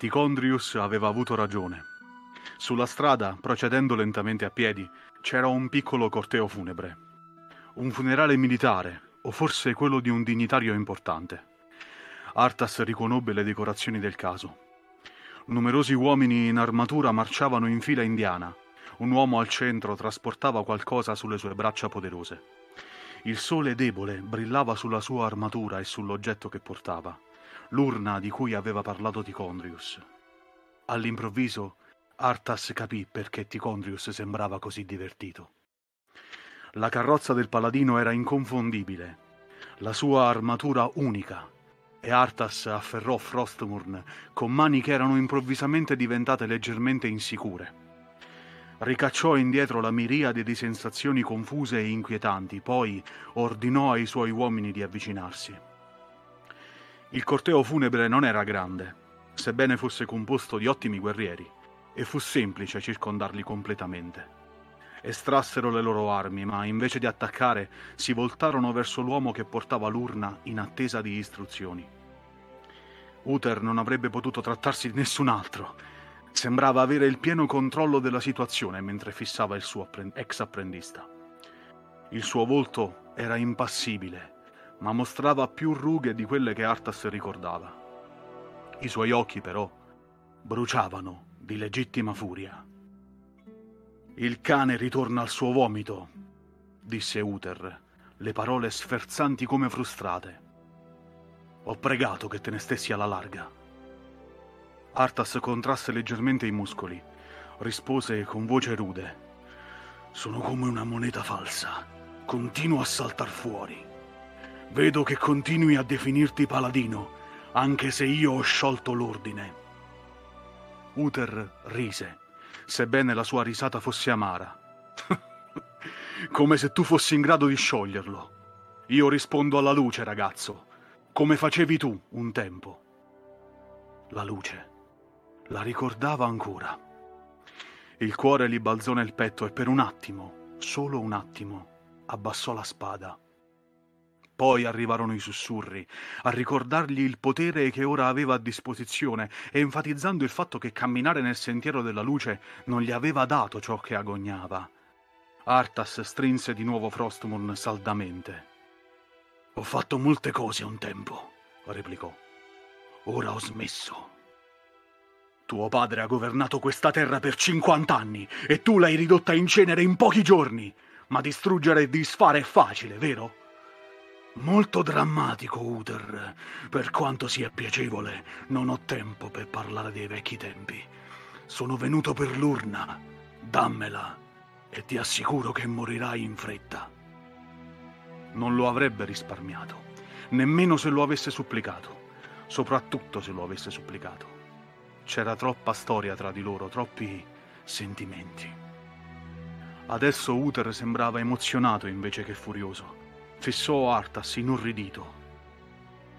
Ticondrius aveva avuto ragione. Sulla strada, procedendo lentamente a piedi, c'era un piccolo corteo funebre. Un funerale militare, o forse quello di un dignitario importante. Artas riconobbe le decorazioni del caso. Numerosi uomini in armatura marciavano in fila indiana. Un uomo al centro trasportava qualcosa sulle sue braccia poderose. Il sole debole brillava sulla sua armatura e sull'oggetto che portava, l'urna di cui aveva parlato Ticondrius. All'improvviso Artas capì perché Ticondrius sembrava così divertito. La carrozza del paladino era inconfondibile, la sua armatura unica, e Artas afferrò Frostmurn con mani che erano improvvisamente diventate leggermente insicure. Ricacciò indietro la miriade di sensazioni confuse e inquietanti, poi ordinò ai suoi uomini di avvicinarsi. Il corteo funebre non era grande, sebbene fosse composto di ottimi guerrieri, e fu semplice circondarli completamente. Estrassero le loro armi, ma invece di attaccare si voltarono verso l'uomo che portava l'urna in attesa di istruzioni. Uther non avrebbe potuto trattarsi di nessun altro. Sembrava avere il pieno controllo della situazione mentre fissava il suo ex apprendista. Il suo volto era impassibile, ma mostrava più rughe di quelle che Artas ricordava. I suoi occhi, però, bruciavano di legittima furia. Il cane ritorna al suo vomito, disse Uther, le parole sferzanti come frustrate. Ho pregato che te ne stessi alla larga. Artas contrasse leggermente i muscoli. Rispose con voce rude. Sono come una moneta falsa. Continuo a saltar fuori. Vedo che continui a definirti paladino, anche se io ho sciolto l'ordine. Uther rise, sebbene la sua risata fosse amara. come se tu fossi in grado di scioglierlo. Io rispondo alla luce, ragazzo, come facevi tu un tempo. La luce la ricordava ancora. Il cuore gli balzò nel petto e per un attimo, solo un attimo, abbassò la spada. Poi arrivarono i sussurri, a ricordargli il potere che ora aveva a disposizione e enfatizzando il fatto che camminare nel sentiero della luce non gli aveva dato ciò che agognava. Artas strinse di nuovo Frostmourne saldamente. Ho fatto molte cose un tempo, replicò. Ora ho smesso. Tuo padre ha governato questa terra per 50 anni e tu l'hai ridotta in cenere in pochi giorni. Ma distruggere e disfare è facile, vero? Molto drammatico, Uther. Per quanto sia piacevole, non ho tempo per parlare dei vecchi tempi. Sono venuto per l'urna. Dammela e ti assicuro che morirai in fretta. Non lo avrebbe risparmiato, nemmeno se lo avesse supplicato, soprattutto se lo avesse supplicato. C'era troppa storia tra di loro, troppi sentimenti. Adesso Uther sembrava emozionato invece che furioso. Fissò Artas inorridito.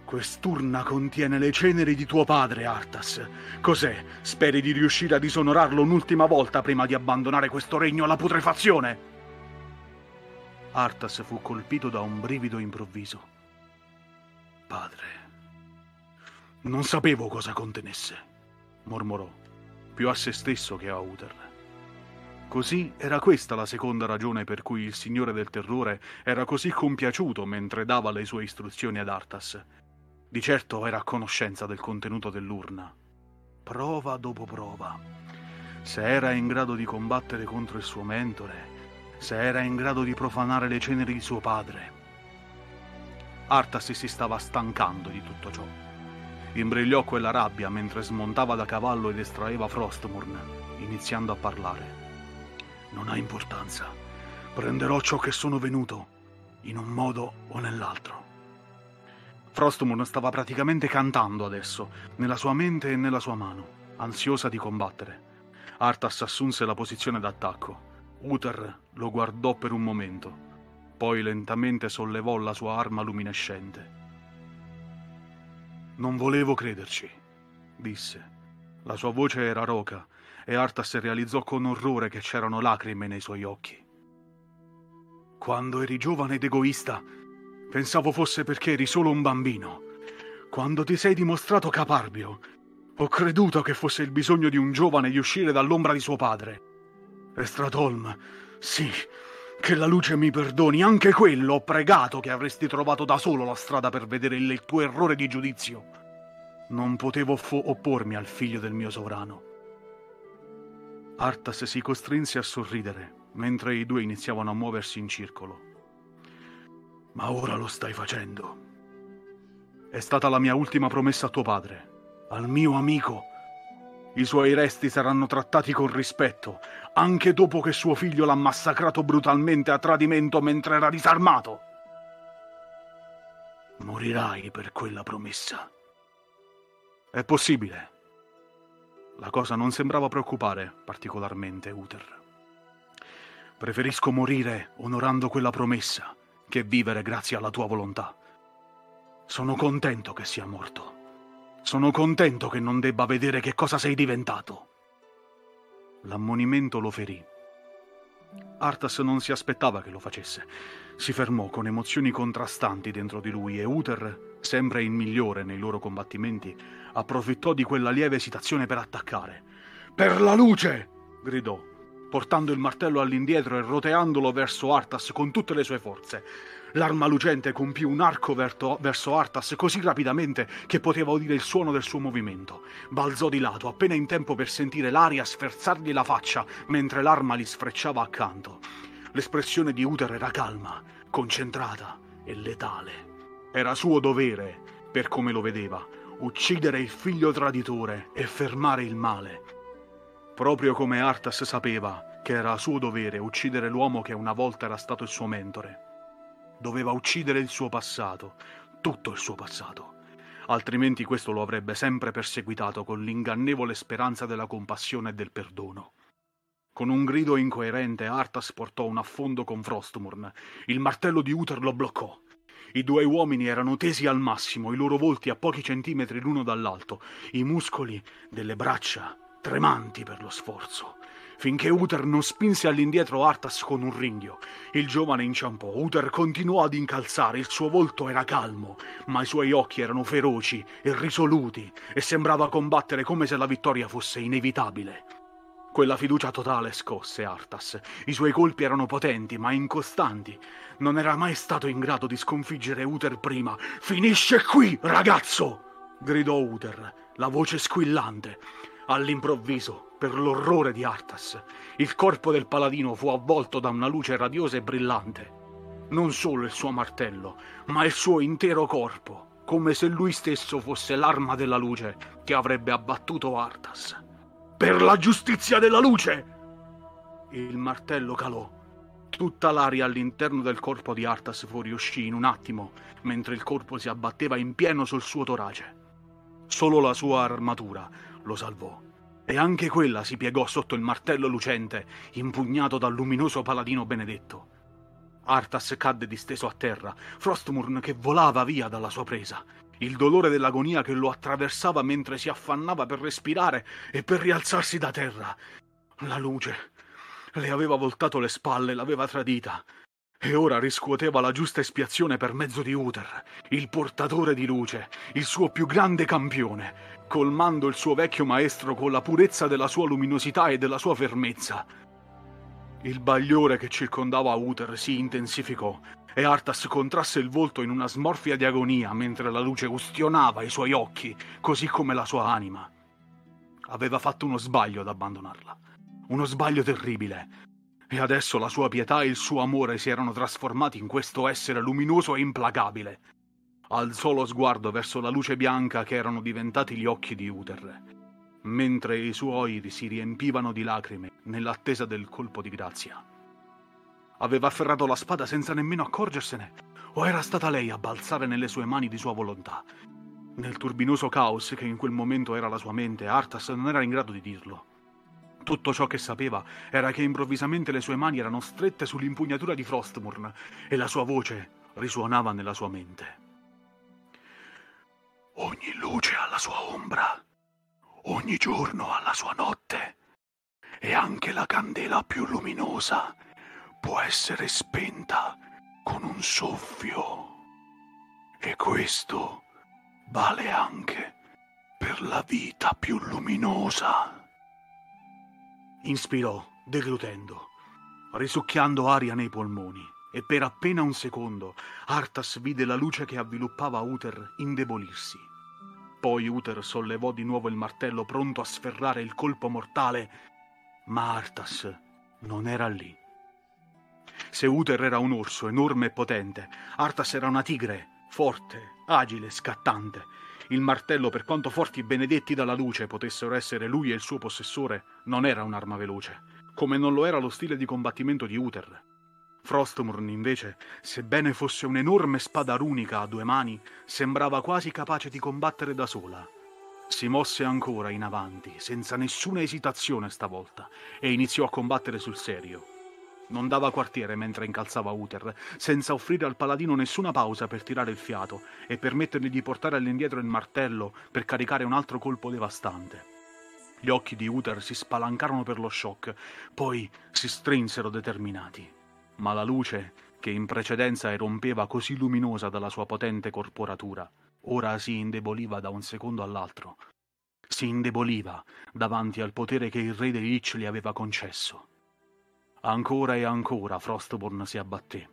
Quest'urna contiene le ceneri di tuo padre, Artas. Cos'è? Speri di riuscire a disonorarlo un'ultima volta prima di abbandonare questo regno alla putrefazione? Artas fu colpito da un brivido improvviso. Padre, non sapevo cosa contenesse mormorò, più a se stesso che a Uther. Così era questa la seconda ragione per cui il Signore del Terrore era così compiaciuto mentre dava le sue istruzioni ad Artas. Di certo era a conoscenza del contenuto dell'urna. Prova dopo prova. Se era in grado di combattere contro il suo mentore, se era in grado di profanare le ceneri di suo padre. Artas si stava stancando di tutto ciò. Imbrigliò quella rabbia mentre smontava da cavallo ed estraeva Frostmurn, iniziando a parlare. Non ha importanza. Prenderò ciò che sono venuto, in un modo o nell'altro. Frostmurn stava praticamente cantando adesso, nella sua mente e nella sua mano, ansiosa di combattere. Artas assunse la posizione d'attacco. Uther lo guardò per un momento, poi lentamente sollevò la sua arma luminescente. Non volevo crederci, disse. La sua voce era roca e Artas realizzò con orrore che c'erano lacrime nei suoi occhi. Quando eri giovane ed egoista, pensavo fosse perché eri solo un bambino. Quando ti sei dimostrato caparbio, Ho creduto che fosse il bisogno di un giovane di uscire dall'ombra di suo padre. Estratolm, sì, che la luce mi perdoni, anche quello ho pregato che avresti trovato da solo la strada per vedere il, tuo errore di giudizio. Non potevo fo- oppormi al figlio del mio sovrano. Artas si costrinse a sorridere mentre i due iniziavano a muoversi in circolo. Ma ora lo stai facendo. È stata la mia ultima promessa a tuo padre, al mio amico. I suoi resti saranno trattati con rispetto, anche dopo che suo figlio l'ha massacrato brutalmente a tradimento mentre era disarmato. Morirai per quella promessa. È possibile. La cosa non sembrava preoccupare particolarmente Uther. Preferisco morire onorando quella promessa che vivere grazie alla tua volontà. Sono contento che sia morto. Sono contento che non debba vedere che cosa sei diventato. L'ammonimento lo ferì. Artas non si aspettava che lo facesse. Si fermò con emozioni contrastanti dentro di lui e Uther, sempre il migliore nei loro combattimenti, approfittò di quella lieve esitazione per attaccare. Per la luce! gridò portando il martello all'indietro e roteandolo verso Artas con tutte le sue forze. L'arma lucente compì un arco verto, verso Artas così rapidamente che poteva udire il suono del suo movimento. Balzò di lato, appena in tempo per sentire l'aria sferzargli la faccia mentre l'arma gli sfrecciava accanto. L'espressione di Uther era calma, concentrata e letale. Era suo dovere, per come lo vedeva, uccidere il figlio traditore e fermare il male proprio come Artas sapeva che era suo dovere uccidere l'uomo che una volta era stato il suo mentore. Doveva uccidere il suo passato, tutto il suo passato, altrimenti questo lo avrebbe sempre perseguitato con l'ingannevole speranza della compassione e del perdono. Con un grido incoerente Artas portò un affondo con Frostmurn. Il martello di Uther lo bloccò. I due uomini erano tesi al massimo, i loro volti a pochi centimetri l'uno dall'altro, i muscoli delle braccia tremanti per lo sforzo, finché Uther non spinse all'indietro Artas con un ringhio. Il giovane inciampò, Uther continuò ad incalzare, il suo volto era calmo, ma i suoi occhi erano feroci e risoluti e sembrava combattere come se la vittoria fosse inevitabile. Quella fiducia totale scosse Artas. I suoi colpi erano potenti, ma incostanti. Non era mai stato in grado di sconfiggere Uther prima. Finisce qui, ragazzo! gridò Uther, la voce squillante. All'improvviso, per l'orrore di Artas, il corpo del paladino fu avvolto da una luce radiosa e brillante. Non solo il suo martello, ma il suo intero corpo, come se lui stesso fosse l'arma della luce che avrebbe abbattuto Artas. Per la giustizia della luce! Il martello calò. Tutta l'aria all'interno del corpo di Artas fuoriuscì in un attimo, mentre il corpo si abbatteva in pieno sul suo torace. Solo la sua armatura lo salvò. E anche quella si piegò sotto il martello lucente, impugnato dal luminoso paladino benedetto. Artas cadde disteso a terra, Frostmurn che volava via dalla sua presa, il dolore dell'agonia che lo attraversava mentre si affannava per respirare e per rialzarsi da terra. La luce le aveva voltato le spalle, l'aveva tradita. E ora riscuoteva la giusta espiazione per mezzo di Uther, il portatore di luce, il suo più grande campione, colmando il suo vecchio maestro con la purezza della sua luminosità e della sua fermezza. Il bagliore che circondava Uther si intensificò e Artas contrasse il volto in una smorfia di agonia mentre la luce ustionava i suoi occhi, così come la sua anima. Aveva fatto uno sbaglio ad abbandonarla, uno sbaglio terribile, e adesso la sua pietà e il suo amore si erano trasformati in questo essere luminoso e implacabile, alzò lo sguardo verso la luce bianca che erano diventati gli occhi di Uther, mentre i suoi si riempivano di lacrime nell'attesa del colpo di grazia. Aveva afferrato la spada senza nemmeno accorgersene, o era stata lei a balzare nelle sue mani di sua volontà? Nel turbinoso caos che in quel momento era la sua mente, Arthas non era in grado di dirlo. Tutto ciò che sapeva era che improvvisamente le sue mani erano strette sull'impugnatura di Frostmurn e la sua voce risuonava nella sua mente. Ogni luce ha la sua ombra, ogni giorno ha la sua notte e anche la candela più luminosa può essere spenta con un soffio. E questo vale anche per la vita più luminosa. Inspirò, deglutendo, risucchiando aria nei polmoni, e per appena un secondo Artas vide la luce che avviluppava Uther indebolirsi. Poi Uther sollevò di nuovo il martello pronto a sferrare il colpo mortale, ma Artas non era lì. Se Uther era un orso enorme e potente, Artas era una tigre, forte, agile, scattante. Il martello, per quanto forti e benedetti dalla luce potessero essere lui e il suo possessore, non era un'arma veloce, come non lo era lo stile di combattimento di Uther. Frostmourne, invece, sebbene fosse un'enorme spada runica a due mani, sembrava quasi capace di combattere da sola. Si mosse ancora in avanti, senza nessuna esitazione stavolta, e iniziò a combattere sul serio. Non dava quartiere mentre incalzava Uther, senza offrire al paladino nessuna pausa per tirare il fiato e permettergli di portare all'indietro il martello per caricare un altro colpo devastante. Gli occhi di Uther si spalancarono per lo shock, poi si strinsero determinati. Ma la luce, che in precedenza erompeva così luminosa dalla sua potente corporatura, ora si indeboliva da un secondo all'altro. Si indeboliva davanti al potere che il re dei Lich gli aveva concesso. Ancora e ancora Frostborn si abbatté.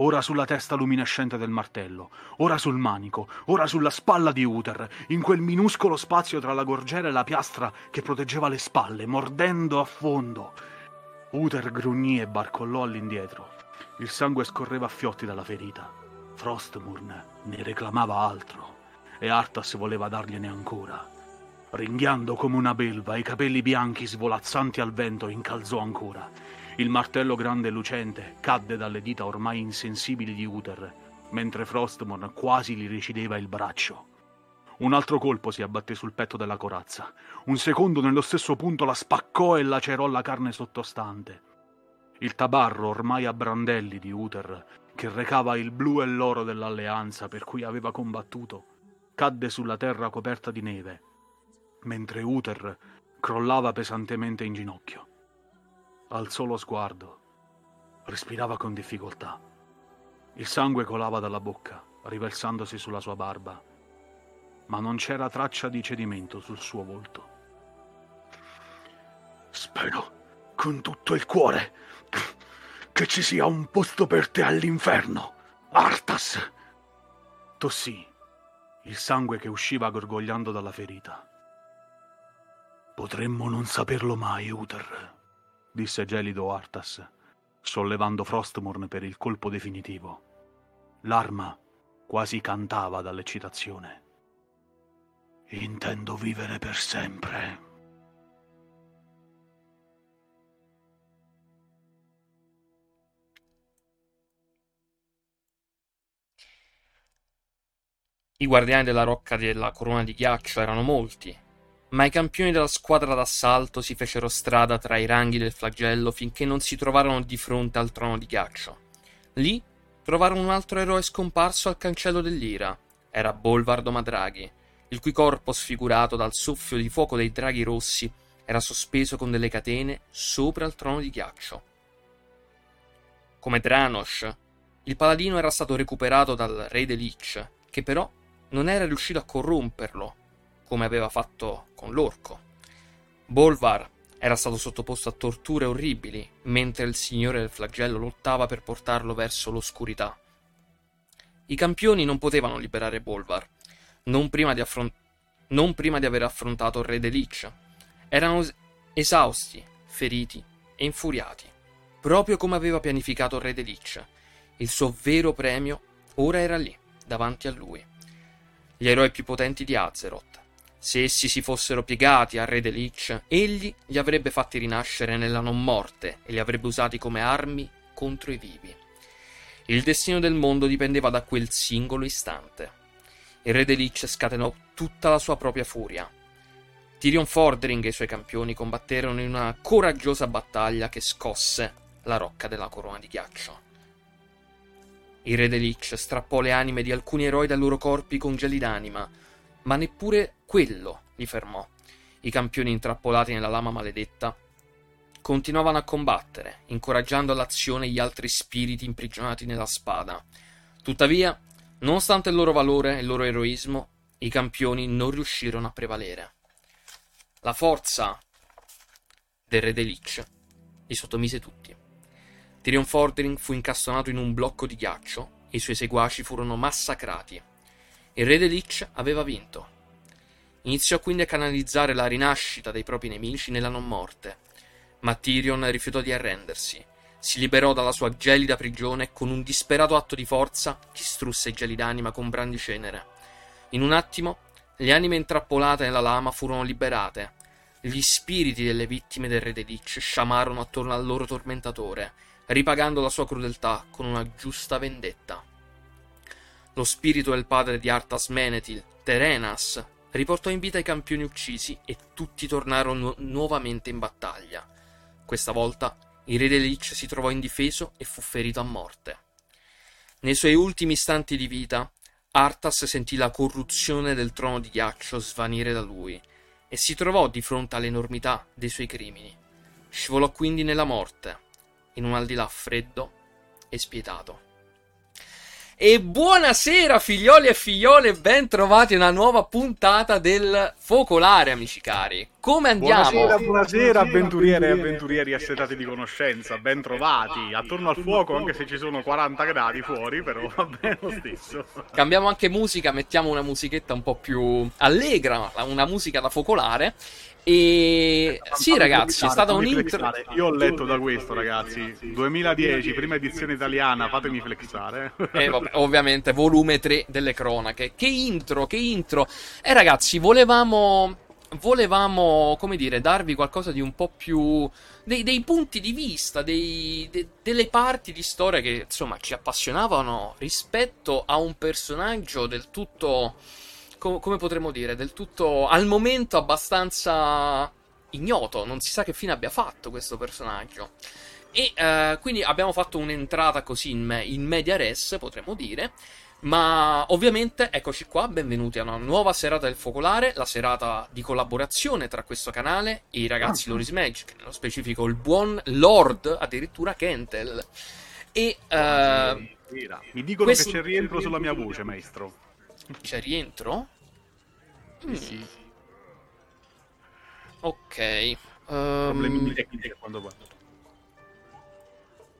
Ora sulla testa luminescente del martello, ora sul manico, ora sulla spalla di Uther, in quel minuscolo spazio tra la gorgiera e la piastra che proteggeva le spalle, mordendo a fondo. Uther grugnì e barcollò all'indietro. Il sangue scorreva a fiotti dalla ferita. Frostmourne ne reclamava altro e Artas voleva dargliene ancora. Ringhiando come una belva, i capelli bianchi svolazzanti al vento, incalzò ancora. Il martello grande e lucente cadde dalle dita ormai insensibili di Uther, mentre Frostmorn quasi gli recideva il braccio. Un altro colpo si abbatté sul petto della corazza. Un secondo nello stesso punto la spaccò e lacerò la carne sottostante. Il tabarro ormai a brandelli di Uther, che recava il blu e l'oro dell'alleanza per cui aveva combattuto, cadde sulla terra coperta di neve mentre Uther crollava pesantemente in ginocchio. Alzò lo sguardo, respirava con difficoltà. Il sangue colava dalla bocca, riversandosi sulla sua barba, ma non c'era traccia di cedimento sul suo volto. Spero con tutto il cuore che ci sia un posto per te all'inferno, Artas. Tossì, il sangue che usciva gorgogliando dalla ferita. Potremmo non saperlo mai, Uther, disse gelido Artas, sollevando Frostmourne per il colpo definitivo. L'arma quasi cantava dall'eccitazione. Intendo vivere per sempre. I guardiani della rocca della corona di ghiaccio erano molti, ma i campioni della squadra d'assalto si fecero strada tra i ranghi del flagello finché non si trovarono di fronte al trono di ghiaccio. Lì trovarono un altro eroe scomparso al cancello dell'ira. Era Bolvardo Madraghi, il cui corpo sfigurato dal soffio di fuoco dei draghi rossi era sospeso con delle catene sopra il trono di ghiaccio. Come Dranosh, il paladino era stato recuperato dal re de Lich, che però non era riuscito a corromperlo come aveva fatto con l'orco. Bolvar era stato sottoposto a torture orribili, mentre il signore del flagello lottava per portarlo verso l'oscurità. I campioni non potevano liberare Bolvar, non prima di, affron- non prima di aver affrontato il re de Lich. Erano es- esausti, feriti e infuriati, proprio come aveva pianificato il re de Lich. Il suo vero premio ora era lì, davanti a lui. Gli eroi più potenti di Azeroth, se essi si fossero piegati al re de Lich, egli li avrebbe fatti rinascere nella non morte e li avrebbe usati come armi contro i vivi. Il destino del mondo dipendeva da quel singolo istante. Il re de Lich scatenò tutta la sua propria furia. Tyrion Fordring e i suoi campioni combatterono in una coraggiosa battaglia che scosse la rocca della corona di ghiaccio. Il re de Lich strappò le anime di alcuni eroi dai loro corpi con geli d'anima, ma neppure quello li fermò. I campioni intrappolati nella lama maledetta continuavano a combattere, incoraggiando all'azione gli altri spiriti imprigionati nella spada. Tuttavia, nonostante il loro valore e il loro eroismo, i campioni non riuscirono a prevalere. La forza del re dei Lich li sottomise tutti. Tyrion Fordring fu incastonato in un blocco di ghiaccio e i suoi seguaci furono massacrati. Il re dei Lich aveva vinto. Iniziò quindi a canalizzare la rinascita dei propri nemici nella non morte, ma Tyrion rifiutò di arrendersi. Si liberò dalla sua gelida prigione e con un disperato atto di forza distrusse i geli d'anima con brandi cenere. In un attimo le anime intrappolate nella lama furono liberate. Gli spiriti delle vittime del re dei Lich sciamarono attorno al loro tormentatore, ripagando la sua crudeltà con una giusta vendetta. Lo spirito del padre di Arthas Menethil, Terenas, riportò in vita i campioni uccisi e tutti tornarono nu- nuovamente in battaglia. Questa volta il re dei Lich si trovò indifeso e fu ferito a morte. Nei suoi ultimi istanti di vita, Arthas sentì la corruzione del trono di ghiaccio svanire da lui e si trovò di fronte all'enormità dei suoi crimini. Scivolò quindi nella morte, in un aldilà freddo e spietato. E buonasera figlioli e figliole, ben trovati a una nuova puntata del Focolare, amici cari. Come andiamo? Buonasera, buonasera avventuriere e avventurieri assetati di conoscenza, ben trovati. Attorno al fuoco, anche se ci sono 40 gradi fuori, però va bene lo stesso. Cambiamo anche musica, mettiamo una musichetta un po' più allegra, una musica da focolare. E sì, ragazzi, è stata un intro. Io ho letto da questo, ragazzi. 2010, prima edizione italiana, fatemi flexare. Eh, vabbè, ovviamente, volume 3 delle cronache. Che intro, che intro. E eh, ragazzi, volevamo. Volevamo, come dire, darvi qualcosa di un po' più. dei, dei punti di vista, dei, de, delle parti di storia che insomma ci appassionavano rispetto a un personaggio del tutto co- come potremmo dire, del tutto al momento abbastanza ignoto, non si sa che fine abbia fatto questo personaggio. E uh, quindi abbiamo fatto un'entrata così in, me- in media res, potremmo dire. Ma ovviamente, eccoci qua, benvenuti a una nuova serata del Focolare, la serata di collaborazione tra questo canale e i ragazzi ah. Loris Magic, nello specifico il buon Lord, addirittura Kentel. E uh, mi dicono questo... che c'è rientro sulla mia voce, maestro. C'è rientro? Sì, sì. Ok. Um... Problemi tecnici quando va.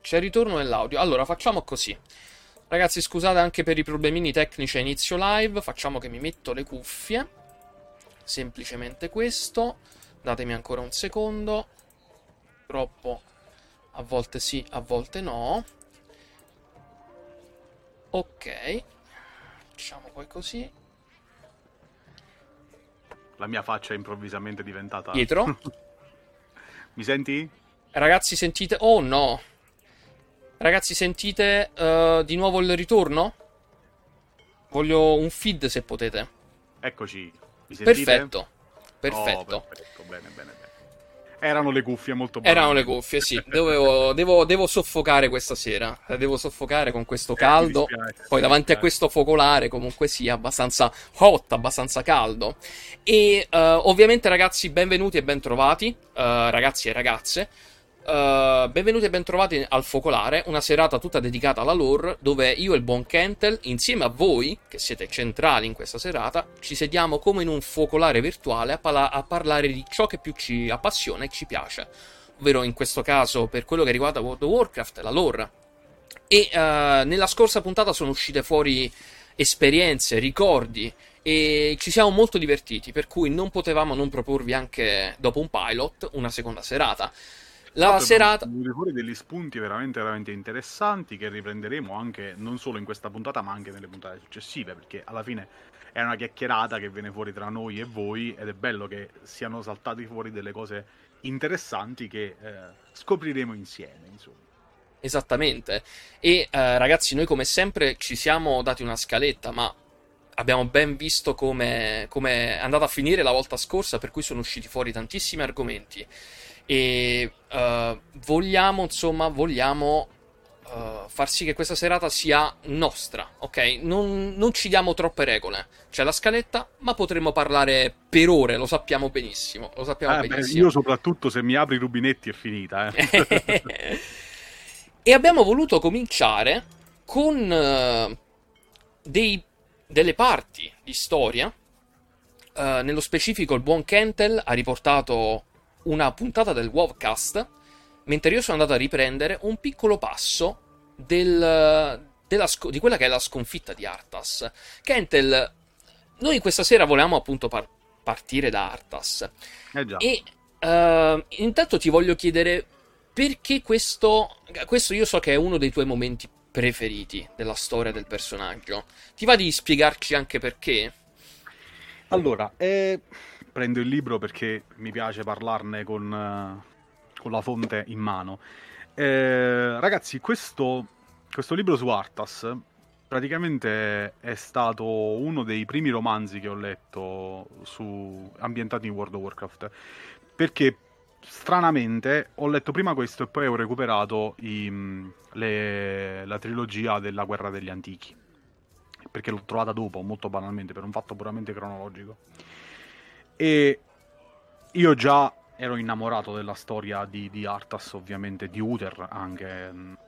C'è ritorno nell'audio. Allora, facciamo così. Ragazzi, scusate anche per i problemini tecnici a inizio live. Facciamo che mi metto le cuffie. Semplicemente questo. Datemi ancora un secondo. Troppo. A volte sì, a volte no. Ok. Facciamo poi così. La mia faccia è improvvisamente diventata... Dietro. Mi senti? Ragazzi, sentite... Oh no! Ragazzi, sentite uh, di nuovo il ritorno? Voglio un feed se potete. Eccoci. Mi sentite? Perfetto. Perfetto. Oh, perfetto. Bene, bene. Erano le cuffie molto buone. Erano le cuffie, sì. Dovevo, devo, devo, soffocare questa sera. Devo soffocare con questo eh, caldo. Eh, dispiace, Poi davanti a questo focolare, comunque sia abbastanza hot, abbastanza caldo. E uh, ovviamente, ragazzi, benvenuti e bentrovati, uh, ragazzi e ragazze. Uh, benvenuti e bentrovati al Focolare, una serata tutta dedicata alla lore, dove io e il buon Kentel, insieme a voi, che siete centrali in questa serata, ci sediamo come in un focolare virtuale a, pala- a parlare di ciò che più ci appassiona e ci piace, ovvero in questo caso per quello che riguarda World of Warcraft, la lore. E uh, nella scorsa puntata sono uscite fuori esperienze, ricordi e ci siamo molto divertiti, per cui non potevamo non proporvi anche dopo un pilot una seconda serata. La serata. Venire fuori degli spunti veramente, veramente interessanti che riprenderemo anche non solo in questa puntata, ma anche nelle puntate successive, perché alla fine è una chiacchierata che viene fuori tra noi e voi ed è bello che siano saltati fuori delle cose interessanti che eh, scopriremo insieme, insomma. Esattamente. E eh, ragazzi, noi come sempre ci siamo dati una scaletta, ma abbiamo ben visto come è andata a finire la volta scorsa, per cui sono usciti fuori tantissimi argomenti. E uh, vogliamo, insomma, vogliamo uh, far sì che questa serata sia nostra, ok? Non, non, ci diamo troppe regole. C'è la scaletta, ma potremmo parlare per ore, lo sappiamo benissimo. Lo sappiamo eh, benissimo. Beh, io soprattutto se mi apri i rubinetti è finita, eh. e abbiamo voluto cominciare con uh, dei, delle parti di storia uh, nello specifico il buon Kentel ha riportato una puntata del Wovcast, mentre io sono andato a riprendere un piccolo passo del, sc- di quella che è la sconfitta di Arthas. Kentel, noi questa sera volevamo appunto par- partire da Arthas. Eh già. E uh, intanto ti voglio chiedere perché questo, questo io so che è uno dei tuoi momenti preferiti della storia del personaggio. Ti va di spiegarci anche perché? Allora, eh, prendo il libro perché mi piace parlarne con, uh, con la fonte in mano. Eh, ragazzi, questo, questo libro su Arthas praticamente è stato uno dei primi romanzi che ho letto su, ambientati in World of Warcraft. Perché stranamente ho letto prima questo e poi ho recuperato i, le, la trilogia della Guerra degli Antichi. Perché l'ho trovata dopo, molto banalmente, per un fatto puramente cronologico. E io già ero innamorato della storia di, di Arthas, ovviamente, di Uther anche.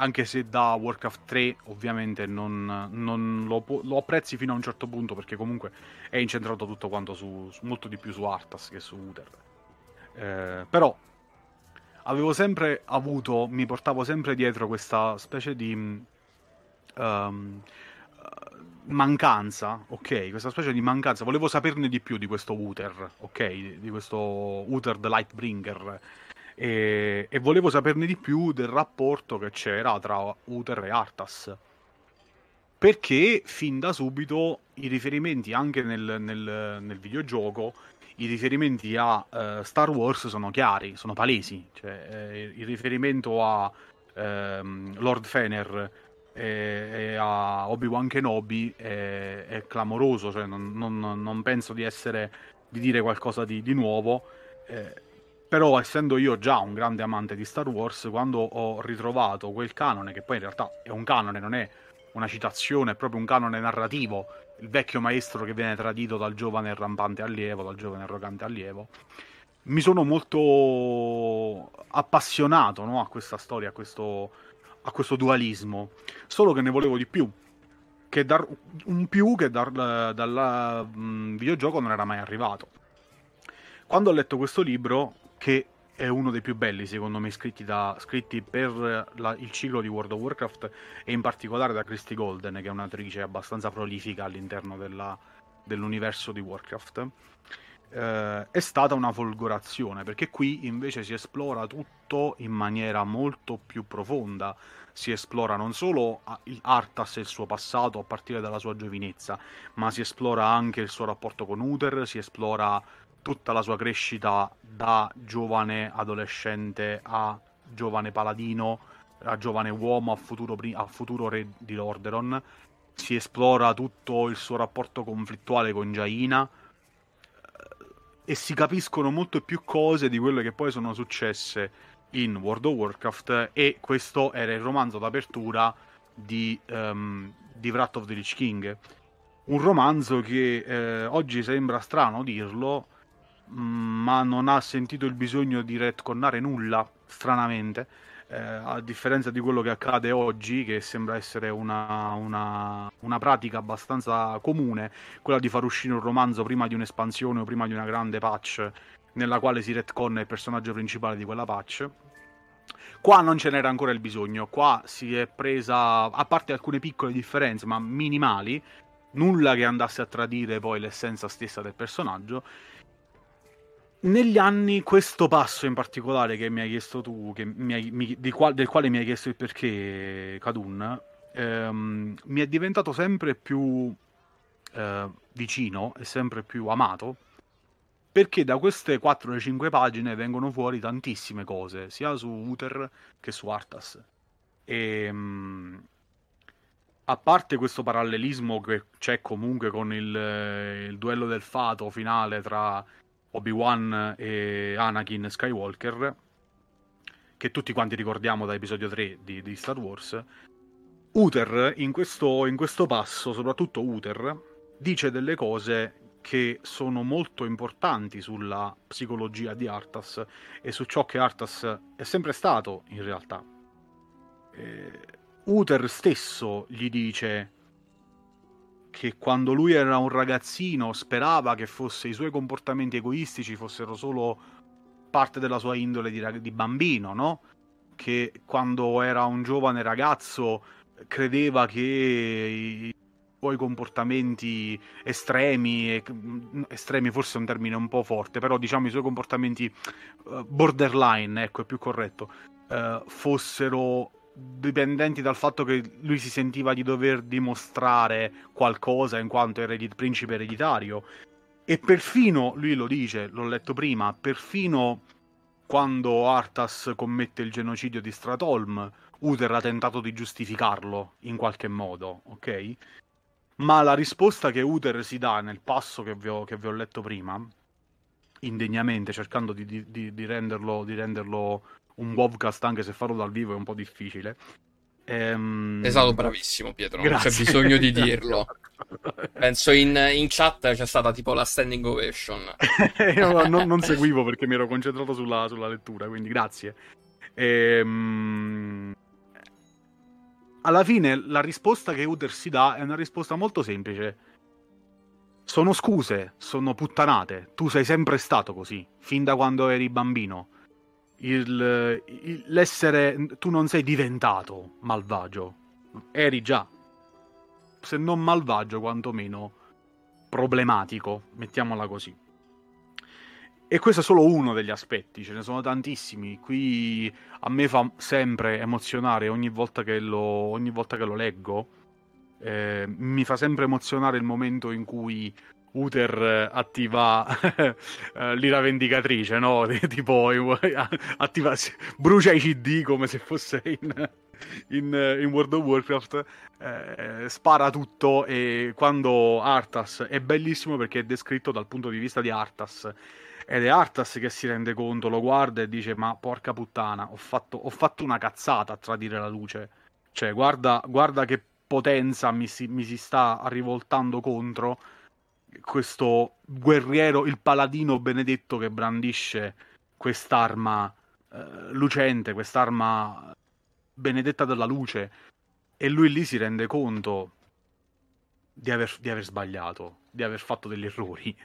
Anche se da Warcraft 3 ovviamente non, non lo, lo, apprezzi fino a un certo punto perché comunque è incentrato tutto quanto su, molto di più su Arthas che su Uther. Eh, però avevo sempre avuto, mi portavo sempre dietro questa specie di um, mancanza, ok? Questa specie di mancanza. Volevo saperne di più di questo Uther, ok? Di questo Uther the Lightbringer. E, e volevo saperne di più del rapporto che c'era tra Uther e Arthas perché fin da subito i riferimenti anche nel, nel, nel videogioco i riferimenti a uh, Star Wars sono chiari, sono palesi. Cioè, eh, il riferimento a ehm, Lord Fener e, a Obi-Wan Kenobi è, è clamoroso. Cioè, non, non, non, penso di essere di dire qualcosa di, di nuovo. Eh, però, essendo io già un grande amante di Star Wars, quando ho ritrovato quel canone, che poi in realtà è un canone, non è una citazione, è proprio un canone narrativo il vecchio maestro che viene tradito dal giovane rampante allievo, dal giovane arrogante allievo. Mi sono molto appassionato no, a questa storia, a questo, a questo, dualismo, solo che ne volevo di più. Che dar, un più che dal mm, videogioco non era mai arrivato. Quando ho letto questo libro, che è uno dei più belli secondo me scritti, da, scritti per la, il ciclo di World of Warcraft e in particolare da Christy Golden che è un'attrice abbastanza prolifica all'interno della, dell'universo di Warcraft eh, è stata una folgorazione perché qui invece si esplora tutto in maniera molto più profonda si esplora non solo Arthas e il suo passato a partire dalla sua giovinezza ma si esplora anche il suo rapporto con Uther si esplora tutta la sua crescita da giovane adolescente a giovane paladino, a giovane uomo, a futuro, a futuro re di Lordaeron. Si esplora tutto il suo rapporto conflittuale con Jaina e si capiscono molte più cose di quelle che poi sono successe in World of Warcraft e questo era il romanzo d'apertura di, um, di Wrath of the Lich King. Un romanzo che eh, oggi sembra strano dirlo, ma non ha sentito il bisogno di retconnare nulla, stranamente, eh, a differenza di quello che accade oggi, che sembra essere una, una, una, pratica abbastanza comune, quella di far uscire un romanzo prima di un'espansione o prima di una grande patch nella quale si retconna il personaggio principale di quella patch. Qua non ce n'era ancora il bisogno, qua si è presa, a parte alcune piccole differenze, ma minimali, nulla che andasse a tradire poi l'essenza stessa del personaggio, negli anni questo passo in particolare che mi hai chiesto tu, hai, mi, qual, del quale mi hai chiesto il perché, Kadun, ehm, mi è diventato sempre più eh, vicino e sempre più amato perché da queste 4-5 pagine vengono fuori tantissime cose, sia su Uther che su Arthas. E, ehm, a parte questo parallelismo che c'è comunque con il, il duello del fato finale tra Obi-Wan e Anakin Skywalker, che tutti quanti ricordiamo da episodio 3 di, di Star Wars, Uther in questo, in questo passo, soprattutto Uther, dice delle cose che sono molto importanti sulla psicologia di Arthas e su ciò che Arthas è sempre stato in realtà. Eh, Uther stesso gli dice che quando lui era un ragazzino sperava che fosse, i suoi comportamenti egoistici fossero solo parte della sua indole di, di bambino, no? Che quando era un giovane ragazzo credeva che i suoi comportamenti estremi, mm, estremi forse è un termine un po' forte, però diciamo i suoi comportamenti uh, borderline, ecco è più corretto, uh, fossero dipendenti dal fatto che lui si sentiva di dover dimostrare qualcosa in quanto eredit- principe ereditario. E perfino, lui lo dice, l'ho letto prima, perfino quando Arthas commette il genocidio di Stratholm, Uther ha tentato di giustificarlo in qualche modo, ok? Ma la risposta che Uther si dà nel passo che vi ho, che vi ho letto prima, indegnamente, cercando di, di, di, renderlo, di renderlo un webcast anche se farlo dal vivo è un po' difficile. Ehm... È stato bravissimo Pietro, Grazie. non c'è bisogno di dirlo. Penso in, in, chat c'è stata tipo la standing ovation. Io non, non, seguivo perché mi ero concentrato sulla, sulla lettura, quindi grazie. Ehm... Alla fine la risposta che Uter si dà è una risposta molto semplice. Sono scuse, sono puttanate. Tu sei sempre stato così, fin da quando eri bambino il, il, l'essere... Tu non sei diventato malvagio, eri già, se non malvagio, quantomeno problematico, mettiamola così. E questo è solo uno degli aspetti, ce ne sono tantissimi. Qui a me fa sempre emozionare ogni volta che lo, ogni volta che lo leggo. Eh, mi fa sempre emozionare il momento in cui Uther eh, attiva eh, l'ira vendicatrice, no? tipo attiva, brucia i CD come se fosse in, in, in World of Warcraft, eh, spara tutto e quando Arthas è bellissimo perché è descritto dal punto di vista di Arthas. Ed è Arthas che si rende conto, lo guarda e dice ma porca puttana, ho fatto, ho fatto una cazzata a tradire la luce, cioè guarda, guarda che potenza mi si, mi si sta rivoltando contro questo guerriero, il paladino benedetto che brandisce quest'arma eh, lucente, quest'arma benedetta della luce, e lui lì si rende conto di aver, di aver sbagliato, di aver fatto degli errori.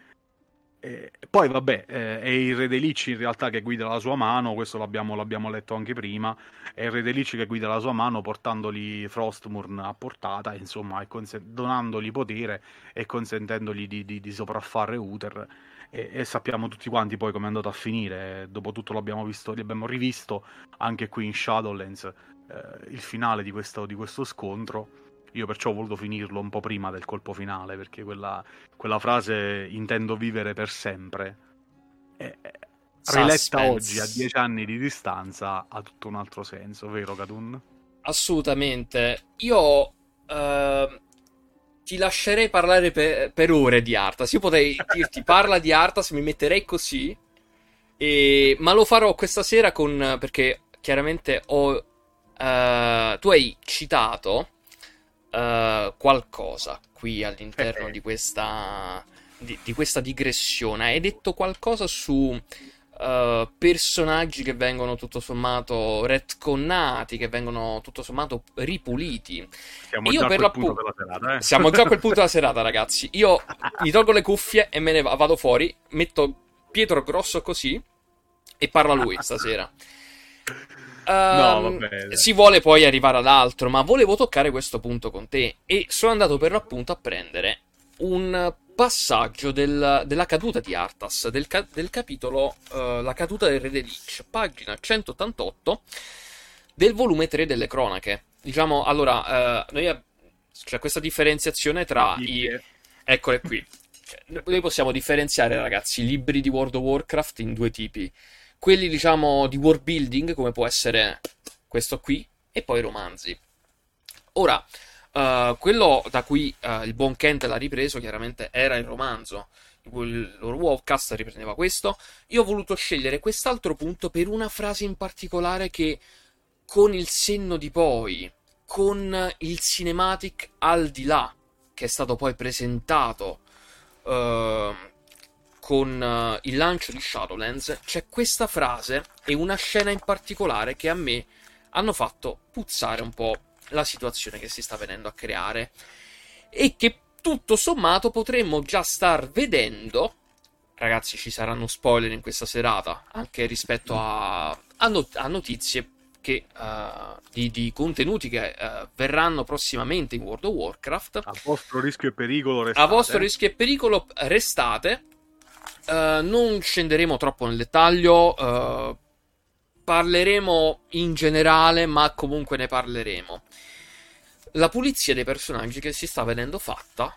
E poi vabbè, eh, è il Re dei Licci in realtà che guida la sua mano, questo l'abbiamo, l'abbiamo, letto anche prima, è il Re dei Licci che guida la sua mano portandogli Frostmourne a portata, insomma, consen- donandogli potere e consentendogli di, di, di sopraffare Uther. E, e, sappiamo tutti quanti poi come è andato a finire, dopotutto l'abbiamo visto, l'abbiamo rivisto anche qui in Shadowlands, eh, il finale di questo, di questo scontro io perciò ho voluto finirlo un po' prima del colpo finale, perché quella, quella frase intendo vivere per sempre. È, riletta oggi a dieci anni di distanza ha tutto un altro senso, vero Katun? Assolutamente. Io uh, ti lascerei parlare per, per, ore di Artas. Io potrei dirti parla di Artas, mi metterei così. E... Ma lo farò questa sera con. perché chiaramente ho. Uh, tu hai citato uh, qualcosa qui all'interno di questa, di, di, questa digressione. Hai detto qualcosa su uh, personaggi che vengono tutto sommato retconnati, che vengono tutto sommato ripuliti. Siamo Io già per a quel punto della serata, eh? Siamo già a quel punto della serata, ragazzi. Io mi tolgo le cuffie e me ne vado fuori, metto Pietro grosso così e parla lui stasera. Um, no, si vuole poi arrivare ad altro, ma volevo toccare questo punto con te. E sono andato per l'appunto a prendere un passaggio del, della caduta di Arthas, del, ca- del capitolo uh, La caduta del re de Lich, pagina 188 del volume 3 delle cronache. Diciamo, allora, uh, ab- c'è questa differenziazione tra i... Eccole qui. Cioè, noi possiamo differenziare, ragazzi, i libri di World of Warcraft in due tipi quelli diciamo di world building, come può essere questo qui, e poi romanzi. Ora, uh, quello da cui uh, il buon Kent l'ha ripreso chiaramente era il romanzo. Il Warcast riprendeva questo. Io ho voluto scegliere quest'altro punto per una frase in particolare che, con il senno di poi, con il cinematic al di là, che è stato poi presentato uh, con uh, il lancio di Shadowlands c'è questa frase e una scena in particolare che a me hanno fatto puzzare un po' la situazione che si sta venendo a creare e che tutto sommato potremmo già star vedendo. Ragazzi, ci saranno spoiler in questa serata, anche rispetto a, a, not- a notizie che, uh, di, di, contenuti che uh, verranno prossimamente in World of Warcraft. A vostro rischio e pericolo restate. A vostro rischio e pericolo restate. Uh, non scenderemo troppo nel dettaglio. parleremo in generale, ma comunque ne parleremo la pulizia dei personaggi che si sta vedendo fatta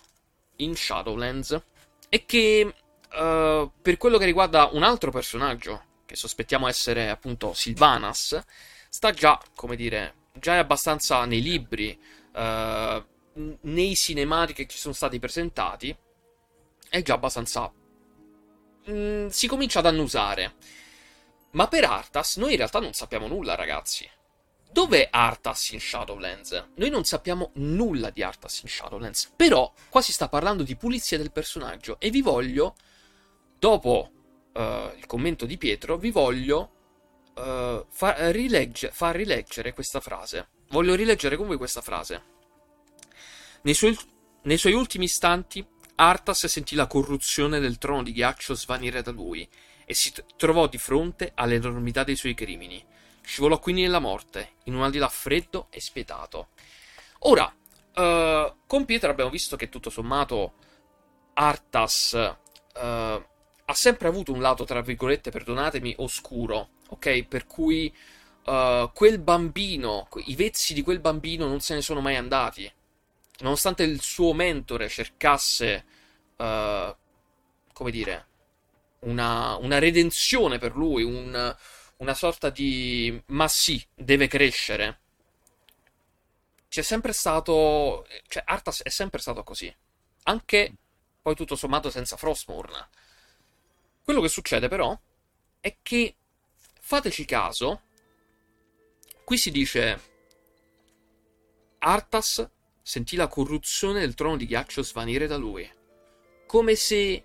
in Shadowlands e che uh, per quello che riguarda un altro personaggio che sospettiamo essere appunto Sylvanas sta già, come dire, già è abbastanza nei libri, uh, nei cinematici che ci sono stati presentati, è già abbastanza... Mm, si comincia ad annusare. Ma per Arthas noi in realtà non sappiamo nulla, ragazzi. Dov'è Arthas in Shadowlands? Noi non sappiamo nulla di Arthas in Shadowlands, però qua si sta parlando di pulizia del personaggio e vi voglio, dopo uh, il commento di Pietro, vi voglio uh, far, rilegge, far rileggere questa frase. Voglio rileggere con voi questa frase. Nei suoi, nei suoi ultimi istanti, Arthas sentì la corruzione del trono di ghiaccio svanire da lui e si trovò di fronte all'enormità dei suoi crimini Scivolò quindi nella morte, in un aldilà freddo e spietato. Ora, uh, con Pietro abbiamo visto che tutto sommato Artas uh, ha sempre avuto un lato, tra virgolette, perdonatemi, oscuro, ok? Per cui uh, quel bambino, i vezzi di quel bambino non se ne sono mai andati. Nonostante il suo mentore cercasse, come dire, una, una redenzione per lui, un, una sorta di ma sì, deve crescere. C'è sempre stato. Cioè, Arthas è sempre stato così. Anche poi tutto sommato senza Frostmourne. Quello che succede però è che fateci caso. Qui si dice Arthas sentì la corruzione del trono di ghiaccio svanire da lui. Come se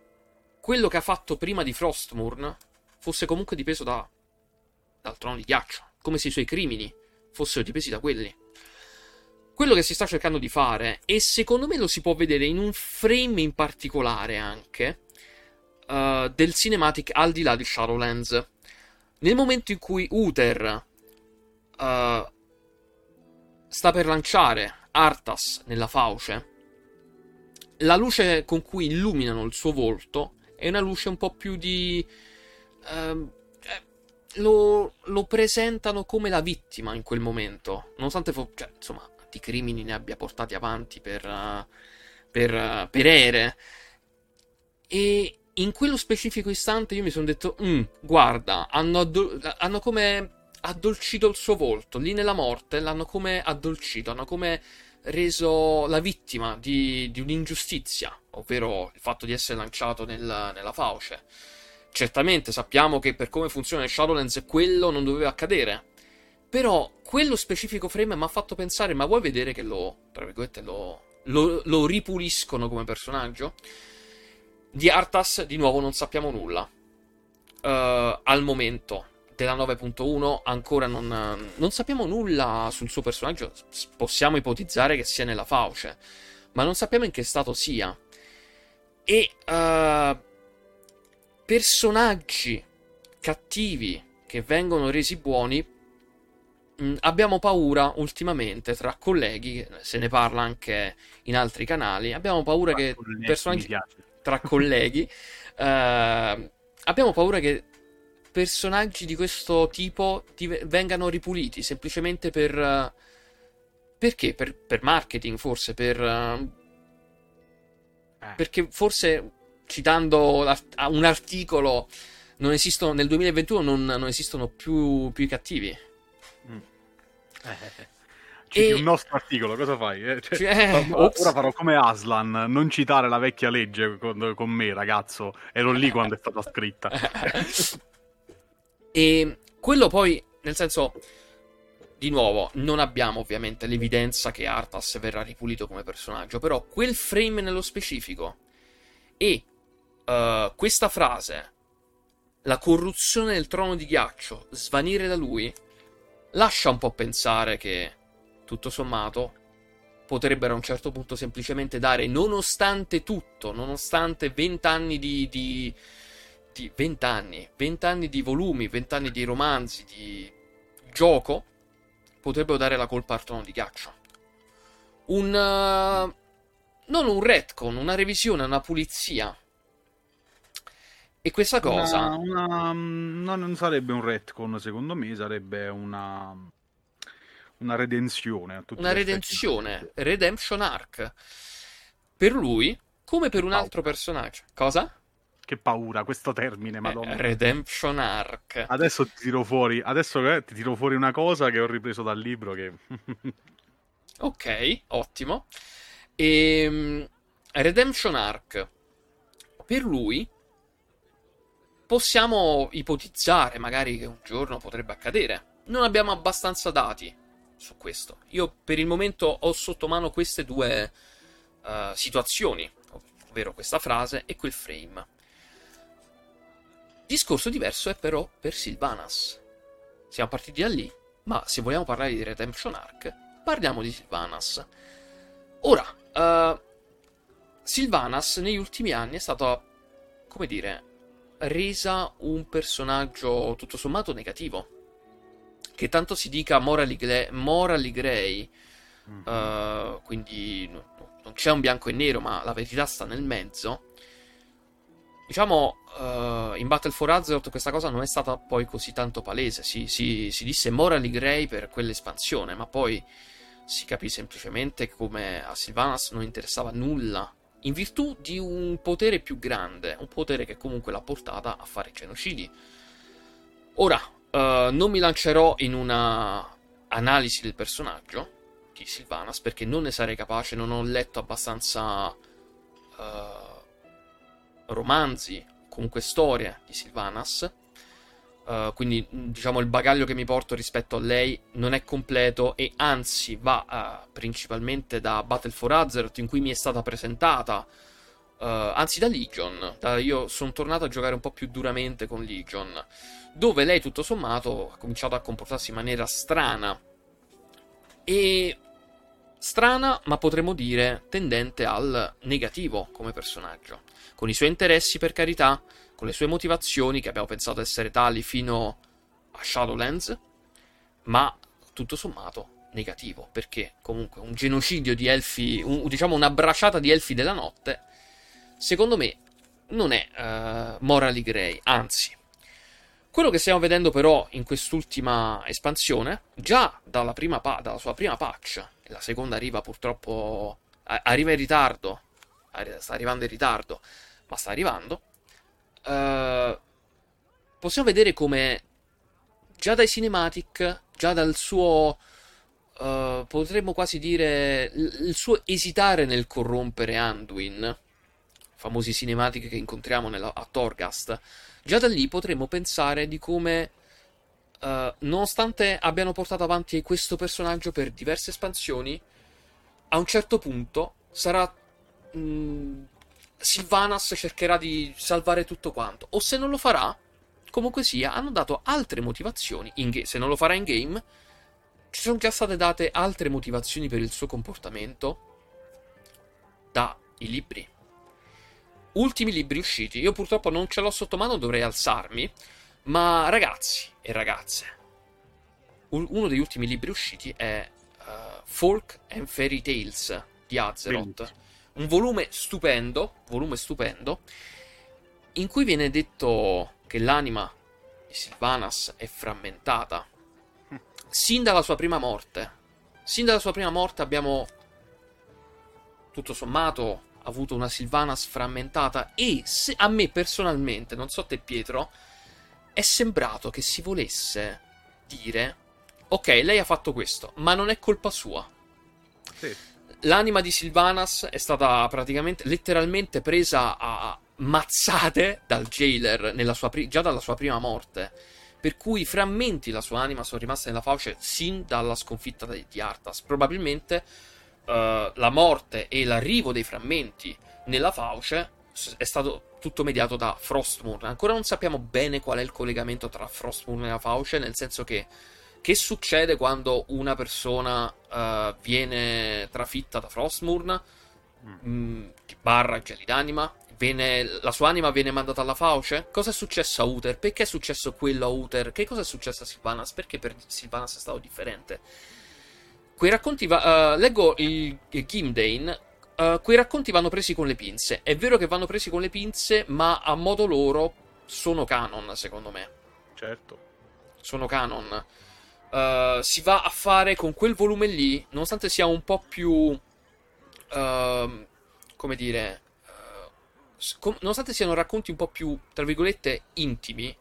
quello che ha fatto prima di Frostmourne fosse comunque dipeso da dal trono di ghiaccio, come se i suoi crimini fossero dipesi da quelli. Quello che si sta cercando di fare, e secondo me lo si può vedere in un frame in particolare anche, uh, del cinematic al di là di Shadowlands. Nel momento in cui Uther uh, sta per lanciare Arthas nella fauce, la luce con cui illuminano il suo volto è una luce un po' più di... Uh, lo, lo, presentano come la vittima in quel momento, nonostante fo- cioè, insomma, di crimini ne abbia portati avanti per, uh, per, uh, per ere. E in quello specifico istante io mi sono detto, mm, guarda, hanno, addol- hanno come addolcito il suo volto, lì nella morte l'hanno come addolcito, hanno come reso la vittima di, di un'ingiustizia, ovvero il fatto di essere lanciato nel, nella fauce. Certamente sappiamo che per come funziona Shadowlands quello non doveva accadere. Però quello specifico frame mi ha fatto pensare, ma vuoi vedere che lo, tra virgolette, lo, lo, lo ripuliscono come personaggio? Di Arthas, di nuovo, non sappiamo nulla. Uh, al momento della 9.1 ancora non, non, sappiamo nulla sul suo personaggio. Possiamo ipotizzare che sia nella fauce, ma non sappiamo in che stato sia. E uh, personaggi cattivi che vengono resi buoni, mh, mm, abbiamo paura ultimamente tra colleghi, se ne parla anche in altri canali, abbiamo paura tra che personaggi tra colleghi eh, abbiamo paura che personaggi di questo tipo vengano ripuliti semplicemente per uh, perché? Per, per, marketing, forse, per uh, eh. perché forse citando un articolo, non esistono, nel 2021 non, non esistono più, più, i cattivi. Mm. Eh, Citi e... un nostro articolo, cosa fai? Eh, cioè, cioè, ora, ora farò come Aslan, non citare la vecchia legge con, con me, ragazzo. Ero lì quando è stata scritta. e quello poi, nel senso, di nuovo, non abbiamo ovviamente l'evidenza che Arthas verrà ripulito come personaggio, però quel frame nello specifico e uh, questa frase, la corruzione del trono di ghiaccio, svanire da lui, lascia un po' pensare che, tutto sommato, potrebbero a un certo punto semplicemente dare, nonostante tutto, nonostante vent'anni di, di, di 20 anni, 20 anni di volumi, 20 anni di romanzi, di gioco, potrebbero dare la colpa al trono di ghiaccio. Un... Uh, non un retcon, una revisione, una pulizia. E questa cosa... Una, una, no, non sarebbe un retcon, secondo me, sarebbe una... Una redenzione. una redenzione. Redemption arc. Per lui, come per un altro personaggio. Cosa? Che paura questo termine, eh, madonna. Redemption Arc. Adesso ti tiro fuori, adesso eh, ti tiro fuori una cosa che ho ripreso dal libro che... ok, ottimo. E, ehm, Redemption Arc. Per lui possiamo ipotizzare magari che un giorno potrebbe accadere. Non abbiamo abbastanza dati su questo. Io per il momento ho sotto mano queste due uh, situazioni, ovvero questa frase e quel frame. Discorso diverso è però per Sylvanas. Siamo partiti da lì, ma se vogliamo parlare di Redemption Arc, parliamo di Sylvanas. Ora, uh, Sylvanas negli ultimi anni è stata, come dire, resa un personaggio tutto sommato negativo. Che tanto si dica morally, gle- morally grey, mm-hmm. uh, quindi no, non c'è un bianco e nero, ma la verità sta nel mezzo. Diciamo, uh, in Battle for Azeroth questa cosa non è stata poi così tanto palese. Si, si, si disse Morally Grey per quell'espansione, ma poi si capì semplicemente come a Sylvanas non interessava nulla. In virtù di un potere più grande, un potere che comunque l'ha portata a fare genocidi. Ora, uh, non mi lancerò in una analisi del personaggio di Sylvanas perché non ne sarei capace, non ho letto abbastanza. Uh, romanzi, comunque storie di Sylvanas. Uh, quindi diciamo il bagaglio che mi porto rispetto a lei non è completo e anzi va uh, principalmente da Battle for Azeroth in cui mi è stata presentata. Uh, anzi da Legion. Da, io sono tornato a giocare un po' più duramente con Legion dove lei tutto sommato ha cominciato a comportarsi in maniera strana. E strana ma potremmo dire tendente al negativo come personaggio con i suoi interessi per carità, con le sue motivazioni che abbiamo pensato essere tali fino a Shadowlands, ma tutto sommato negativo, perché comunque un genocidio di elfi, un, diciamo una bracciata di elfi della notte, secondo me non è uh, morally grey, anzi. Quello che stiamo vedendo però in quest'ultima espansione, già dalla, pa- dalla sua prima patch, e la seconda arriva purtroppo, arriva in ritardo, sta arrivando in ritardo, ma sta arrivando. Uh, possiamo vedere come già dai cinematic, già dal suo uh, potremmo quasi dire il suo esitare nel corrompere Anduin, famosi cinematic che incontriamo nella, a Torghast, già da lì potremmo pensare di come uh, nonostante abbiano portato avanti questo personaggio per diverse espansioni, a un certo punto sarà mh, Sylvanas cercherà di salvare tutto quanto. O se non lo farà, comunque sia, hanno dato altre motivazioni. Ga- se non lo farà in game, ci sono già state date altre motivazioni per il suo comportamento dai libri. Ultimi libri usciti. Io purtroppo non ce l'ho sotto mano, dovrei alzarmi. Ma ragazzi e ragazze, uno degli ultimi libri usciti è uh, Folk and Fairy Tales di Azeroth. Bellissimo un volume stupendo, volume stupendo, in cui viene detto che l'anima di Sylvanas è frammentata. Sin dalla sua prima morte. Sin dalla sua prima morte abbiamo, tutto sommato, avuto una Sylvanas frammentata e se, a me personalmente, non so te Pietro, è sembrato che si volesse dire ok, lei ha fatto questo, ma non è colpa sua. Sì l'anima di Sylvanas è stata praticamente, letteralmente presa a mazzate dal jailer pri- già dalla sua prima morte. Per cui frammenti della sua anima sono rimasti nella fauce sin dalla sconfitta di, Arthas. Probabilmente uh, la morte e l'arrivo dei frammenti nella fauce è stato tutto mediato da Frostmourne. Ancora non sappiamo bene qual è il collegamento tra Frostmourne e la fauce, nel senso che che succede quando una persona uh, viene trafitta da Frostmourne, mm. mm barra geli d'anima, viene, la sua anima viene mandata alla fauce? Cosa è successo a Uther? Perché è successo quello a Uther? Che cosa è successo a Sylvanas? Perché per Sylvanas è stato differente? Quei racconti, va, uh, leggo il, il Gimdane, uh, quei racconti vanno presi con le pinze. È vero che vanno presi con le pinze, ma a modo loro sono canon, secondo me. Certo. Sono canon. Uh, si va a fare con quel volume lì, nonostante sia un po' più. Uh, come dire. Uh, com- nonostante siano racconti un po' più, tra virgolette, intimi.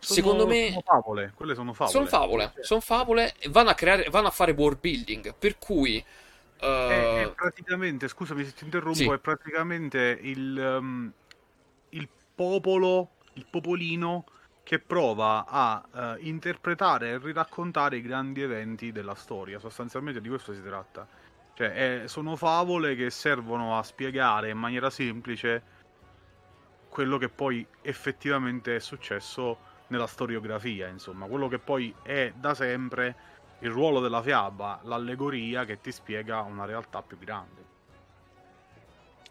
Sono, secondo me. Sono favole. Quelle sono favole. Sono favole. Sono favole. Vanno a, creare, vanno a fare world building. Per cui. È, è, praticamente, scusami se ti interrompo, sì. è praticamente il, um, il popolo, il popolino che prova a uh, interpretare e riraccontare i grandi eventi della storia. Sostanzialmente di questo si tratta. Cioè, è, sono favole che servono a spiegare in maniera semplice quello che poi effettivamente è successo nella storiografia, insomma, quello che poi è da sempre il ruolo della fiaba, l'allegoria che ti spiega una realtà più grande.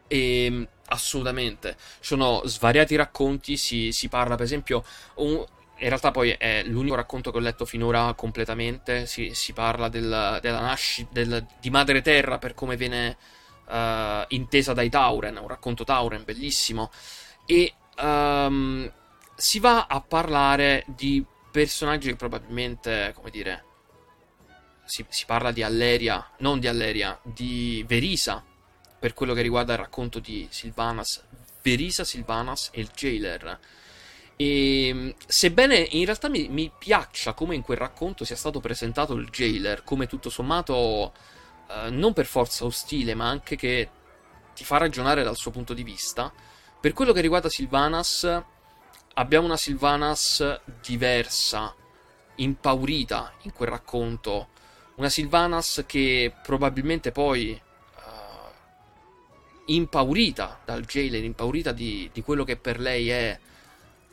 E, ehm, assolutamente. Sono svariati racconti, si, si parla per esempio... Un, in realtà poi è l'unico racconto che ho letto finora completamente, si, si parla del, della nascita del, di Madre Terra per come viene uh, intesa dai Tauren, un racconto Tauren bellissimo, e um, si va a parlare di personaggi che probabilmente, come dire, si, si parla di Alleria, non di Alleria, di Verisa, per quello che riguarda il racconto di Sylvanas, Verisa Sylvanas e il Jailer. E sebbene in realtà mi, mi, piaccia come in quel racconto sia stato presentato il Jailer, come tutto sommato eh, non per forza ostile, ma anche che ti fa ragionare dal suo punto di vista, per quello che riguarda Sylvanas, abbiamo una Sylvanas diversa, impaurita in quel racconto. Una Sylvanas che probabilmente poi impaurita dal jailer, impaurita di, di quello che per lei è,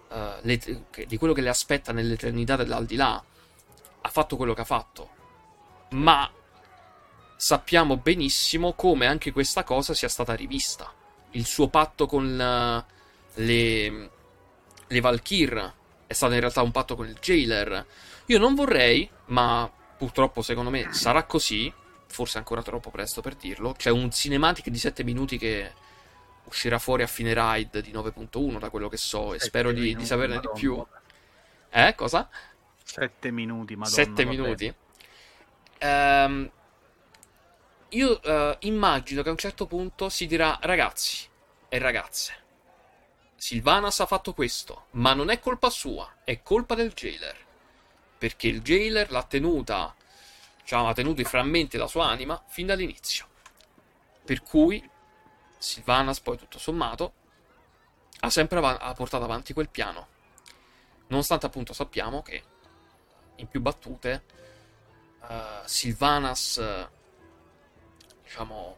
uh, le, di quello che le aspetta nell'eternità dell'aldilà, ha fatto quello che ha fatto. Ma sappiamo benissimo come anche questa cosa sia stata rivista. Il suo patto con uh, le, le Valkyr è stato in realtà un patto con il jailer. Io non vorrei, ma purtroppo secondo me sarà così, forse ancora troppo presto per dirlo. C'è un cinematic di 7 minuti che uscirà fuori a fine ride di 9.1 da quello che so e spero di, di, saperne Madonna, di più. Eh, cosa? 7 minuti, madonna. 7 minuti. Um, io uh, immagino che a un certo punto si dirà ragazzi e ragazze. Silvanas ha fatto questo, ma non è colpa sua, è colpa del jailer. Perché il jailer l'ha tenuta diciamo, ha tenuto i frammenti della sua anima fin dall'inizio. Per cui Sylvanas poi tutto sommato ha sempre av- ha portato avanti quel piano. Nonostante appunto sappiamo che in più battute uh, Sylvanas uh, diciamo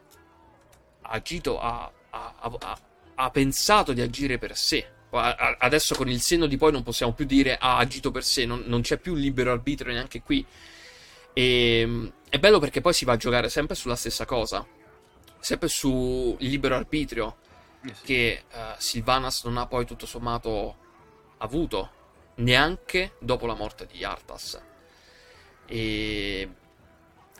ha agito ha, ha, ha, pensato di agire per sé adesso con il senno di poi non possiamo più dire ha agito per sé non, non c'è più libero arbitrio neanche qui e ehm, è bello perché poi si va a giocare sempre sulla stessa cosa, sempre sul libero arbitrio eh che uh, Sylvanas non ha poi tutto sommato avuto, neanche dopo la morte di Arthas. E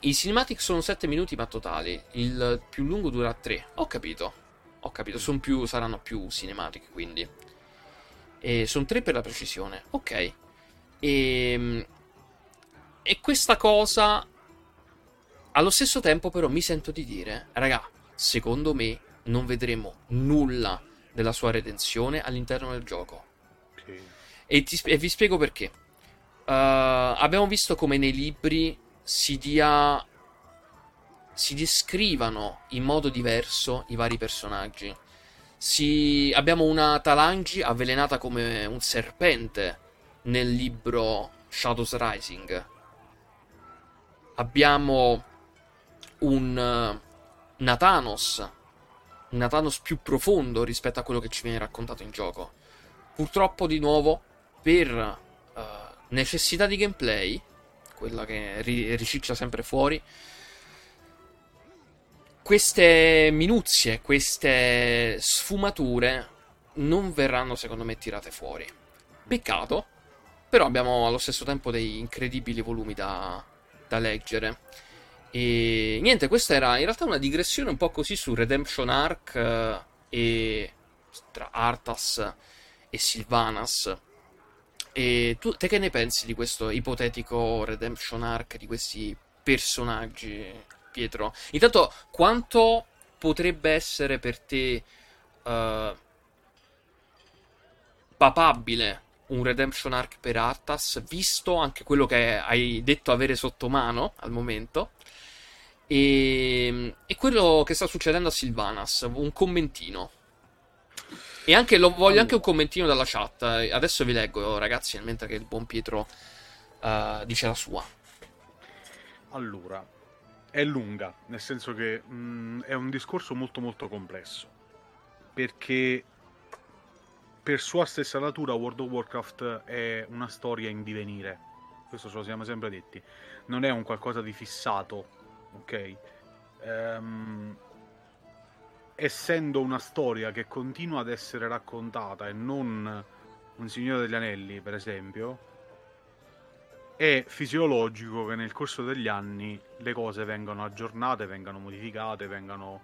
i cinematic sono 7 minuti ma totali, il più lungo dura 3. Ho capito, ho capito, sono più, saranno più cinematic quindi. E sono 3 per la precisione, ok. E ehm, e questa cosa, allo stesso tempo, però, mi sento di dire, raga, secondo me non vedremo nulla della sua redenzione all'interno del gioco. Okay. E, ti, e, vi spiego perché. Uh, abbiamo visto come nei libri si dia. si descrivano in modo diverso i vari personaggi. Si, abbiamo una Talangi avvelenata come un serpente nel libro Shadows Rising abbiamo un Nathanos, un Nathanos più profondo rispetto a quello che ci viene raccontato in gioco. Purtroppo, di nuovo, per uh, necessità di gameplay, quella che ri- riciccia sempre fuori. Queste minuzie, queste sfumature non verranno secondo me tirate fuori. Peccato, però abbiamo allo stesso tempo dei incredibili volumi da, da leggere. E niente, questa era in realtà una digressione un po' così su Redemption Arc eh, e tra Arthas e Sylvanas. E tu, te che ne pensi di questo ipotetico Redemption Arc, di questi personaggi, Pietro? Intanto, quanto potrebbe essere per te uh, papabile un Redemption Arc per Arthas, visto anche quello che hai detto avere sotto mano al momento? E, e quello che sta succedendo a Sylvanas, un commentino. E anche, lo, voglio anche un commentino dalla chat. Adesso vi leggo, ragazzi, mentre che il buon Pietro uh, dice la sua. Allora, è lunga, nel senso che mh, mm, è un discorso molto molto complesso. Perché per sua stessa natura World of Warcraft è una storia in divenire. Questo ce lo siamo sempre detti. Non è un qualcosa di fissato, ok? Um, essendo una storia che continua ad essere raccontata e non un Signore degli Anelli, per esempio, è fisiologico che nel corso degli anni le cose vengano aggiornate, vengano modificate, vengano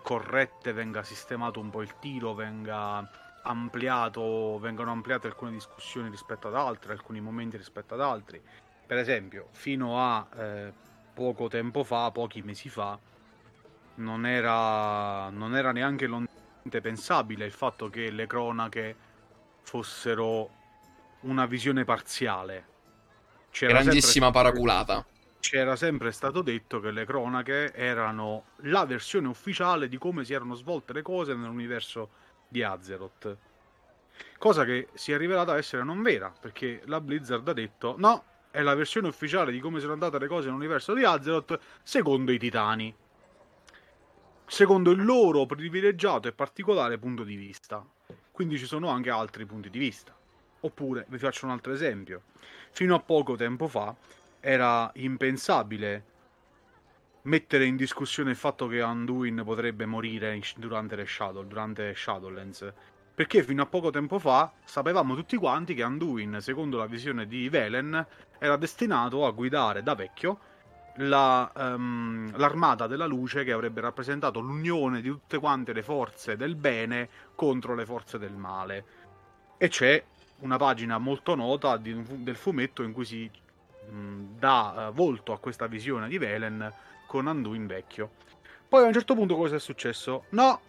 corrette, venga sistemato un po' il tiro, venga ampliato, vengano ampliate alcune discussioni rispetto ad altre, alcuni momenti rispetto ad altri. Per esempio, fino a eh, poco tempo fa, pochi mesi fa, non era, non era neanche lontanamente pensabile il fatto che le cronache fossero una visione parziale. C'era Grandissima paraculata. C'era sempre stato detto che le cronache erano la versione ufficiale di come si erano svolte le cose nell'universo di Azeroth. Cosa che si è rivelata essere non vera, perché la Blizzard ha detto no, è la versione ufficiale di come sono andate le cose nell'universo di Azeroth secondo i titani secondo il loro privilegiato e particolare punto di vista. Quindi ci sono anche altri punti di vista. Oppure, vi faccio un altro esempio. Fino a poco tempo fa era impensabile mettere in discussione il fatto che Anduin potrebbe morire durante le Shadow, durante Shadowlands. Perché fino a poco tempo fa sapevamo tutti quanti che Anduin, secondo la visione di Velen, era destinato a guidare da vecchio la, um, l'armata della luce che avrebbe rappresentato l'unione di tutte quante le forze del bene contro le forze del male. E c'è una pagina molto nota di, del fumetto in cui si mh, dà uh, volto a questa visione di Velen con Anduin vecchio. Poi a un certo punto cosa è successo? No,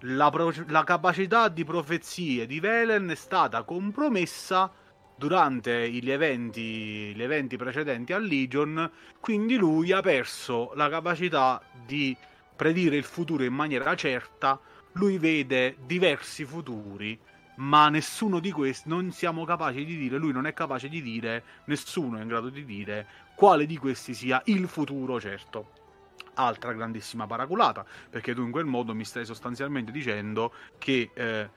la, pro- la capacità di profezie di Velen è stata compromessa durante gli eventi, gli eventi precedenti a Legion, quindi lui ha perso la capacità di predire il futuro in maniera certa, lui vede diversi futuri, ma nessuno di questi non siamo capaci di dire, lui non è capace di dire, nessuno è in grado di dire quale di questi sia il futuro certo. Altra grandissima paraculata, perché tu in quel modo mi stai sostanzialmente dicendo che eh,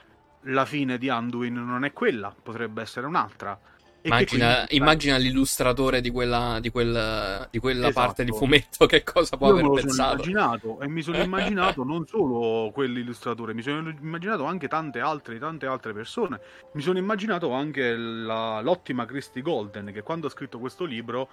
la fine di Anduin non è quella, potrebbe essere un'altra. Immagina, quindi... immagina, l'illustratore di quella, di quella, di quella esatto. parte di fumetto che cosa può Io aver pensato. Sono immaginato, e mi sono immaginato non solo quell'illustratore, mi sono immaginato anche tante altre, tante altre persone. Mi sono immaginato anche la, l'ottima Christy Golden che quando ha scritto questo libro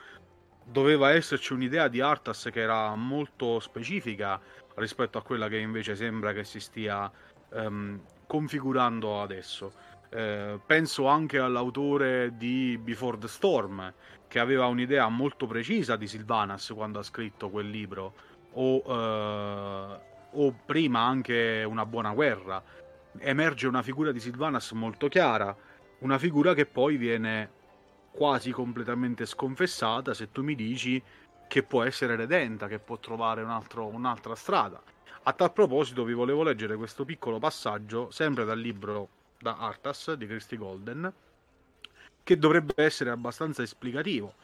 doveva esserci un'idea di Arthas che era molto specifica rispetto a quella che invece sembra che si stia um, configurando adesso. Eh, penso anche all'autore di Before the Storm, che aveva un'idea molto precisa di Sylvanas quando ha scritto quel libro, o, eh, o prima anche Una buona guerra. Emerge una figura di Sylvanas molto chiara, una figura che poi viene quasi completamente sconfessata se tu mi dici che può essere redenta, che può trovare un altro, un'altra strada. A tal proposito vi volevo leggere questo piccolo passaggio, sempre dal libro da Artas di Christy Golden, che dovrebbe essere abbastanza esplicativo.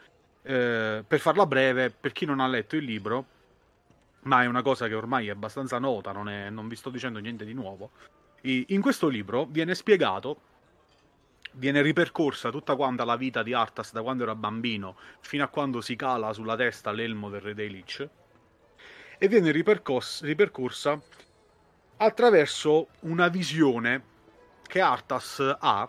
Eh, per farla breve, per chi non ha letto il libro, ma è una cosa che ormai è abbastanza nota, non, è, non vi sto dicendo niente di nuovo, in questo libro viene spiegato viene ripercorsa tutta quanta la vita di Arthas da quando era bambino fino a quando si cala sulla testa l'elmo del re dei Lich e viene ripercorsa, attraverso una visione che Arthas ha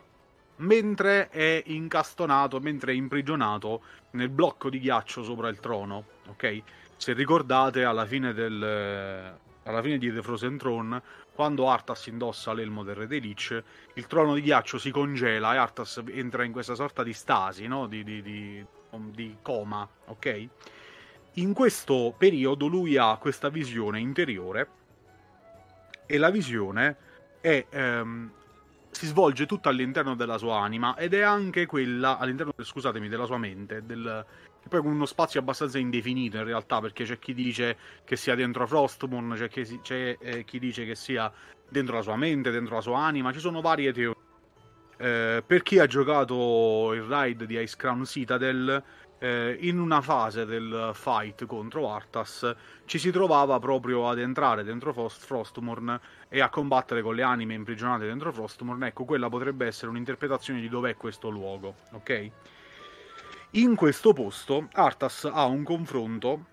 mentre è incastonato, mentre è imprigionato nel blocco di ghiaccio sopra il trono, ok? Se ricordate alla fine del alla fine di The Frozen Throne, quando Arthas indossa l'elmo del re dei Lich, il trono di ghiaccio si congela e Arthas entra in questa sorta di stasi, no? di, di, di, di coma, ok? In questo periodo lui ha questa visione interiore e la visione è, ehm, si svolge tutta all'interno della sua anima ed è anche quella all'interno, scusatemi, della sua mente, del, e poi con uno spazio abbastanza indefinito in realtà, perché c'è chi dice che sia dentro Frostmourne, c'è, chi, c'è eh, chi dice che sia dentro la sua mente, dentro la sua anima, ci sono varie teorie. Eh, per chi ha giocato il ride di Ice Crown Citadel, eh, in una fase del fight contro Arthas ci si trovava proprio ad entrare dentro Frost, Frostmourne e a combattere con le anime imprigionate dentro Frostmourne. Ecco, quella potrebbe essere un'interpretazione di dov'è questo luogo, ok? In questo posto Arthas ha un confronto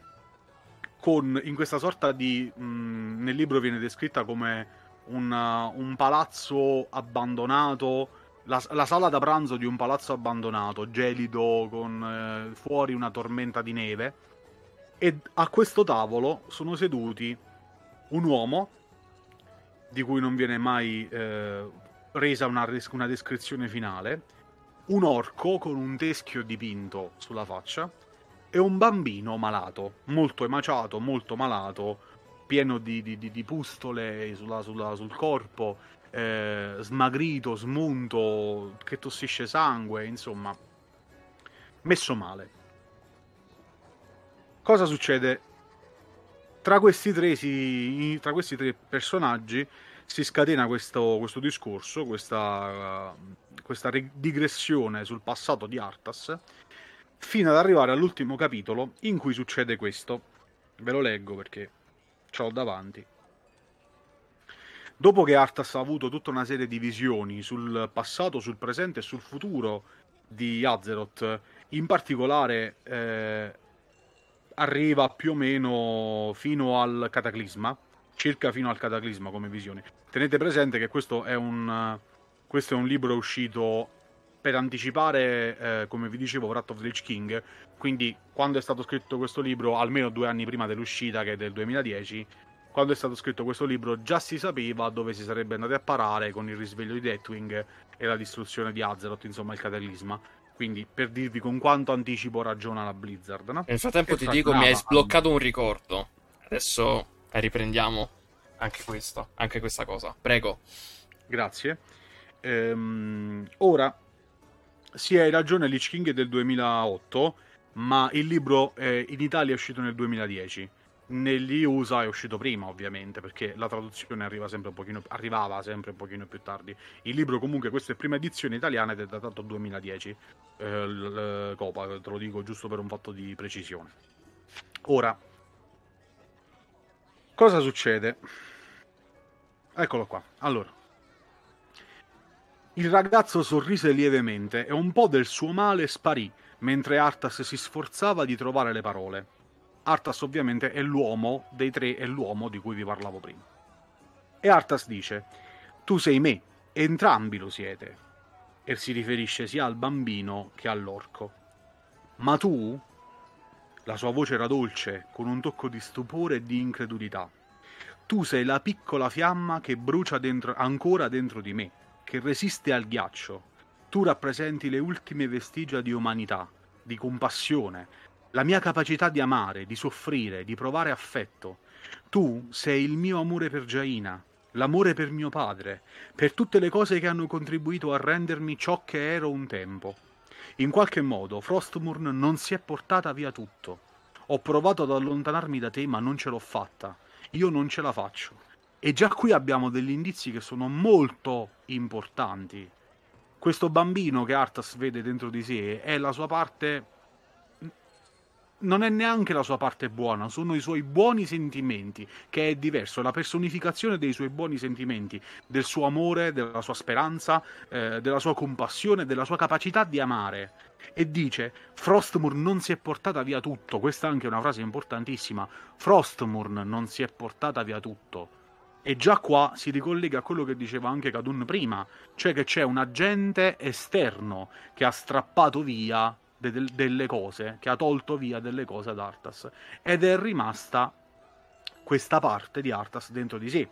con, in questa sorta di... Mh, mm, nel libro viene descritta come un, un palazzo abbandonato, la, la, sala da pranzo di un palazzo abbandonato, gelido, con eh, fuori una tormenta di neve. E a questo tavolo sono seduti un uomo, di cui non viene mai eh, resa una, una descrizione finale, un orco con un teschio dipinto sulla faccia e un bambino malato, molto emaciato, molto malato, pieno di, di, di pustole sulla, sulla, sul corpo, eh, smagrito, smunto, che tossisce sangue, insomma, messo male. Cosa succede? Tra questi tre, si, tra questi tre personaggi si scatena questo, questo discorso, questa, questa digressione sul passato di Arthas, fino ad arrivare all'ultimo capitolo in cui succede questo. Ve lo leggo perché ce l'ho davanti. Dopo che Arthas ha avuto tutta una serie di visioni sul passato, sul presente e sul futuro di Azeroth, in particolare eh, arriva più o meno fino al cataclisma, circa fino al cataclisma come visione. Tenete presente che questo è un, questo è un libro uscito per anticipare, eh, come vi dicevo, Wrath of the Lich King. Quindi, quando è stato scritto questo libro, almeno due anni prima dell'uscita, che è del 2010, quando è stato scritto questo libro, già si sapeva dove si sarebbe andati a parare con il risveglio di Deathwing e la distruzione di Azeroth, insomma, il cataclisma. Quindi, per dirvi con quanto anticipo ragiona la Blizzard, no? Nel frattempo, ti dico, mi hai sbloccato un ricordo. Adesso riprendiamo anche questo, anche questa cosa. Prego. Grazie. Ehm, ora, sì, hai ragione, Lich King è del 2008, ma il libro eh, in Italia è uscito nel 2010. Negli USA è uscito prima, ovviamente, perché la traduzione arriva sempre pochino, arrivava sempre un pochino più tardi. Il libro, comunque, questa è prima edizione italiana ed è datato 2010. Eh, l- Copa, te lo dico giusto per un fatto di precisione. Ora, cosa succede? Eccolo qua. Allora. Il ragazzo sorrise lievemente e un po' del suo male sparì mentre Artas si sforzava di trovare le parole. Artas ovviamente è l'uomo dei tre, è l'uomo di cui vi parlavo prima. E Artas dice, tu sei me, entrambi lo siete. E si riferisce sia al bambino che all'orco. Ma tu? La sua voce era dolce, con un tocco di stupore e di incredulità. Tu sei la piccola fiamma che brucia dentro, ancora dentro di me, che resiste al ghiaccio. Tu rappresenti le ultime vestigia di umanità, di compassione, la mia capacità di amare, di soffrire, di provare affetto. Tu sei il mio amore per Jaina, l'amore per mio padre, per tutte le cose che hanno contribuito a rendermi ciò che ero un tempo. In qualche modo Frostmourne non si è portata via tutto. Ho provato ad allontanarmi da te, ma non ce l'ho fatta io non ce la faccio. E già qui abbiamo degli indizi che sono molto importanti. Questo bambino che Arthas vede dentro di sé è la sua parte non è neanche la sua parte buona, sono i suoi buoni sentimenti, che è diverso, la personificazione dei suoi buoni sentimenti, del suo amore, della sua speranza, eh, della sua compassione, della sua capacità di amare. E dice, Frostmourne non si è portata via tutto, questa è anche una frase importantissima, Frostmourne non si è portata via tutto. E già qua si ricollega a quello che diceva anche Kadun prima, cioè che c'è un agente esterno che ha strappato via de- delle cose, che ha tolto via delle cose ad Arthas. Ed è rimasta questa parte di Arthas dentro di sé.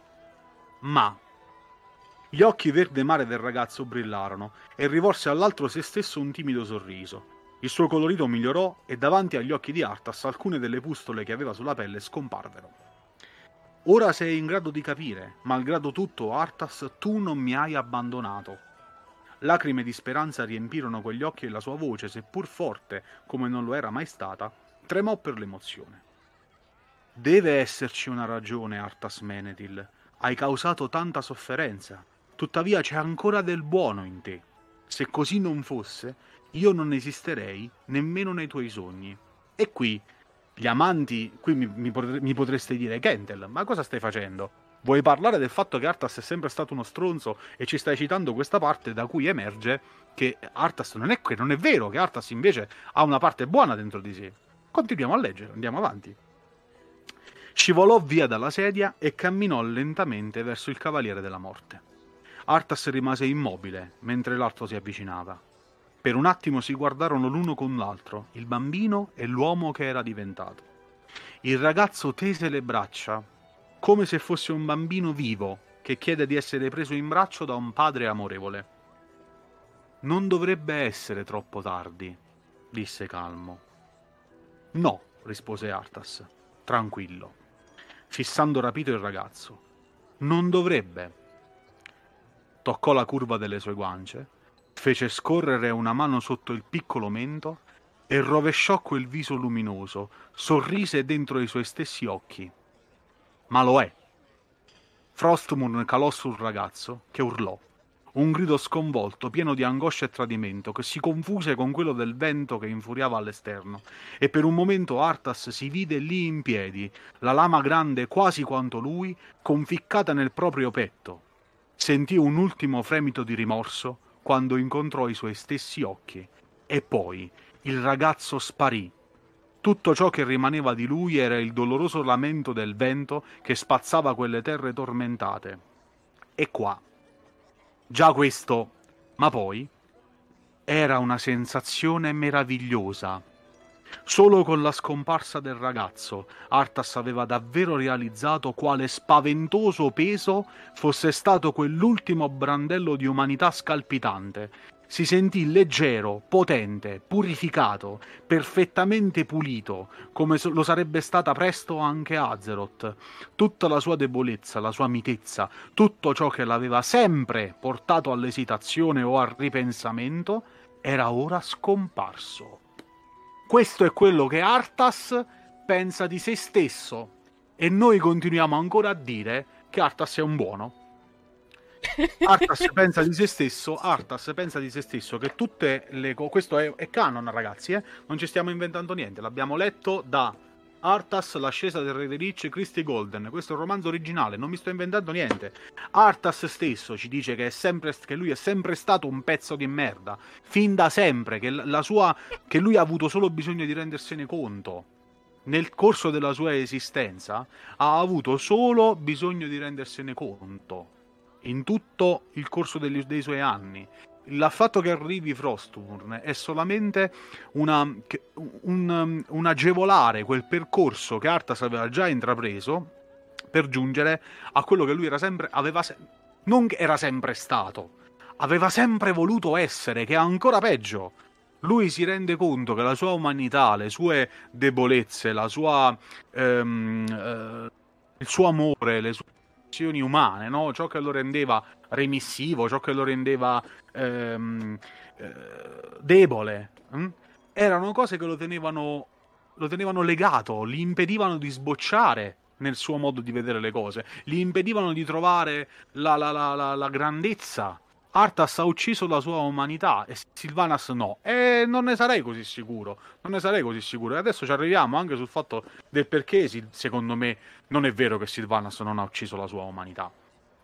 Ma gli occhi verde mare del ragazzo brillarono e rivolse all'altro se stesso un timido sorriso. Il suo colorito migliorò e davanti agli occhi di Arthas alcune delle pustole che aveva sulla pelle scomparvero. Ora sei in grado di capire, malgrado tutto, Arthas, tu non mi hai abbandonato. Lacrime di speranza riempirono quegli occhi e la sua voce, seppur forte come non lo era mai stata, tremò per l'emozione. Deve esserci una ragione, Artas Menethil. Hai causato tanta sofferenza. Tuttavia c'è ancora del buono in te. Se così non fosse, io non esisterei nemmeno nei tuoi sogni. E qui, gli amanti, qui mi, mi, mi potreste dire, Kentel, ma cosa stai facendo? Vuoi parlare del fatto che Arthas è sempre stato uno stronzo e ci stai citando questa parte da cui emerge che Arthas non è, non è vero, che Arthas invece ha una parte buona dentro di sé. Continuiamo a leggere, andiamo avanti. Scivolò via dalla sedia e camminò lentamente verso il Cavaliere della Morte. Arthas rimase immobile mentre l'altro si avvicinava. Per un attimo si guardarono l'uno con l'altro, il bambino e l'uomo che era diventato. Il ragazzo tese le braccia come se fosse un bambino vivo che chiede di essere preso in braccio da un padre amorevole. Non dovrebbe essere troppo tardi, disse calmo. No, rispose Artas, tranquillo, fissando rapito il ragazzo. Non dovrebbe. Toccò la curva delle sue guance, fece scorrere una mano sotto il piccolo mento e rovesciò quel viso luminoso, sorrise dentro i suoi stessi occhi ma lo è. Frostmourne calò sul ragazzo, che urlò. Un grido sconvolto, pieno di angoscia e tradimento, che si confuse con quello del vento che infuriava all'esterno, e per un momento Artas si vide lì in piedi, la lama grande quasi quanto lui, conficcata nel proprio petto. Sentì un ultimo fremito di rimorso quando incontrò i suoi stessi occhi, e poi il ragazzo sparì tutto ciò che rimaneva di lui era il doloroso lamento del vento che spazzava quelle terre tormentate. E qua. Già questo, ma poi era una sensazione meravigliosa. Solo con la scomparsa del ragazzo, Artas aveva davvero realizzato quale spaventoso peso fosse stato quell'ultimo brandello di umanità scalpitante si sentì leggero, potente, purificato, perfettamente pulito, come lo sarebbe stata presto anche Azeroth. Tutta la sua debolezza, la sua mitezza, tutto ciò che l'aveva sempre portato all'esitazione o al ripensamento, era ora scomparso. Questo è quello che Arthas pensa di se stesso e noi continuiamo ancora a dire che Arthas è un buono. Artas pensa di se stesso, Artas pensa di se stesso che tutte le cose, questo è, è, canon ragazzi, eh? non ci stiamo inventando niente, l'abbiamo letto da Artas, l'ascesa del re dei ricci, Christy Golden, questo è un romanzo originale, non mi sto inventando niente. Artas stesso ci dice che, sempre, che lui è sempre stato un pezzo di merda, fin da sempre, che, sua, che lui ha avuto solo bisogno di rendersene conto nel corso della sua esistenza ha avuto solo bisogno di rendersene conto in tutto il corso degli, dei suoi anni. Il fatto che arrivi Frostmourne è solamente una, un, un agevolare quel percorso che Arthas aveva già intrapreso per giungere a quello che lui era sempre, aveva se- non era sempre stato, aveva sempre voluto essere, che è ancora peggio. Lui si rende conto che la sua umanità, le sue debolezze, la sua, ehm, eh, il suo amore, le sue azioni umane, no? ciò che lo rendeva remissivo, ciò che lo rendeva ehm, eh, debole, hm? erano cose che lo tenevano, lo tenevano legato, gli impedivano di sbocciare nel suo modo di vedere le cose, gli impedivano di trovare la, la, la, la grandezza. Arthas ha ucciso la sua umanità e Silvanas no. E non ne sarei così sicuro. Non ne sarei così sicuro. E adesso ci arriviamo anche sul fatto del perché, secondo me, non è vero che Silvanas non ha ucciso la sua umanità.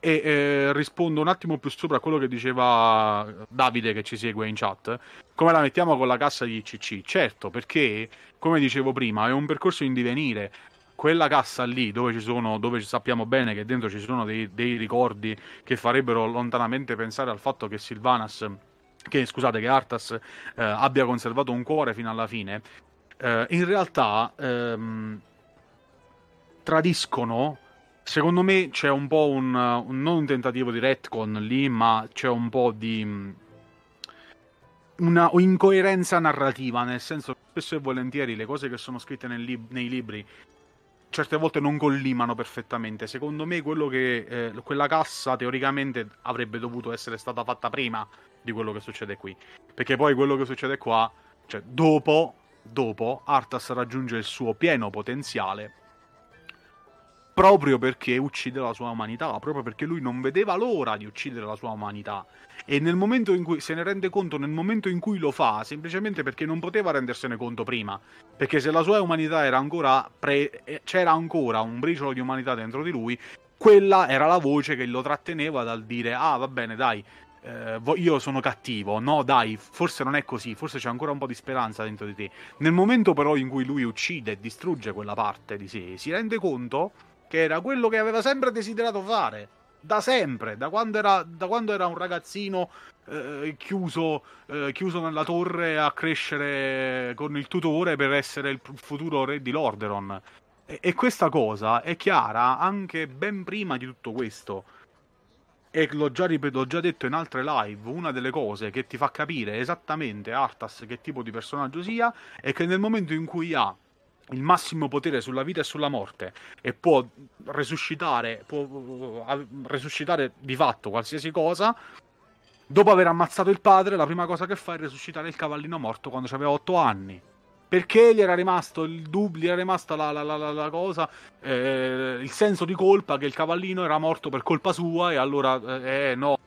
E eh, rispondo un attimo più sopra a quello che diceva Davide che ci segue in chat. Come la mettiamo con la cassa di ICC? Certo, perché, come dicevo prima, è un percorso in divenire quella cassa lì dove ci sono, dove sappiamo bene che dentro ci sono dei, dei ricordi che farebbero lontanamente pensare al fatto che Silvanas, che scusate, che Artas eh, abbia conservato un cuore fino alla fine, eh, in realtà ehm, tradiscono. Secondo me c'è un po' un, un, non un tentativo di retcon lì, ma c'è un po' di una incoerenza narrativa, nel senso che spesso e volentieri le cose che sono scritte lib- nei libri certe volte non collimano perfettamente. Secondo me quello che eh, quella cassa teoricamente avrebbe dovuto essere stata fatta prima di quello che succede qui. Perché poi quello che succede qua, cioè dopo, dopo Arthas raggiunge il suo pieno potenziale proprio perché uccide la sua umanità, proprio perché lui non vedeva l'ora di uccidere la sua umanità. E nel momento in cui se ne rende conto, nel momento in cui lo fa, semplicemente perché non poteva rendersene conto prima. Perché se la sua umanità era ancora. Pre- eh, c'era ancora un briciolo di umanità dentro di lui, quella era la voce che lo tratteneva dal dire: Ah, va bene, dai. Eh, io sono cattivo, no dai, forse non è così, forse c'è ancora un po' di speranza dentro di te. Nel momento però in cui lui uccide e distrugge quella parte di sé, si rende conto che era quello che aveva sempre desiderato fare. Da sempre, da quando era, da quando era un ragazzino eh, chiuso, eh, chiuso nella torre a crescere con il tutore per essere il futuro re di Lorderon. E, e questa cosa è chiara anche ben prima di tutto questo e l'ho già, l'ho già detto in altre live, una delle cose che ti fa capire esattamente Arthas che tipo di personaggio sia è che nel momento in cui ha il massimo potere sulla vita e sulla morte e può resuscitare, può uh, resuscitare di fatto qualsiasi cosa. Dopo aver ammazzato il padre, la prima cosa che fa è resuscitare il cavallino morto quando aveva 8 anni. Perché gli era rimasto il dubbio, gli era rimasta la, la, la, la cosa, eh, il senso di colpa che il cavallino era morto per colpa sua e allora, eh, eh no,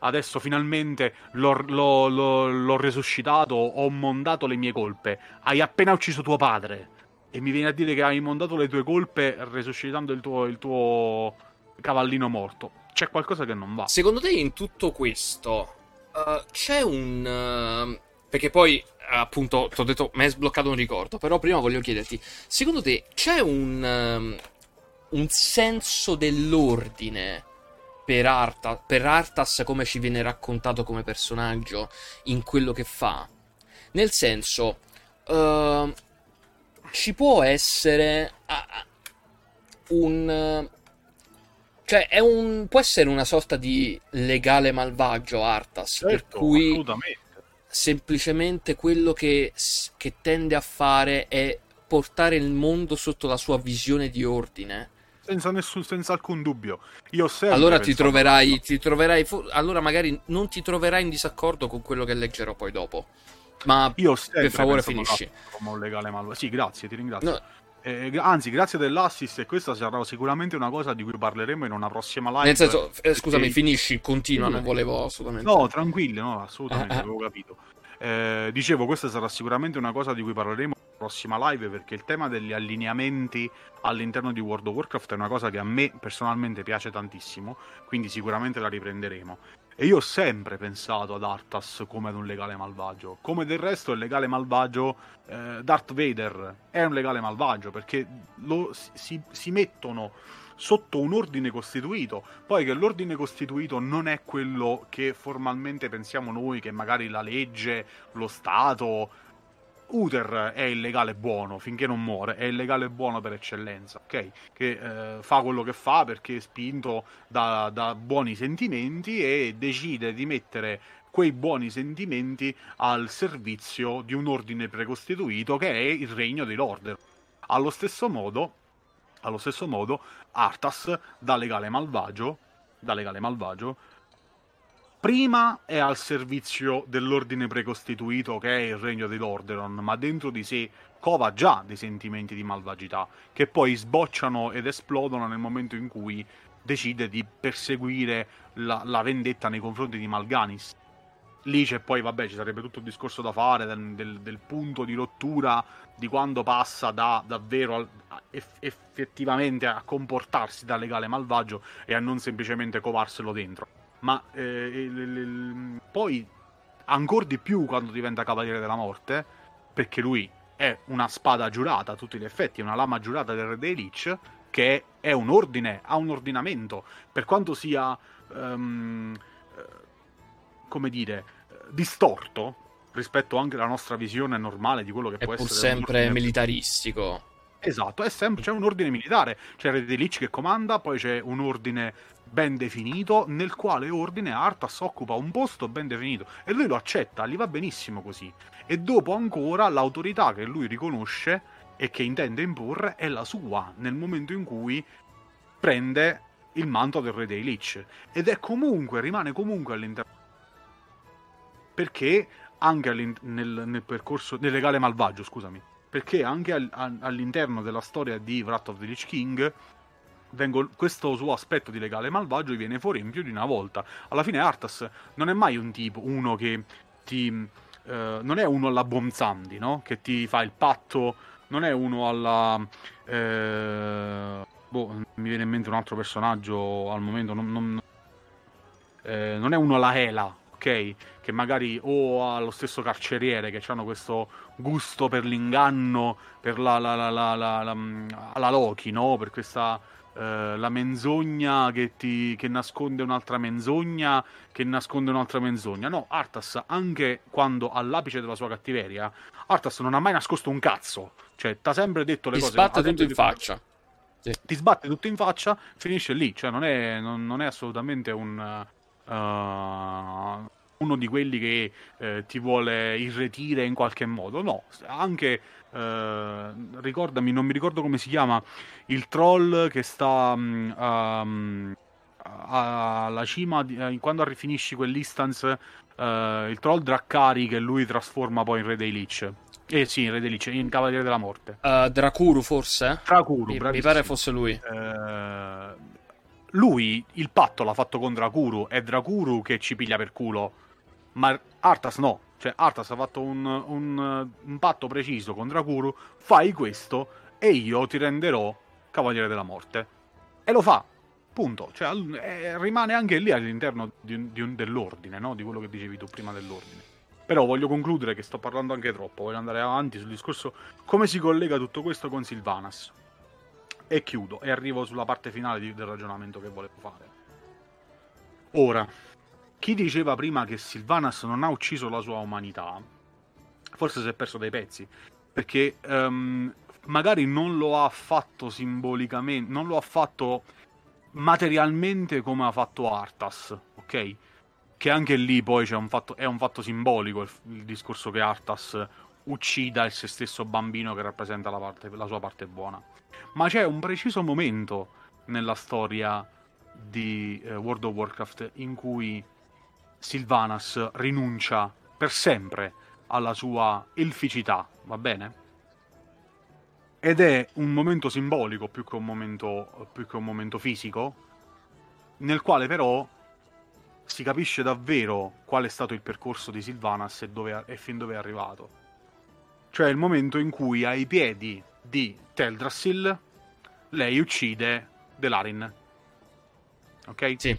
adesso finalmente l'ho, l'ho, l'ho, l'ho resuscitato, ho mondato le mie colpe. Hai appena ucciso tuo padre e mi viene a dire che hai montato le tue colpe resuscitando il tuo, il tuo cavallino morto. C'è qualcosa che non va. Secondo te in tutto questo uh, c'è un... Uh, perché poi appunto ti ho detto mi hai sbloccato un ricordo, però prima voglio chiederti, secondo te c'è un, um, un senso dell'ordine per, Arta, per Artas come ci viene raccontato come personaggio in quello che fa? Nel senso... Uh, ci può essere un cioè è un può essere una sorta di legale malvagio Artas certo, per cui semplicemente quello che, che tende a fare è portare il mondo sotto la sua visione di ordine senza, nessun, senza alcun dubbio. Io allora ti troverai, ti troverai, allora magari non ti troverai in disaccordo con quello che leggerò poi dopo. Ma io per favore finisci. Come un legale malvagio. Sì, grazie, ti ringrazio. No. Eh, anzi, grazie dell'assist e questa sarà sicuramente una cosa di cui parleremo in una prossima live. Nel senso, eh, scusami, perché... finisci, continua, non volevo assolutamente. No, tranquillo, no, assolutamente, eh, avevo capito. Eh, dicevo, questa sarà sicuramente una cosa di cui parleremo in una prossima live perché il tema degli allineamenti all'interno di World of Warcraft è una cosa che a me personalmente piace tantissimo, quindi sicuramente la riprenderemo. E io ho sempre pensato ad Arthas come ad un legale malvagio. Come del resto il legale malvagio, eh, Darth Vader è un legale malvagio perché lo, si, si mettono sotto un ordine costituito. Poi che l'ordine costituito non è quello che formalmente pensiamo noi, che magari la legge, lo Stato, Uther è il legale buono finché non muore, è il legale buono per eccellenza, ok? Che eh, fa quello che fa perché è spinto da, da, buoni sentimenti e decide di mettere quei buoni sentimenti al servizio di un ordine precostituito che è il regno di Lorder. Allo stesso modo, allo stesso modo Arthas, da legale malvagio, da legale malvagio prima è al servizio dell'ordine precostituito che è il regno di Lorderon, ma dentro di sé cova già dei sentimenti di malvagità, che poi sbocciano ed esplodono nel momento in cui decide di perseguire la, la vendetta nei confronti di Malganis. Lì c'è poi, vabbè, ci sarebbe tutto il discorso da fare del, del, del punto di rottura di quando passa da davvero al, eff, effettivamente a comportarsi da legale malvagio e a non semplicemente covarselo dentro. Ma eh, il, il, poi ancora di più quando diventa Cavaliere della Morte, perché lui è una spada giurata a tutti gli effetti, è una lama giurata del Re dei Lich, che è un ordine, ha un ordinamento, per quanto sia, um, come dire, distorto rispetto anche alla nostra visione normale di quello che è può essere. È sempre militaristico. Esatto, è sempre, c'è un ordine militare, c'è il Re dei Lich che comanda, poi c'è un ordine ben definito, nel quale ordine Arthas occupa un posto ben definito. E lui lo accetta, gli va benissimo così. E dopo ancora l'autorità che lui riconosce e che intende imporre è la sua nel momento in cui prende il manto del re dei Lich. Ed è comunque, rimane comunque all'interno perché anche nel, nel, percorso nel legale malvagio, scusami, perché anche al, all'interno della storia di Wrath of the Lich King vengo, questo suo aspetto di legale malvagio viene fuori in più di una volta. Alla fine Arthas non è mai un tipo, uno che ti... Eh, non è uno alla Bonzandi, no? Che ti fa il patto, non è uno alla... Eh, boh, mi viene in mente un altro personaggio al momento, non, non, eh, non è uno alla Hela, ok? Che magari o ha lo stesso carceriere che hanno questo gusto per l'inganno, per la, la, la, la, la Loki, no? Per questa eh, la menzogna che, ti, che nasconde un'altra menzogna, che nasconde un'altra menzogna. No, Arthas, anche quando all'apice della sua cattiveria, Arthas non ha mai nascosto un cazzo. Cioè, ti ha sempre detto le ti cose. Ti sbatte tutto in faccia. Sì. Ti sbatte tutto in faccia, finisce lì. Cioè, non è, non, non è assolutamente un. Uh, uno di quelli che eh, ti vuole irretire in qualche modo. No, anche eh, ricordami, non mi ricordo come si chiama, il troll che sta um, alla cima, di, eh, quando finisci quell'instance, uh, il troll Draccari che lui trasforma poi in Re dei Lich. Eh sì, in Re dei Lich, in Cavaliere della Morte. Uh, Dracuru forse? Dracuru, mi, mi pare fosse lui. lui il patto l'ha fatto con Dracuru, è Dracuru che ci piglia per culo ma Arthas no. Cioè, Arthas ha fatto un, un, un patto preciso con Dracuru. Fai questo e io ti renderò Cavaliere della Morte. E lo fa. Punto. Cioè, eh, rimane anche lì all'interno di, di, dell'ordine, no? Di quello che dicevi tu prima dell'ordine. Però voglio concludere che sto parlando anche troppo. Voglio andare avanti sul discorso come si collega tutto questo con Silvanas. E chiudo. E arrivo sulla parte finale di, del ragionamento che volevo fare. Ora, chi diceva prima che Silvanas non ha ucciso la sua umanità, forse si è perso dei pezzi, perché um, magari non lo ha fatto simbolicamente, non lo ha fatto materialmente come ha fatto Arthas, ok? Che anche lì poi un fatto, è un fatto simbolico il, il, discorso che Arthas uccida il se stesso bambino che rappresenta la, parte, la sua parte buona. Ma c'è un preciso momento nella storia di uh, World of Warcraft in cui Silvanas rinuncia per sempre alla sua elficità, va bene? Ed è un momento simbolico più che un momento, più che un momento fisico, nel quale però si capisce davvero qual è stato il percorso di Silvanas e, dove, e fin dove è arrivato. Cioè il momento in cui ai piedi di Teldrassil lei uccide Delarin. Ok? Sì.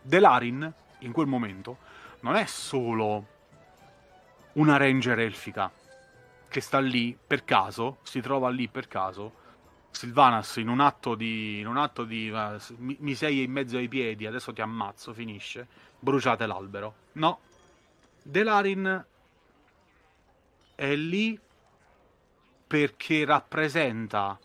Delarin in quel momento non è solo una ranger elfica che sta lì per caso, si trova lì per caso. Silvanas in un atto di. Un atto di uh, mi, sei in mezzo ai piedi, adesso ti ammazzo, finisce. Bruciate l'albero. No. Delarin è lì perché rappresenta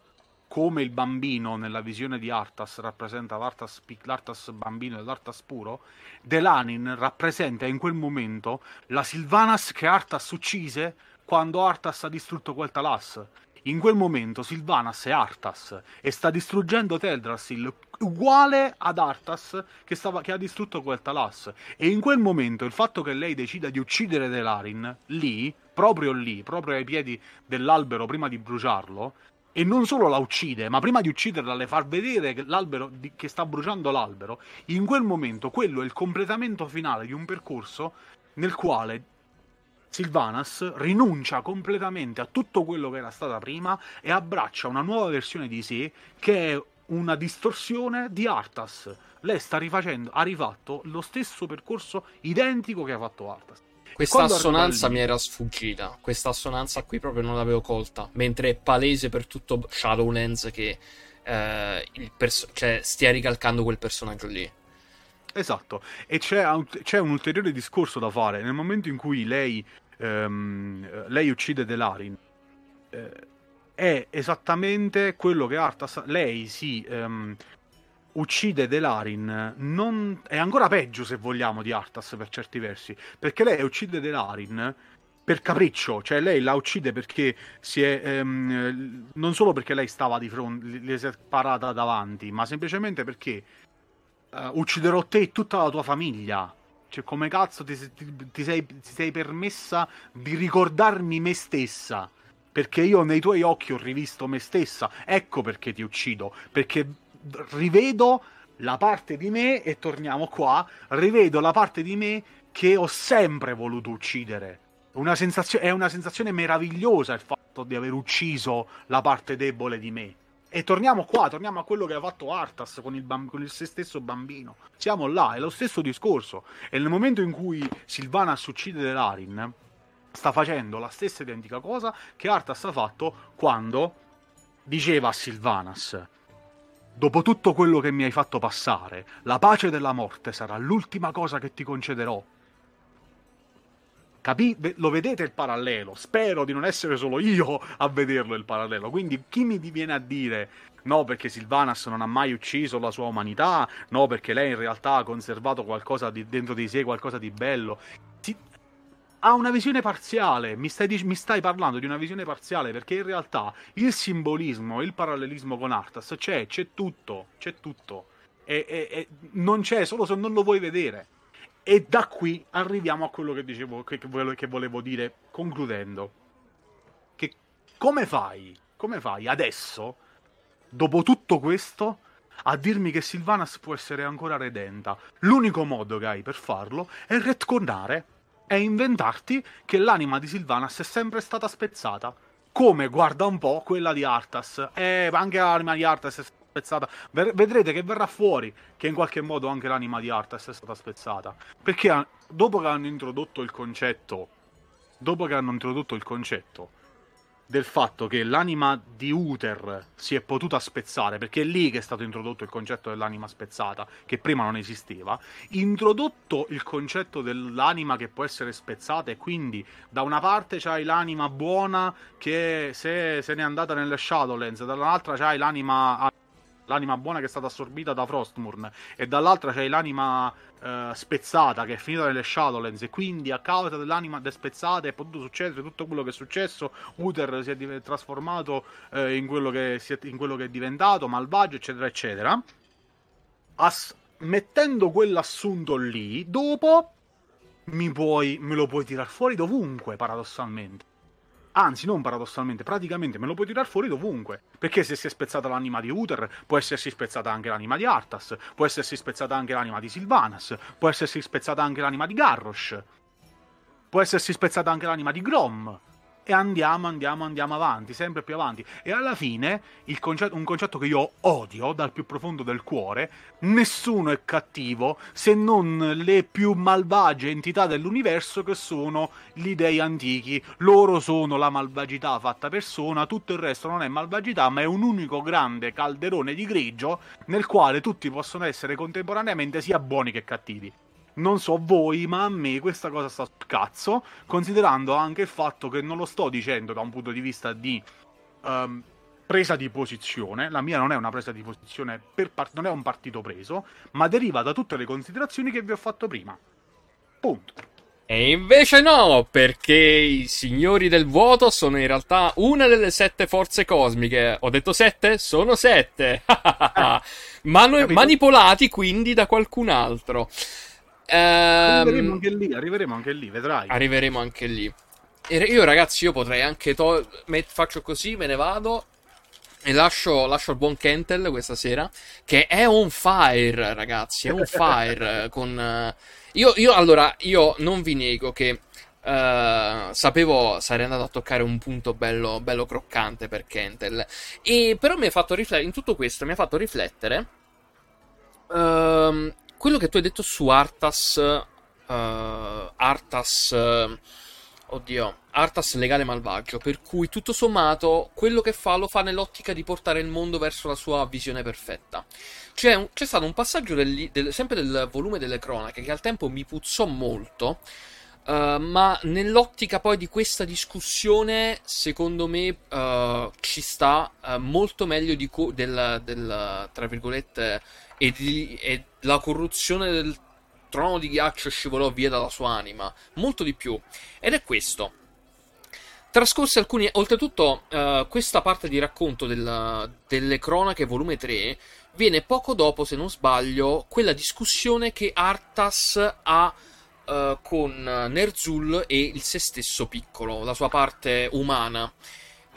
come il bambino nella visione di Arthas rappresenta l'Arthas, l'Arthas bambino e l'Arthas puro, Delanin rappresenta in quel momento la Silvanas che Arthas uccise quando Arthas ha distrutto quel Talas. In quel momento Silvanas è Arthas e sta distruggendo Teldrassil uguale ad Arthas che, stava, che ha distrutto quel Talas. E in quel momento il fatto che lei decida di uccidere Delarin lì, proprio lì, proprio ai piedi dell'albero prima di bruciarlo, e non solo la uccide, ma prima di ucciderla le fa vedere che, che sta bruciando l'albero, in quel momento quello è il completamento finale di un percorso nel quale Sylvanas rinuncia completamente a tutto quello che era stata prima e abbraccia una nuova versione di sé che è una distorsione di Arthas. Lei sta rifacendo, ha rifatto lo stesso percorso identico che ha fatto Arthas. Questa assonanza mi era sfuggita. Questa assonanza qui proprio non l'avevo colta. Mentre è palese per tutto Shadowlands che eh, perso- cioè, stia ricalcando quel personaggio lì. Esatto, e c'è, c'è, un ulteriore discorso da fare. Nel momento in cui lei, ehm, lei uccide Delarin, eh, è esattamente quello che Arthas. Lei si ehm, uccide Delarin. Non, è ancora peggio, se vogliamo, di Arthas per certi versi. Perché lei uccide Delarin per capriccio, cioè lei la uccide perché si è ehm, non solo perché lei stava di fronte, le si è parata davanti, ma semplicemente perché uh, ucciderò te e tutta la tua famiglia. Cioè, come cazzo ti, ti, ti, sei, ti sei permessa di ricordarmi me stessa? Perché io nei tuoi occhi ho rivisto me stessa. Ecco perché ti uccido. Perché rivedo la parte di me, e torniamo qua, rivedo la parte di me che ho sempre voluto uccidere. Una sensazio- è una sensazione meravigliosa il fatto di aver ucciso la parte debole di me. E torniamo qua, torniamo a quello che ha fatto Artas con il, bamb- con il se stesso bambino. Siamo là, è lo stesso discorso. E nel momento in cui Silvanas uccide Delarin, sta facendo la stessa identica cosa che Artas ha fatto quando diceva a Silvanas Dopo tutto quello che mi hai fatto passare, la pace della morte sarà l'ultima cosa che ti concederò. Capì? Lo vedete il parallelo? Spero di non essere solo io a vederlo il parallelo. Quindi chi mi viene a dire no perché Silvanas non ha mai ucciso la sua umanità, no perché lei in realtà ha conservato qualcosa di, dentro di sé, qualcosa di bello. Ha una visione parziale, mi stai, mi stai, parlando di una visione parziale perché in realtà il simbolismo, il parallelismo con Arthas c'è, c'è tutto, c'è tutto. E, e, e non c'è solo se non lo vuoi vedere. E da qui arriviamo a quello che dicevo, che, che volevo dire concludendo. Che come fai, come fai adesso, dopo tutto questo, a dirmi che Sylvanas può essere ancora redenta? L'unico modo che hai per farlo è retconare è inventarti che l'anima di Sylvanas è sempre stata spezzata. Come, guarda un po', quella di Arthas. Eh, anche l'anima di Arthas è spezzata. Vedrete che verrà fuori che in qualche modo anche l'anima di Arthas è stata spezzata. Perché dopo che hanno introdotto il concetto... Dopo che hanno introdotto il concetto del fatto che l'anima di Uther si è potuta spezzare, perché è lì che è stato introdotto il concetto dell'anima spezzata, che prima non esisteva, introdotto il concetto dell'anima che può essere spezzata e quindi da una parte c'hai l'anima buona che se, se n'è andata nelle Shadowlands, dall'altra c'hai l'anima l'anima buona che è stata assorbita da Frostmourne e dall'altra c'hai l'anima eh, spezzata che è finita nelle Shadowlands e quindi a causa dell'anima spezzata è potuto succedere tutto quello che è successo. Uther si è trasformato eh, in, quello è, in, quello che è, diventato malvagio eccetera eccetera. As- mettendo quell'assunto lì dopo puoi, me lo puoi tirar fuori dovunque paradossalmente Anzi, non paradossalmente, praticamente me lo puoi tirare fuori dovunque. Perché se si è spezzata l'anima di Uther, può essersi spezzata anche l'anima di Arthas, può essersi spezzata anche l'anima di Sylvanas, può essersi spezzata anche l'anima di Garrosh, può essersi spezzata anche l'anima di Grom e andiamo, andiamo, andiamo avanti, sempre più avanti. E alla fine, concetto, un concetto che io odio dal più profondo del cuore, nessuno è cattivo se non le più malvagie entità dell'universo che sono gli dei antichi. Loro sono la malvagità fatta persona, tutto il resto non è malvagità, ma è un unico grande calderone di grigio nel quale tutti possono essere contemporaneamente sia buoni che cattivi. Non so voi, ma a me questa cosa sta sul cazzo, considerando anche il fatto che non lo sto dicendo da un punto di vista di um, presa di posizione, la mia non è una presa di posizione, part- non è un partito preso, ma deriva da tutte le considerazioni che vi ho fatto prima. Punto. E invece no, perché i signori del vuoto sono in realtà una delle sette forze cosmiche. Ho detto sette? Sono sette. Manu- manipolati quindi da qualcun altro. Arriveremo ehm, anche lì, arriveremo anche lì, vedrai. Arriveremo anche lì. E io, ragazzi, io potrei anche. To- faccio così, me ne vado. E lascio, lascio il buon Kentel questa sera, che è on fire, ragazzi, è on fire. con, io, io, allora, io non vi nego che uh, sapevo sarei andato a toccare un punto bello, bello croccante per Kentel. E però mi ha fatto riflettere, in tutto questo mi ha fatto riflettere uh, quello che tu hai detto su Artas, uh, Artas oddio, Artas legale malvagio, per cui tutto sommato quello che fa lo fa nell'ottica di portare il mondo verso la sua visione perfetta. C'è, un, c'è stato un passaggio del, del, sempre del volume delle cronache che al tempo mi puzzò molto, uh, ma nell'ottica poi di questa discussione, secondo me, uh, ci sta uh, molto meglio co- del, del, tra virgolette, e, di, e la corruzione del trono di ghiaccio scivolò via dalla sua anima, molto di più. Ed è questo. Trascorsi alcuni. Oltretutto, uh, questa parte di racconto della, delle cronache, volume 3, viene poco dopo, se non sbaglio, quella discussione che Artas ha uh, con Nerzul e il se stesso piccolo, la sua parte umana.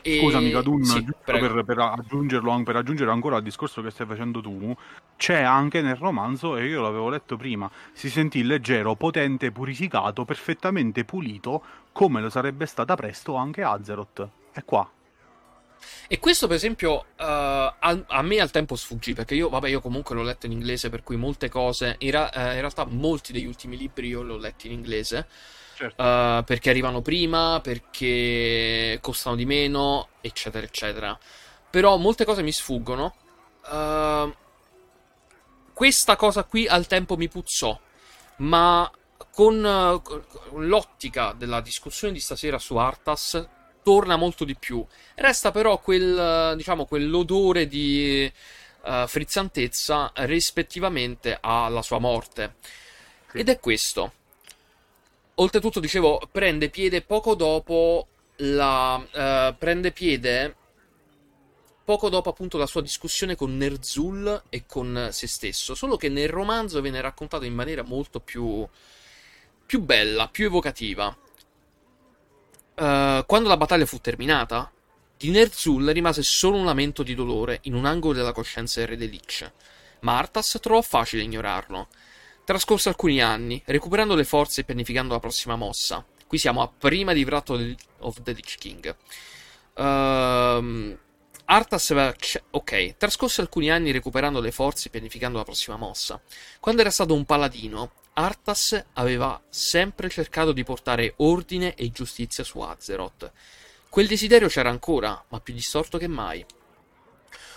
E... Scusami, Kadun, sì, per, per, aggiungerlo, per aggiungere ancora al discorso che stai facendo tu, c'è anche nel romanzo, e io l'avevo letto prima, si sentì leggero, potente, purificato, perfettamente pulito, come lo sarebbe stata presto anche Azeroth. È qua. E questo, per esempio, uh, a, a, me al tempo sfuggì, perché io, vabbè, io comunque l'ho letto in inglese, per cui molte cose, in, ra- uh, in realtà molti degli ultimi libri io li ho letti in inglese, certo. uh, perché arrivano prima, perché costano di meno, eccetera, eccetera. Però molte cose mi sfuggono. Uh, questa cosa qui al tempo mi puzzò, ma con, con l'ottica della discussione di stasera su Artas torna molto di più. Resta però quel, diciamo, quell'odore di uh, frizzantezza rispettivamente alla sua morte. Sì. Ed è questo. Oltretutto, dicevo, prende piede poco dopo la... Uh, prende piede poco dopo appunto la sua discussione con Nerzul e con se stesso, solo che nel romanzo viene raccontato in maniera molto più, più bella, più evocativa. Uh, quando la battaglia fu terminata, di Nerzul rimase solo un lamento di dolore in un angolo della coscienza del re de Lich, ma Arthas trovò facile ignorarlo. Trascorse alcuni anni, recuperando le forze e pianificando la prossima mossa. Qui siamo a prima di Wrath of the Lich King. Uh, Arthas aveva. Ok, trascorse alcuni anni recuperando le forze e pianificando la prossima mossa. Quando era stato un paladino, Arthas aveva sempre cercato di portare ordine e giustizia su Azeroth. Quel desiderio c'era ancora, ma più distorto che mai.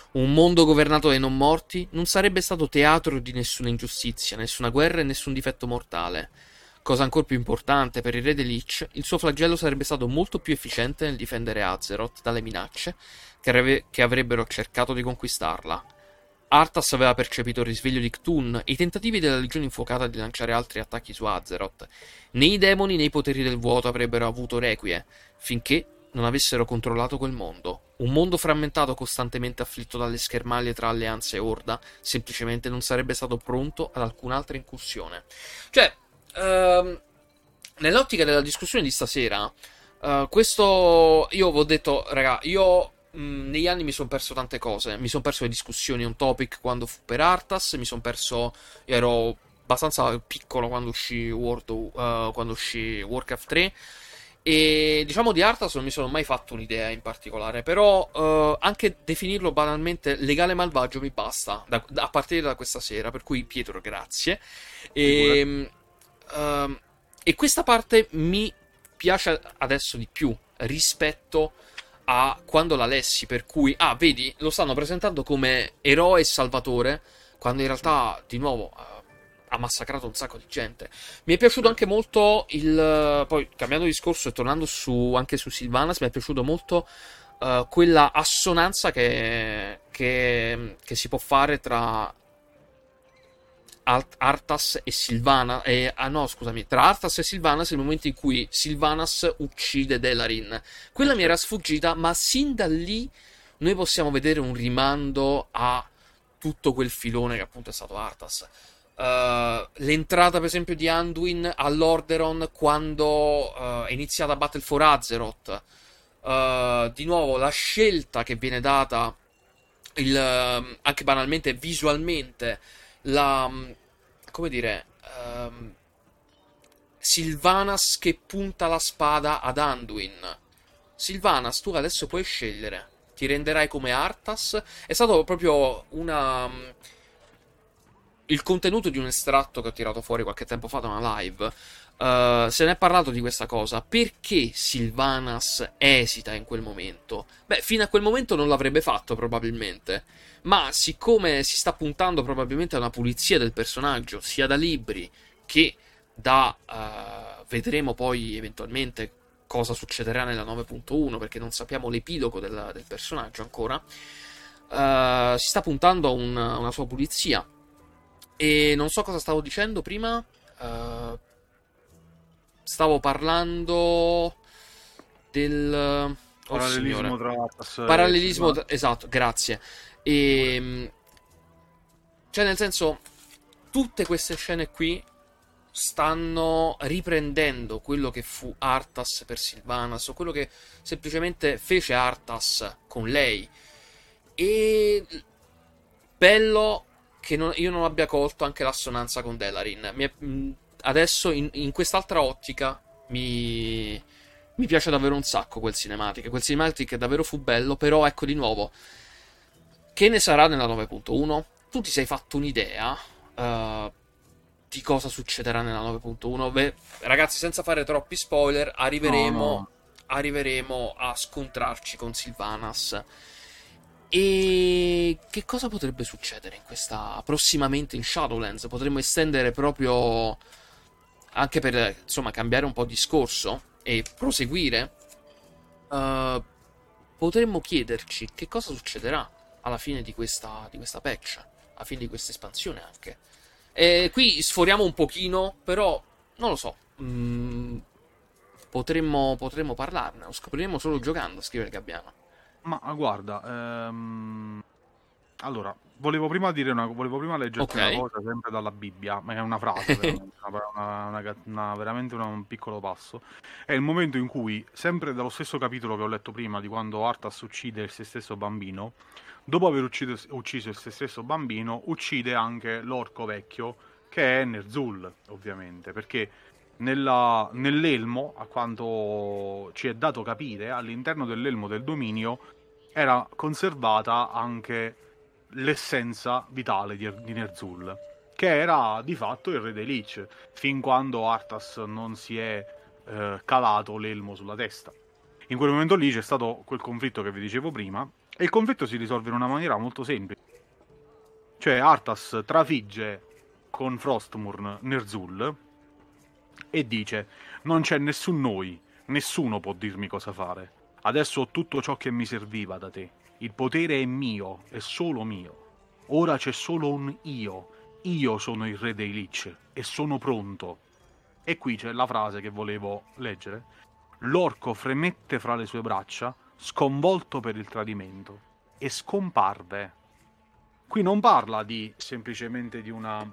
Un mondo governato dai non morti non sarebbe stato teatro di nessuna ingiustizia, nessuna guerra e nessun difetto mortale. Cosa ancora più importante per il re Lich, il suo flagello sarebbe stato molto più efficiente nel difendere Azeroth dalle minacce che, reve- che avrebbero cercato di conquistarla. Arthas aveva percepito il risveglio di Ktun e i tentativi della Legione Infuocata di lanciare altri attacchi su Azeroth. Né i demoni né i poteri del vuoto avrebbero avuto requie, finché non avessero controllato quel mondo. Un mondo frammentato costantemente afflitto dalle schermaglie tra alleanze e Orda semplicemente non sarebbe stato pronto ad alcun'altra incursione. Cioè, uh, nell'ottica della discussione di stasera, uh, questo io vi ho detto, raga, io mh, mm, negli anni mi sono perso tante cose. Mi sono perso le discussioni on topic quando fu per Artas, mi sono perso. Ero abbastanza piccolo quando uscì, World, uh, quando uscì Warcraft 3. E diciamo di Arthas non mi sono mai fatto un'idea in particolare, però uh, anche definirlo banalmente legale malvagio mi basta da, da, a partire da questa sera. Per cui, Pietro, grazie. E, uh, e questa parte mi piace adesso di più rispetto a quando la lessi. Per cui, ah, vedi, lo stanno presentando come eroe e salvatore, quando in realtà, di nuovo ha massacrato un sacco di gente. Mi è piaciuto anche molto il. Poi cambiando discorso e tornando su, anche su Sylvanas, mi è piaciuto molto uh, quella assonanza che, che, che, si può fare tra Arthas e Sylvanas. Eh, ah no, scusami, tra Arthas e Sylvanas nel momento in cui Sylvanas uccide Delarin. Quella mi era sfuggita, ma sin da lì noi possiamo vedere un rimando a tutto quel filone che appunto è stato Arthas. Uh, l'entrata, per esempio, di Anduin all'Orderon quando uh, è iniziata Battle for Azeroth. Uh, di nuovo, la scelta che viene data il, ehm, anche banalmente visualmente la come dire um, Silvanas che punta la spada ad Anduin Silvanas tu adesso puoi scegliere ti renderai come Arthas è stato proprio una il contenuto di un estratto che ho tirato fuori qualche tempo fa da una live Uh, se ne è parlato di questa cosa. Perché Silvanas esita in quel momento? Beh, fino a quel momento non l'avrebbe fatto, probabilmente. Ma siccome si sta puntando probabilmente a una pulizia del personaggio, sia da libri che da. Uh, vedremo poi eventualmente cosa succederà nella 9.1, perché non sappiamo l'epilogo del, del personaggio ancora. Uh, si sta puntando a una, una, sua pulizia. E non so cosa stavo dicendo prima. Uh, stavo parlando del oh, parallelismo tra Atlas parallelismo tra... esatto grazie e ehm, cioè nel senso tutte queste scene qui stanno riprendendo quello che fu Arthas per Silvanas o quello che semplicemente fece Arthas con lei e bello che non, io non abbia colto anche l'assonanza con Delarin è, adesso in, in quest'altra ottica mi, mi piace davvero un sacco quel cinematic. Quel cinematic davvero fu bello, però ecco di nuovo, che ne sarà nella 9.1? Tu ti sei fatto un'idea uh, di cosa succederà nella 9.1? Beh, ragazzi, senza fare troppi spoiler, arriveremo, no, no. arriveremo a scontrarci con Sylvanas. E che cosa potrebbe succedere in questa prossimamente in Shadowlands? Potremmo estendere proprio anche per insomma cambiare un po' discorso e proseguire, uh, potremmo chiederci che cosa succederà alla fine di questa, di questa patch, alla fine di questa espansione anche. E qui sforiamo un pochino, però non lo so. Mm, potremmo, potremmo parlarne, lo scopriremo solo giocando, scrive Gabbiano. Ma guarda, ehm, allora, volevo prima dire una, volevo prima leggere okay. una cosa sempre dalla Bibbia, ma è una frase, una, una, una, veramente un piccolo passo. È il momento in cui, sempre dallo stesso capitolo che ho letto prima, di quando Arthas uccide il se stesso bambino, dopo aver ucciso, ucciso il se stesso bambino, uccide anche l'orco vecchio, che è Nerzul, ovviamente, perché nella, nell'elmo, a quanto ci è dato capire, all'interno dell'elmo del dominio era conservata anche l'essenza vitale di, di Nerzul, che era di fatto il re dei Lich, fin quando Arthas non si è eh, calato l'elmo sulla testa. In quel momento lì c'è stato quel conflitto che vi dicevo prima, e il conflitto si risolve in una maniera molto semplice. Cioè Arthas trafigge con Frostmourne Nerzul e dice non c'è nessun noi, nessuno può dirmi cosa fare. Adesso ho tutto ciò che mi serviva da te. Il potere è mio, è solo mio. Ora c'è solo un io. Io sono il re dei Lich e sono pronto. E qui c'è la frase che volevo leggere. L'orco fremette fra le sue braccia, sconvolto per il tradimento, e scomparve. Qui non parla di semplicemente di una,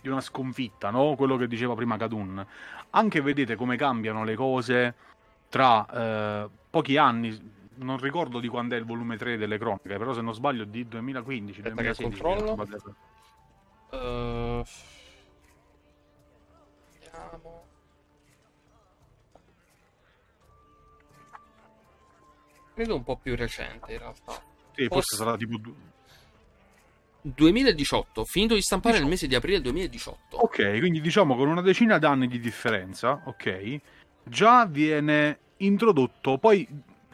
di una sconfitta, no? Quello che diceva prima Kadun. Anche vedete come cambiano le cose tra eh, pochi anni, non ricordo di quando è il volume 3 delle cronache, però se non sbaglio di 2015, Aspetta 2016. Che controllo. Uh... Vediamo. Credo un po' più recente in realtà. Sì, forse, forse sarà tipo 2018, finito di stampare 18. nel mese di aprile 2018. Ok, quindi diciamo con una decina d'anni di differenza, ok, già viene introdotto, poi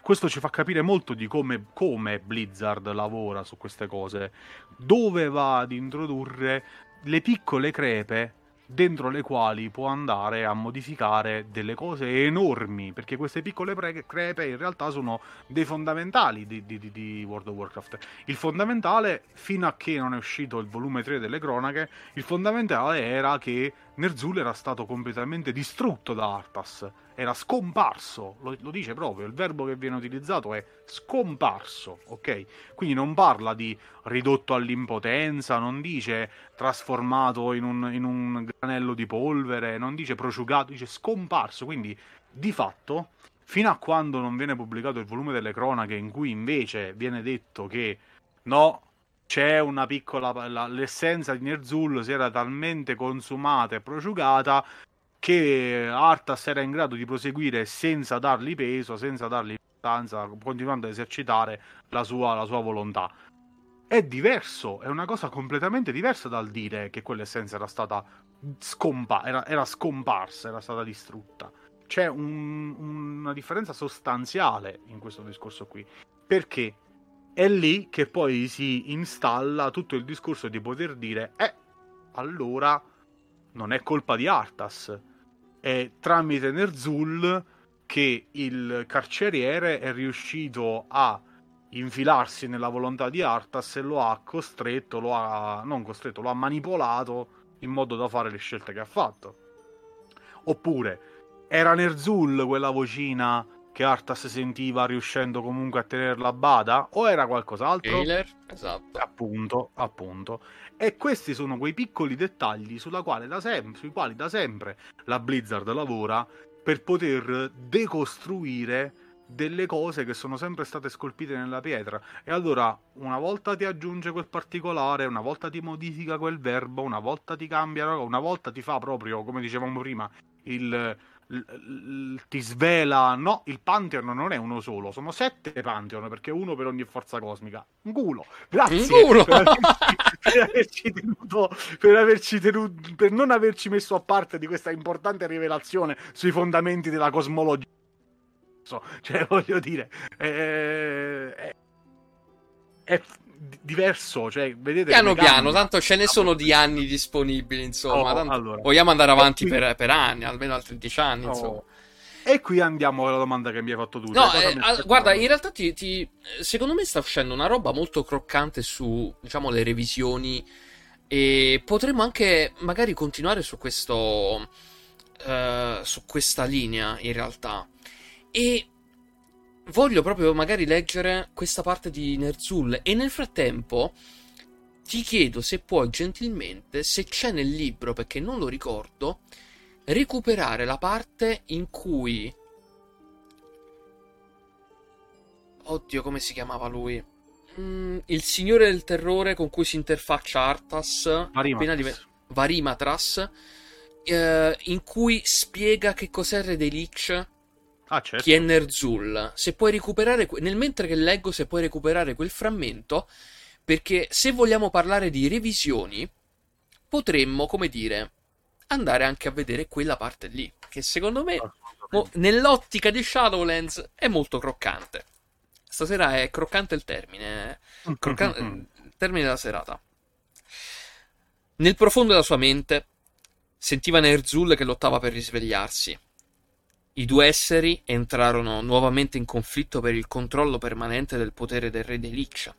questo ci fa capire molto di come, come, Blizzard lavora su queste cose, dove va ad introdurre le piccole crepe dentro le quali può andare a modificare delle cose enormi, perché queste piccole pre- crepe in realtà sono dei fondamentali di, di, di, World of Warcraft. Il fondamentale, fino a che non è uscito il volume 3 delle cronache, il fondamentale era che Nerzul era stato completamente distrutto da Arthas, era scomparso, lo, lo, dice proprio, il verbo che viene utilizzato è scomparso, ok? Quindi non parla di ridotto all'impotenza, non dice trasformato in un, in un granello di polvere, non dice prosciugato, dice scomparso, quindi di fatto fino a quando non viene pubblicato il volume delle cronache in cui invece viene detto che no, c'è una piccola... La, l'essenza di Nerzul si era talmente consumata e prosciugata che Artas era in grado di proseguire senza dargli peso, senza dargli importanza, continuando ad esercitare la sua, la sua volontà. È diverso, è una cosa completamente diversa dal dire che quell'essenza era stata scompa- era, era scomparsa, era stata distrutta. C'è un, una differenza sostanziale in questo discorso qui. Perché è lì che poi si installa tutto il discorso di poter dire, eh, allora non è colpa di Artas, è tramite Nerzul che il carceriere è riuscito a infilarsi nella volontà di Artas e lo ha costretto, lo ha non costretto, lo ha manipolato in modo da fare le scelte che ha fatto. Oppure era Nerzul quella vocina che Artas sentiva riuscendo comunque a tenerla a bada o era qualcos'altro? Taylor, esatto. Appunto, appunto. E questi sono quei piccoli dettagli sem- sui quali da sempre la Blizzard lavora per poter decostruire delle cose che sono sempre state scolpite nella pietra. E allora una volta ti aggiunge quel particolare, una volta ti modifica quel verbo, una volta ti cambia, una volta ti fa proprio, come dicevamo prima, il ti svela no il Pantheon non è uno solo sono sette Pantheon perché uno per ogni forza cosmica. Un culo. Grazie un culo. Per, averci, per, averci tenuto, per averci tenuto per non averci messo a parte di questa importante rivelazione sui fondamenti della cosmologia. Cioè voglio dire è, è, è diverso, cioè, vedete piano piano, tanto ce ne sono di anni disponibili, insomma, oh, allora. vogliamo andare avanti qui... per, per, anni, almeno altri dieci anni, oh. insomma. E qui andiamo alla domanda che mi hai fatto tu. No, eh, guarda, in realtà ti, ti, secondo me sta uscendo una roba molto croccante su, diciamo, le revisioni e potremmo anche magari continuare su questo uh, su questa linea, in realtà. E voglio proprio magari leggere questa parte di Nerzul e nel frattempo ti chiedo se puoi gentilmente, se c'è nel libro, perché non lo ricordo, recuperare la parte in cui... Oddio, come si chiamava lui? Mm, il signore del terrore con cui si interfaccia Artas. Varimatras. Div- Varimatras eh, in cui spiega che cos'è Re dei Lich Ah, certo. Chi è Nerzul. Se puoi recuperare, nel mentre che leggo, se puoi recuperare quel frammento, perché se vogliamo parlare di revisioni, potremmo, come dire, andare anche a vedere quella parte lì, che secondo me, mo, nell'ottica di Shadowlands, è molto croccante. Stasera è croccante il termine, eh. Croccan- il termine della serata. Nel profondo della sua mente sentiva Nerzul che lottava per risvegliarsi i due esseri entrarono nuovamente in conflitto per il controllo permanente del potere del re dei Lich.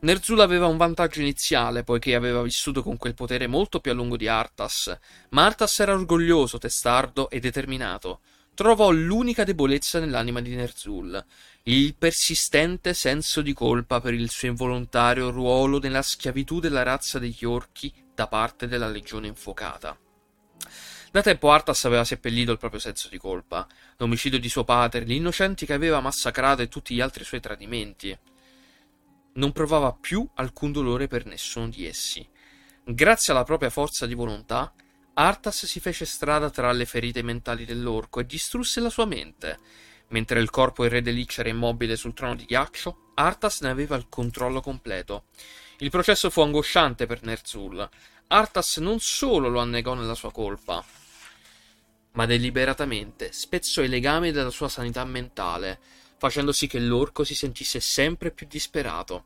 Nerzul aveva un vantaggio iniziale, poiché aveva vissuto con quel potere molto più a lungo di Arthas, ma Arthas era orgoglioso, testardo e determinato. Trovò l'unica debolezza nell'anima di Nerzul, il persistente senso di colpa per il suo involontario ruolo nella schiavitù della razza degli orchi da parte della legione infuocata. Da tempo Arthas aveva seppellito il proprio senso di colpa, l'omicidio di suo padre, gli innocenti che aveva massacrato e tutti gli altri suoi tradimenti. Non provava più alcun dolore per nessuno di essi. Grazie alla propria forza di volontà, Arthas si fece strada tra le ferite mentali dell'orco e distrusse la sua mente. Mentre il corpo del re Delich era immobile sul trono di ghiaccio, Arthas ne aveva il controllo completo. Il processo fu angosciante per Nerzul. Arthas non solo lo annegò nella sua colpa, ma deliberatamente spezzò i legami della sua sanità mentale, facendo sì che l'orco si sentisse sempre più disperato.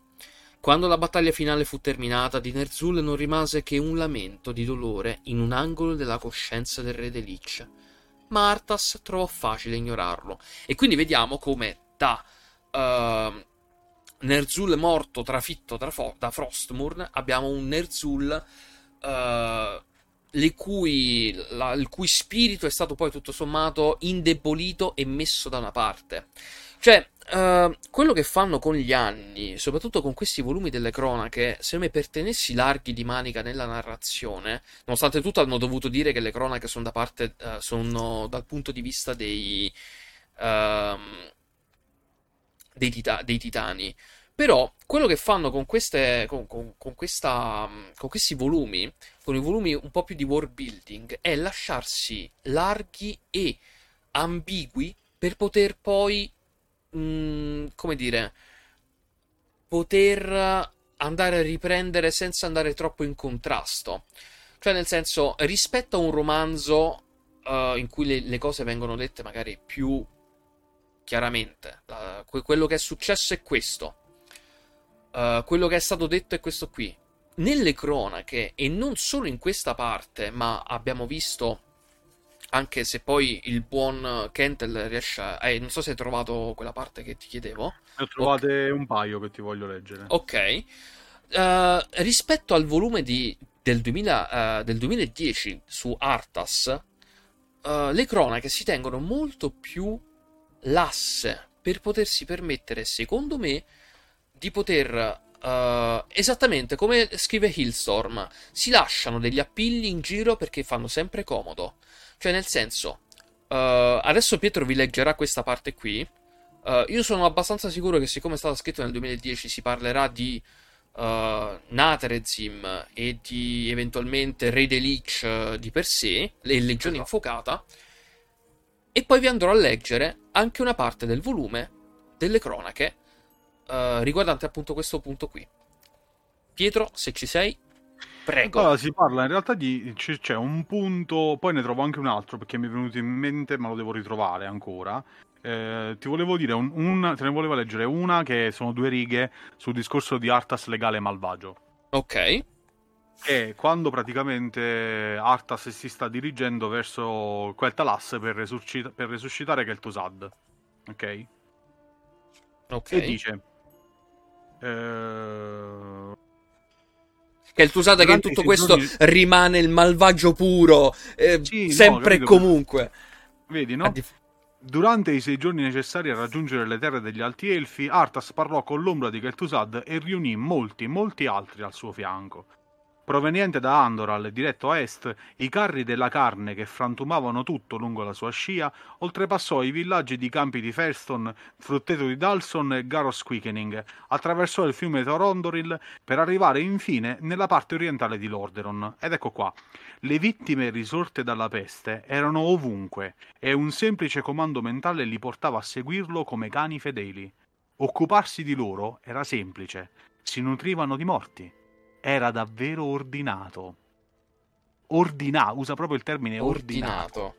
Quando la battaglia finale fu terminata, di Nerzul non rimase che un lamento di dolore in un angolo della coscienza del re Delich. Ma Arthas trovò facile ignorarlo. E quindi vediamo come da uh, Nerzul morto trafitto da, Frostmourne abbiamo un Nerzul uh, cui, la, il cui spirito è stato poi tutto sommato indebolito e messo da una parte. Cioè, uh, quello che fanno con gli anni, soprattutto con questi volumi delle cronache, se me per tenersi larghi di manica nella narrazione, nonostante tutto hanno dovuto dire che le cronache sono da parte, uh, sono dal punto di vista dei, uh, dei, tita- dei titani, Però quello che fanno con, queste, con, con, questa, con questi volumi, con i volumi un po' più di world building, è lasciarsi larghi e ambigui per poter poi, mh, mm, come dire, poter andare a riprendere senza andare troppo in contrasto. Cioè, nel senso, rispetto a un romanzo uh, in cui le, le, cose vengono dette magari più chiaramente, uh, que- quello che è successo è questo, uh, quello che è stato detto è questo qui. Nelle cronache, e non solo in questa parte, ma abbiamo visto anche se poi il buon Kentel riesce a... Eh, non so se hai trovato quella parte che ti chiedevo. Ne ho trovate okay. un paio che ti voglio leggere. Ok. Uh, rispetto al volume di, del, 2000, uh, del, 2010 su Artas, uh, le cronache si tengono molto più lasse per potersi permettere, secondo me, di poter Uh, esattamente come scrive Hillstorm, si lasciano degli appilli in giro perché fanno sempre comodo. Cioè, nel senso, uh, adesso Pietro vi leggerà questa parte qui. Uh, io sono abbastanza sicuro che, siccome è stato scritto nel 2010, si parlerà di Natrezim e di eventualmente Re Lich di per sé, le Legioni esatto. Infuocata. E poi vi andrò a leggere anche una parte del volume delle cronache uh, riguardante appunto questo punto qui. Pietro, se ci sei, Prego. Allora, si parla in realtà di. c'è un punto, poi ne trovo anche un altro perché mi è venuto in mente, ma lo devo ritrovare ancora. Eh, ti volevo dire, un, un, te ne volevo leggere una che sono due righe sul discorso di Artas legale malvagio. Ok. E quando praticamente Artas si sta dirigendo verso Quel'Talas per, resuscita- per resuscitare Kel'Thuzad. Ok? Ok. E dice... Eh che il Tusada che in tutto questo giorni... rimane il malvagio puro, eh, sì, sempre no, e comunque. Vedi, no? Dif- Durante i sei giorni necessari a raggiungere le terre degli Alti Elfi, Arthas parlò con l'ombra di Kel'Thuzad e riunì molti, molti altri al suo fianco. Proveniente da Andoral, diretto a est, i carri della carne che frantumavano tutto lungo la sua scia, oltrepassò i villaggi di campi di Felston, Frutteto di Dalson e Garros Quickening, attraversò il fiume Thorondoril per arrivare infine nella parte orientale di Lordaeron. Ed ecco qua. Le vittime risorte dalla peste erano ovunque e un semplice comando mentale li portava a seguirlo come cani fedeli. Occuparsi di loro era semplice. Si nutrivano di morti era davvero ordinato. Ordinato, usa proprio il termine ordinato. ordinato.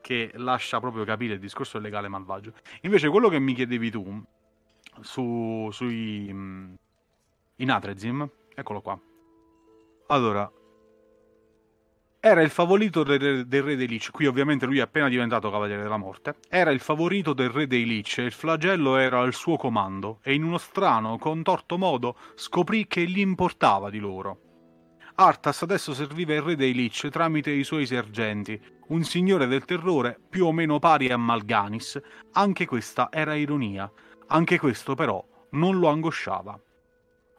Che lascia proprio capire il discorso legale malvagio. Invece quello che mi chiedevi tu su, sui mm, in Atrezim, eccolo qua. Allora, era il favorito del, del, re dei Lich. Qui ovviamente lui è appena diventato cavaliere della morte. Era il favorito del re dei Lich e il flagello era al suo comando e in uno strano, contorto modo scoprì che gli importava di loro. Arthas adesso serviva il re dei Lich tramite i suoi sergenti, un signore del terrore più o meno pari a Malganis. Anche questa era ironia. Anche questo però non lo angosciava.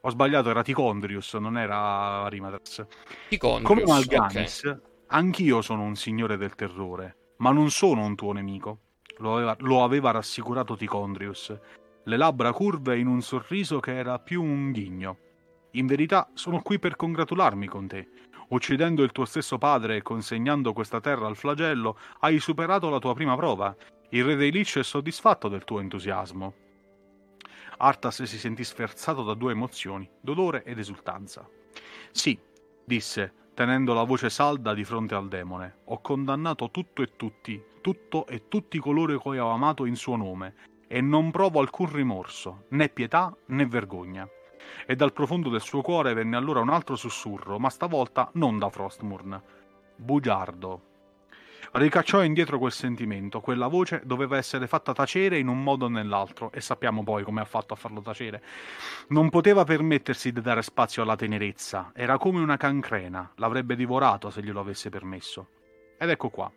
Ho sbagliato, era Ticondrius, non era Rimatrax. Ticondrius, Come Malganis, okay. anch'io sono un signore del terrore, ma non sono un tuo nemico. Lo aveva, lo aveva rassicurato Ticondrius, le labbra curve in un sorriso che era più un ghigno. In verità sono qui per congratularmi con te. Uccidendo il tuo stesso padre e consegnando questa terra al flagello, hai superato la tua prima prova. Il re dei Lich è soddisfatto del tuo entusiasmo. Arthas si sentì sferzato da due emozioni, dolore ed esultanza. Sì, disse, tenendo la voce salda di fronte al demone, ho condannato tutto e tutti, tutto e tutti coloro che ho amato in suo nome, e non provo alcun rimorso, né pietà né vergogna. E dal profondo del suo cuore venne allora un altro sussurro, ma stavolta non da Frostmourne. Bugiardo, Ricacciò indietro quel sentimento, quella voce doveva essere fatta tacere in un modo o nell'altro, e sappiamo poi come ha fatto a farlo tacere. Non poteva permettersi di dare spazio alla tenerezza, era come una cancrena, l'avrebbe divorato se glielo avesse permesso. Ed ecco qua.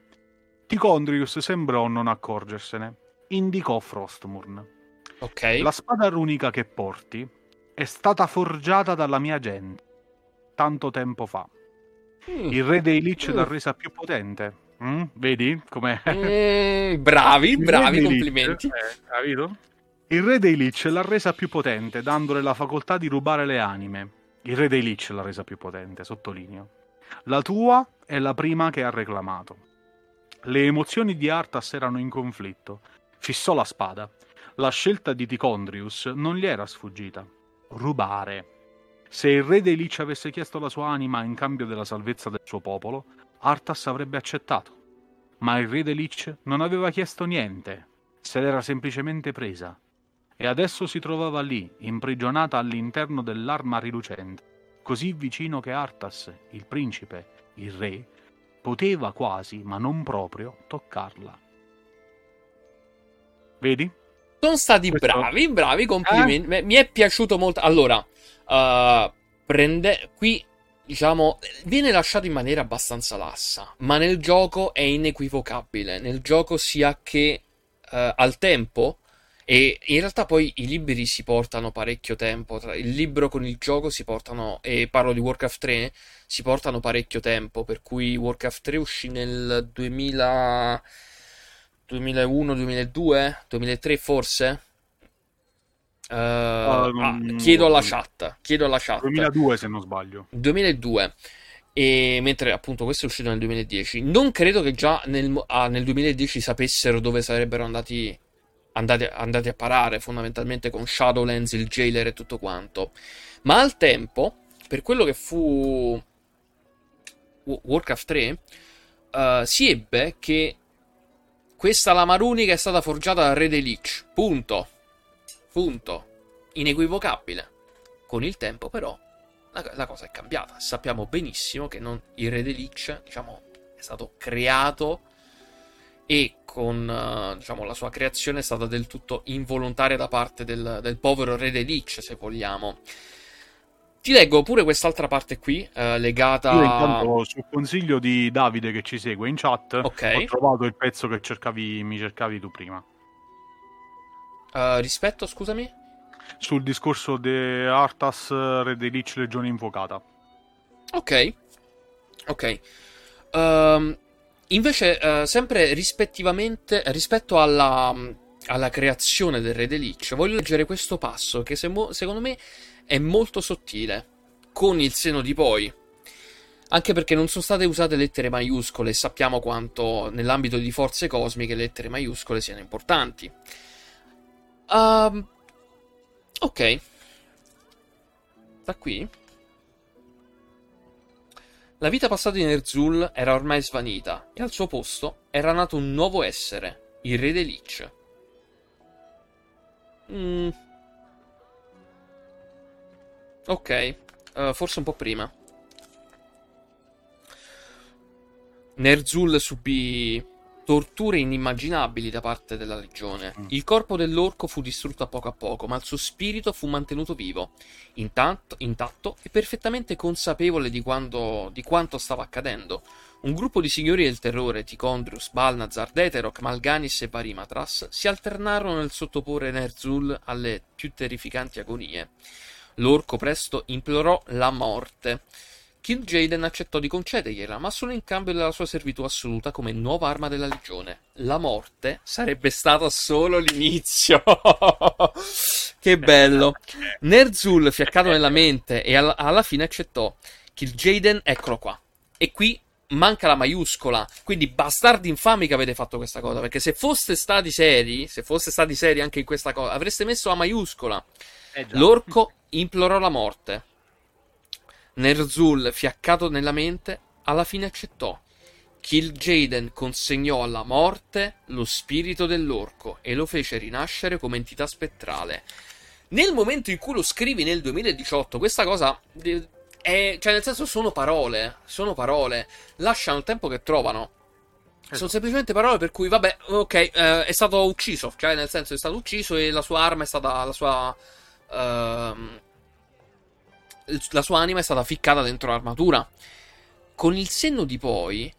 Ticondrius sembrò non accorgersene. Indicò Frostmourne. Ok. La spada runica che porti è stata forgiata dalla mia gente tanto tempo fa. Mm. Il re dei Lich mm. l'ha resa più potente Mm, vedi com'è? Mm, bravi, bravi, complimenti. Eh, capito? Il re dei Lich l'ha resa più potente, dandole la facoltà di rubare le anime. Il re dei Lich l'ha resa più potente, sottolineo. La tua è la prima che ha reclamato. Le emozioni di Arthas erano in conflitto. Fissò la spada. La scelta di Ticondrius non gli era sfuggita. Rubare. Se il re dei Lich avesse chiesto la sua anima in cambio della salvezza del suo popolo, Arthas avrebbe accettato. Ma il re Lich non aveva chiesto niente, se l'era semplicemente presa. E adesso si trovava lì, imprigionata all'interno dell'arma rilucente, così vicino che Arthas, il principe, il re, poteva quasi, ma non proprio, toccarla. Vedi? Sono stati Questo... bravi, bravi, complimenti. Eh? Mi è piaciuto molto. Allora, uh, prende... qui, diciamo, viene lasciato in maniera abbastanza lassa, ma nel gioco è inequivocabile. Nel gioco sia che uh, al tempo e in realtà poi i libri si portano parecchio tempo. Il libro con il gioco si portano, e parlo di Warcraft 3, si portano parecchio tempo. Per cui Warcraft 3 uscì nel 2000, 2001, 2002, 2003 forse. Uh, ah, chiedo alla chat. Chiedo alla chat. 2002 se non sbaglio. 2002. E mentre appunto questo è uscito nel 2010. Non credo che già nel, ah, nel 2010 sapessero dove sarebbero andati andate, andate a parare fondamentalmente con Shadowlands, il jailer e tutto quanto. Ma al tempo, per quello che fu Warcraft 3, uh, eh, si ebbe che questa lama runica è stata forgiata dal re dei Lich. Punto. Punto. Inequivocabile. Con il tempo, però, la, la cosa è cambiata. Sappiamo benissimo che non, il re Lich, diciamo, è stato creato e con uh, diciamo, la sua creazione è stata del tutto involontaria da parte del, del povero re Lich, se vogliamo. Ti leggo pure quest'altra parte qui, uh, legata... Io intanto, sul consiglio di Davide che ci segue in chat, okay. ho trovato il pezzo che cercavi, mi cercavi tu prima. Uh, rispetto, scusami? Sul discorso di Arthas, re dei Lich, legione invocata. Ok. Ok. Um, Invece, uh, sempre rispettivamente, rispetto alla, alla, creazione del Re dei Lich, voglio leggere questo passo che se secondo me è molto sottile, con il seno di poi. Anche perché non sono state usate lettere maiuscole e sappiamo quanto nell'ambito di forze cosmiche lettere maiuscole siano importanti. Uh, ok. Da qui la vita passata in Erzul era ormai svanita e al suo posto era nato un nuovo essere, il re dei Lich. Mm. Ok, uh, forse un po' prima. Nerzul subì torture inimmaginabili da parte della legione. Mm. Il corpo dell'orco fu distrutto a poco a poco, ma il suo spirito fu mantenuto vivo, intanto, intatto e perfettamente consapevole di, quando, di, quanto stava accadendo. Un gruppo di signori del terrore, Ticondrius, Balnazar, Deterok, Malganis e Varimatras, si alternarono nel sottoporre Nerzul alle più terrificanti agonie. L'orco presto implorò la morte Kill Jaden accettò di concedergliela, ma solo in cambio della sua servitù assoluta come nuova arma della legione. La morte sarebbe stata solo l'inizio. che bello. Nerzul, fiaccato nella mente, e alla, alla fine accettò. Kill Jaden, eccolo qua. E qui manca la maiuscola. Quindi bastardi infami che avete fatto questa cosa. Perché se foste stati seri, se foste stati seri anche in questa cosa, avreste messo la maiuscola. Eh L'orco implorò la morte. Nerzul, fiaccato nella mente, alla fine accettò. Kill Jaden consegnò alla morte lo spirito dell'orco e lo fece rinascere come entità spettrale. Nel momento in cui lo scrivi nel 2018, questa cosa è, cioè nel senso sono parole, sono parole, lasciano il tempo che trovano. Sono esatto. semplicemente parole per cui, vabbè, ok, eh, è stato ucciso, cioè nel senso è stato ucciso e la sua arma è stata la sua... Uh, la sua anima è stata ficcata dentro l'armatura. Con il senno di poi,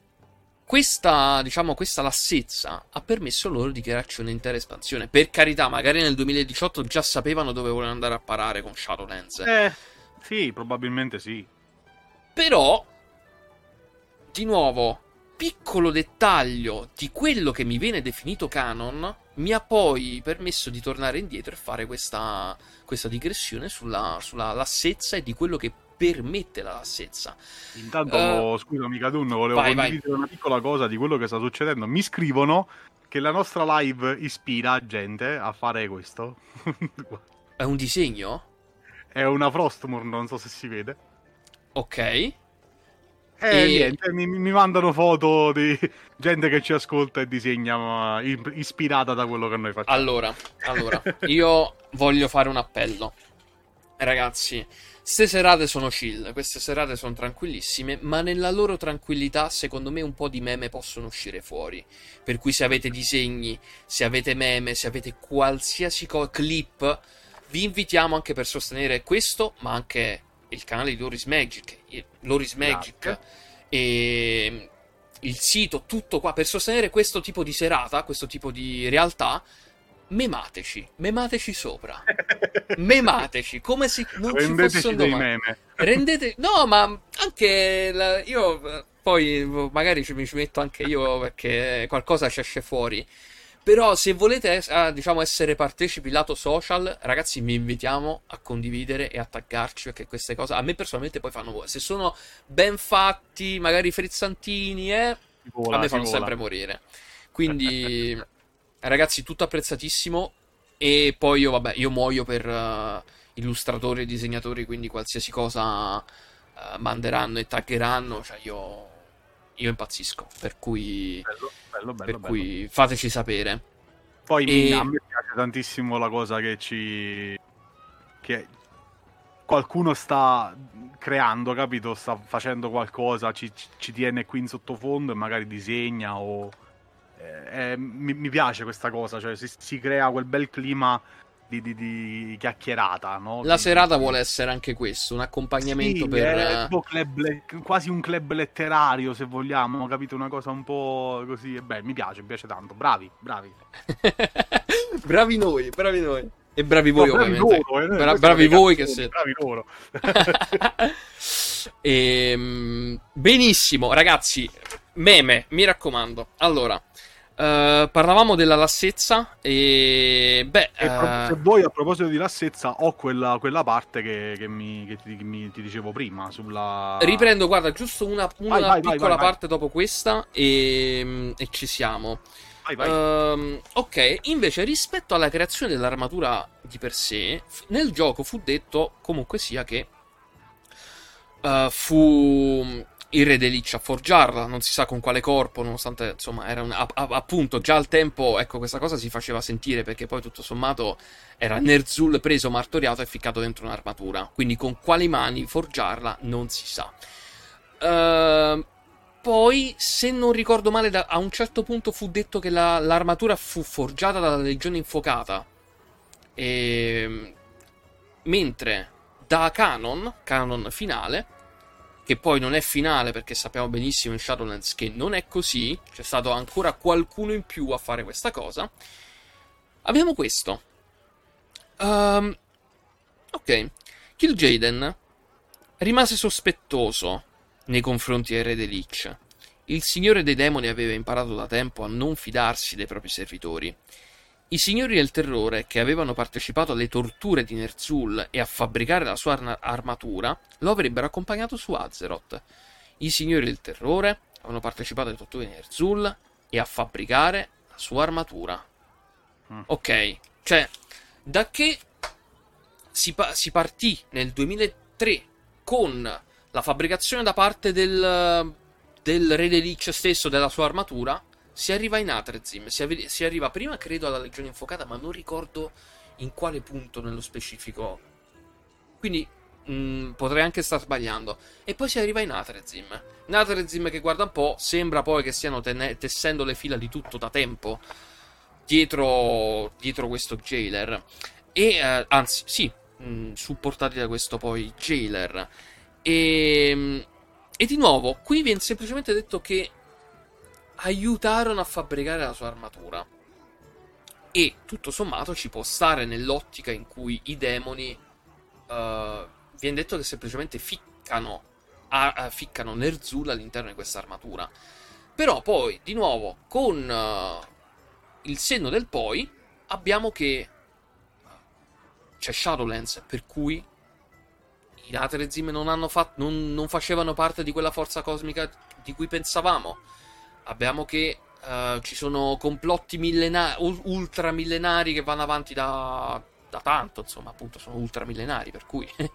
questa, diciamo, questa lassezza ha permesso loro di crearci un'intera espansione. Per carità, magari nel 2018 già sapevano dove volevano andare a parare con Shadowlands. Eh, sì, probabilmente sì. Però, di nuovo, piccolo dettaglio di quello che mi viene definito canon mi ha poi permesso di tornare indietro e fare questa, questa digressione sulla, sulla lassezza e di quello che permette la lassezza. Intanto, uh, scusami Cadun, volevo vai, condividere vai. una piccola cosa di quello che sta succedendo. Mi scrivono che la nostra live ispira gente a fare questo. È un disegno? È una Frostmourne, non so se si vede. Ok. E, e... niente, mi, mi, mandano foto di gente che ci ascolta e disegna ispirata da quello che noi facciamo. Allora, allora io voglio fare un appello. Ragazzi, queste serate sono chill, queste serate sono tranquillissime, ma nella loro tranquillità, secondo me, un po' di meme possono uscire fuori. Per cui se avete disegni, se avete meme, se avete qualsiasi co- clip, vi invitiamo anche per sostenere questo, ma anche il canale di Loris Magic, Loris Magic e il sito, tutto qua, per sostenere questo tipo di serata, questo tipo di realtà memateci, memateci sopra. memateci, come se non Rendeteci ci fosse un domani. Meme. Rendete... No, ma anche la... io poi magari ci, ci metto anche io perché qualcosa ci esce fuori. Però se volete eh, diciamo essere partecipi lato social, ragazzi, vi invitiamo a condividere e a taggarci perché queste cose a me personalmente poi fanno Se sono ben fatti, magari frizzantini, eh, vola, a me fanno sempre morire. Quindi Ragazzi, tutto apprezzatissimo. E poi io, vabbè, io muoio per uh, illustratori e disegnatori, quindi qualsiasi cosa uh, manderanno e taggeranno, cioè io, io impazzisco. Per cui, bello, bello, bello, per cui fateci sapere. Poi e... a me piace tantissimo la cosa che ci... che qualcuno sta creando, capito? Sta facendo qualcosa, ci, ci tiene qui in sottofondo e magari disegna o eh, mi, mi, piace questa cosa, cioè si, si crea quel bel clima di, di, di chiacchierata. No? La serata vuole essere anche questo, un accompagnamento sì, per... È club, quasi un club letterario, se vogliamo, capito? Una cosa un po' così. E beh, mi piace, mi piace tanto. Bravi, bravi. bravi noi, bravi noi. E bravi voi, no, bravi ovviamente. Loro, eh, Bra- bravi voi che siete. Bravi loro. e, ehm, benissimo, ragazzi. Meme, mi raccomando. Allora, Uh, parlavamo della lassezza e beh e uh... se vuoi a proposito di lassezza ho quella, quella parte che, che, mi, che ti, mi, ti, dicevo prima sulla riprendo guarda giusto una, una vai, vai, piccola vai, parte dopo questa e, e ci siamo. Uh, ok invece rispetto alla creazione dell'armatura di per sé nel gioco fu detto comunque sia che Uh, fu il re Deliccia a forgiarla, non si sa con quale corpo, nonostante insomma era un, a, a, appunto già al tempo, ecco questa cosa si faceva sentire perché poi tutto sommato era Nerzul preso, martoriato e ficcato dentro un'armatura, quindi con quali mani forgiarla non si sa. Uh, poi, se non ricordo male, da, a un certo punto fu detto che la, l'armatura fu forgiata dalla legione infuocata. E, ehm, mentre da canon, canon finale, che poi non è finale perché sappiamo benissimo in Shadowlands che non è così, c'è stato ancora qualcuno in più a fare questa cosa. Abbiamo questo. Um, ok, Kill Jaden rimase sospettoso nei confronti del re dei Lich. Il signore dei demoni aveva imparato da tempo a non fidarsi dei propri servitori i signori del terrore, che avevano partecipato alle torture di Nerzul e a fabbricare la sua ar- armatura, lo avrebbero accompagnato su Azeroth. I signori del terrore avevano partecipato alle torture di Nerzul e a fabbricare la sua armatura. Mm. Ok, cioè, da che si, pa- si, partì nel 2003 con la fabbricazione da parte del, del re Lich stesso della sua armatura, si arriva in Atrezim, si, av- si arriva prima credo alla Legione Infuocata, ma non ricordo in quale punto nello specifico. Quindi mh, mm, potrei anche star sbagliando. E poi si arriva in Atrezim. In Atrezim che guarda un po', sembra poi che stiano ten- tessendo le fila di tutto da tempo dietro, dietro questo jailer. E eh, anzi, sì, mh, mm, supportati da questo poi jailer. E, e di nuovo, qui viene semplicemente detto che aiutarono a fabbricare la sua armatura. E tutto sommato ci può stare nell'ottica in cui i demoni. Uh, viene detto che semplicemente ficcano, a, ficcano Nerzul all'interno di questa armatura. Però poi, di nuovo, con uh, il senno del poi, abbiamo che c'è Shadowlands, per cui i Latrezim non, non, non facevano parte di quella forza cosmica di cui pensavamo. Abbiamo che uh, ci sono complotti millenari, ultramillenari che vanno avanti da, da tanto, insomma, appunto sono ultramillenari, per cui... e,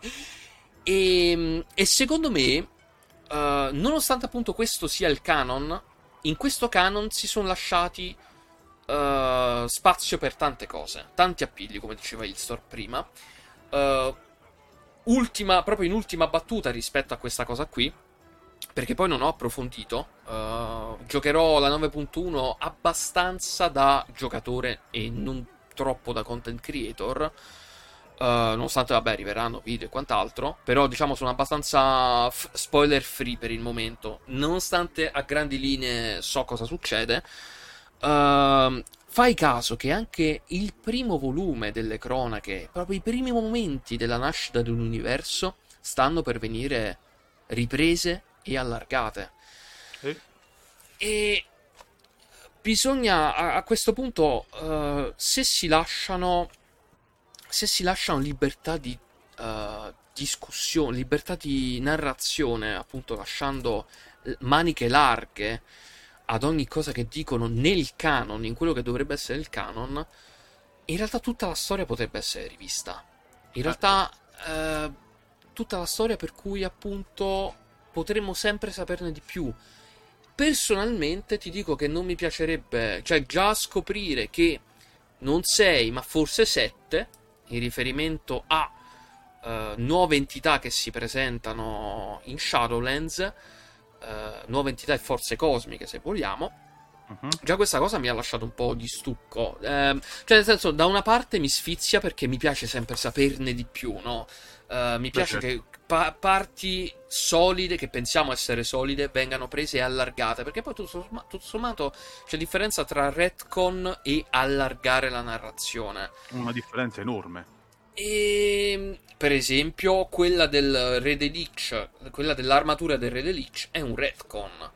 ehm, e, secondo me, uh, nonostante appunto questo sia il canon, in questo canon si sono lasciati uh, spazio per tante cose, tanti appigli, come diceva Ilstor prima. Uh, ultima, proprio in ultima battuta rispetto a questa cosa qui, perché poi non ho approfondito. Uh, giocherò la 9.1 abbastanza da giocatore e non troppo da content creator. Uh, nonostante, vabbè, arriveranno video e quant'altro. Però, diciamo, sono abbastanza f- spoiler free per il momento. Nonostante a grandi linee so cosa succede. Uh, fai caso che anche il primo volume delle cronache, proprio i primi momenti della nascita dell'universo, stanno per venire riprese e allargate. Sì. E bisogna a, a questo punto, uh, se si lasciano, se si lasciano libertà di uh, discussione, libertà di narrazione, appunto lasciando maniche larghe ad ogni cosa che dicono nel canon, in quello che dovrebbe essere il canon, in realtà tutta la storia potrebbe essere rivista. In realtà eh, tutta la storia per cui appunto potremmo sempre saperne di più. Personalmente ti dico che non mi piacerebbe, cioè già scoprire che non 6 ma forse 7 in riferimento a uh, nuove entità che si presentano in Shadowlands uh, nuove entità e forze cosmiche, se vogliamo. Uh-huh. Già questa cosa mi ha lasciato un po' di stucco. Eh, cioè, nel senso, da una parte mi sfizia perché mi piace sempre saperne di più, no? Uh, mi piace certo. che pa- parti solide, che pensiamo essere solide, vengano prese e allargate. Perché poi tutto, somma- tutto sommato c'è differenza tra retcon e allargare la narrazione. Una differenza enorme. E ehm, per esempio, quella del Re Lich, quella dell'armatura del Re Lich è un retcon.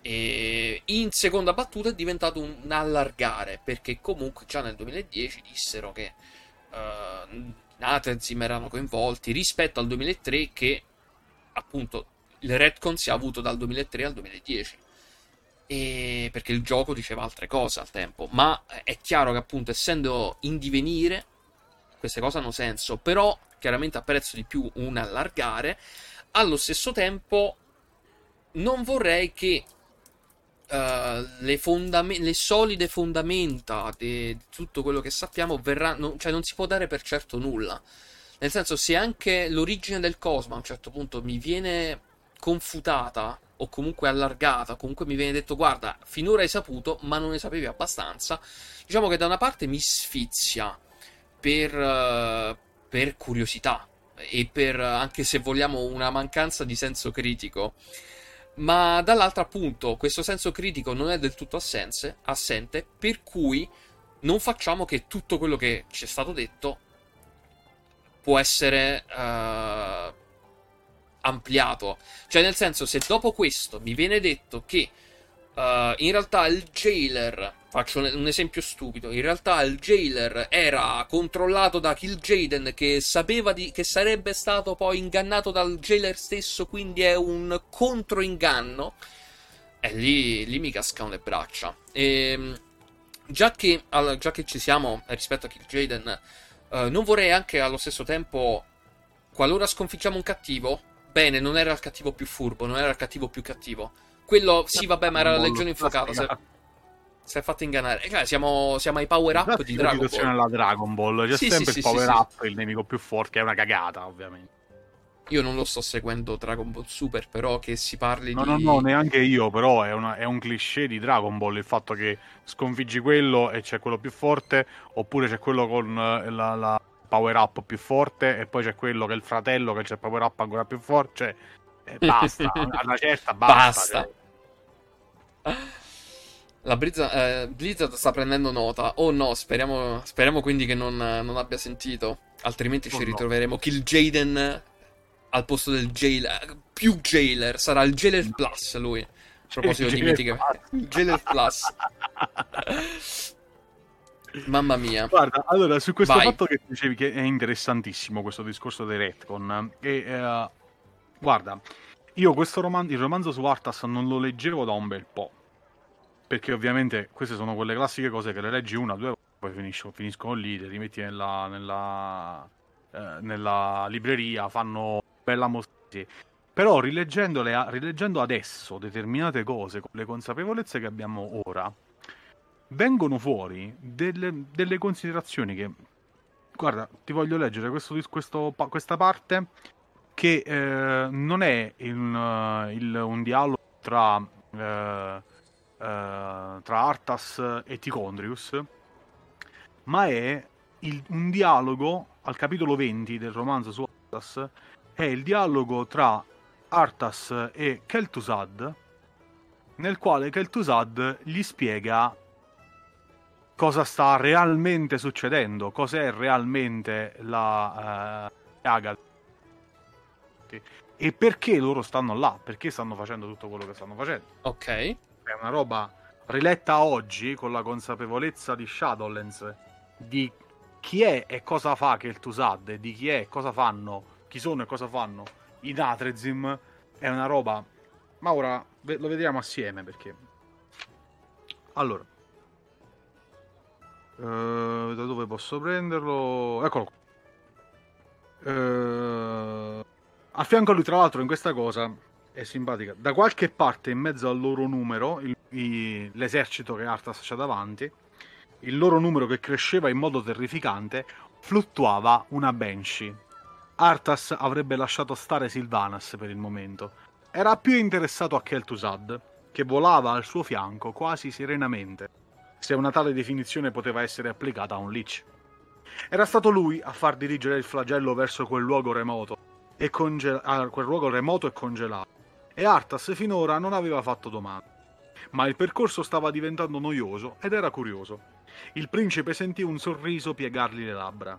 E in seconda battuta è diventato un allargare perché comunque già nel 2010 dissero che uh, Natenzim erano coinvolti rispetto al 2003 che appunto il retcon si è avuto dal 2003 al 2010 e perché il gioco diceva altre cose al tempo ma è chiaro che appunto essendo in divenire queste cose hanno senso, però chiaramente apprezzo di più un allargare. Allo stesso tempo, non vorrei che uh, le, fondam- le, solide fondamenta di tutto quello che sappiamo verranno, cioè non si può dare per certo nulla. Nel senso, se anche l'origine del cosmo a un certo punto mi viene confutata o comunque allargata, comunque mi viene detto guarda, finora hai saputo, ma non ne sapevi abbastanza, diciamo che da una parte mi sfizia per, uh, per curiosità e per, anche se vogliamo, una mancanza di senso critico. Ma dall'altro appunto questo senso critico non è del tutto assenze, assente, per cui non facciamo che tutto quello che ci è stato detto può essere uh, ampliato. Cioè nel senso se dopo questo mi viene detto che uh, in realtà il jailer Faccio un esempio stupido. In realtà il jailer era controllato da Kill Jaden che sapeva di, che sarebbe stato poi ingannato dal jailer stesso, quindi è un controinganno. E lì, lì mi cascano le braccia. E, ehm, già, che, già che ci siamo rispetto a Kill Jaden, uh, non vorrei anche allo stesso tempo, qualora sconfiggiamo un cattivo, bene, non era il cattivo più furbo, non era il cattivo più cattivo. Quello, sì, vabbè, ma era la legione infuocata. Se si è fatto ingannare. Cioè, siamo, siamo ai power up di Dragon Ball. alla Dragon Ball. C'è sì, sempre sì, il power sì, up, il nemico più forte, che è una cagata, ovviamente. Io non lo sto seguendo Dragon Ball Super, però che si parli no, di... No, no, neanche io, però è, una, è, un cliché di Dragon Ball il fatto che sconfiggi quello e c'è quello più forte, oppure c'è quello con eh, la, la power up più forte e poi c'è quello che è il fratello che c'è il power up ancora più forte. Cioè, eh, basta, a una certa basta. basta. Cioè. La Blizzard, eh, Blizzard, sta prendendo nota. Oh no, speriamo, speriamo quindi che non, non, abbia sentito. Altrimenti oh ci ritroveremo no. Kill Jaden al posto del jailer. Più jailer, sarà il jailer plus lui. proposito di mitica Jailer Plus. Mamma mia. Guarda, allora, su questo Vai. fatto che dicevi che è interessantissimo questo discorso dei retcon, e, uh, guarda, io questo romanzo, il romanzo su Artas non lo leggevo da un bel po', perché ovviamente queste sono quelle classiche cose che le leggi una, due, poi finiscono, finiscono lì, le rimetti nella, nella, eh, nella libreria, fanno bella mostra. Però rileggendo adesso determinate cose con le consapevolezze che abbiamo ora, vengono fuori delle, delle considerazioni che... Guarda, ti voglio leggere questo, questo, questa parte che eh, non è il, il, un dialogo tra, eh, tra Artas e Ticondrius, ma è il, un dialogo al capitolo 20 del romanzo su Artas, è il dialogo tra Artas e Kel'Thuzad, nel quale Kel'Thuzad gli spiega cosa sta realmente succedendo, cos'è realmente la uh, Agal e perché loro stanno là, perché stanno facendo tutto quello che stanno facendo. Ok. È una roba riletta oggi con la consapevolezza di Shadowlands di chi è e cosa fa che il Tusad, di chi è e cosa fanno, chi sono e cosa fanno i Natrezim è una roba. Ma ora lo vediamo assieme perché. Allora. Uh, da dove posso prenderlo? Eccolo qua. Uh, a fianco a lui, tra l'altro, in questa cosa è simpatica. Da qualche parte in mezzo al loro numero, il, i, l'esercito che Arthas c'ha davanti, il loro numero che cresceva in modo terrificante, fluttuava una Banshee Arthas avrebbe lasciato stare Silvanas per il momento. Era più interessato a Kel'Thuzad, che volava al suo fianco quasi serenamente, se una tale definizione poteva essere applicata a un Lich. Era stato lui a far dirigere il flagello verso quel luogo remoto e, conge- ah, quel luogo remoto e congelato, e Arthas finora non aveva fatto domande. Ma il percorso stava diventando noioso ed era curioso. Il principe sentì un sorriso piegargli le labbra.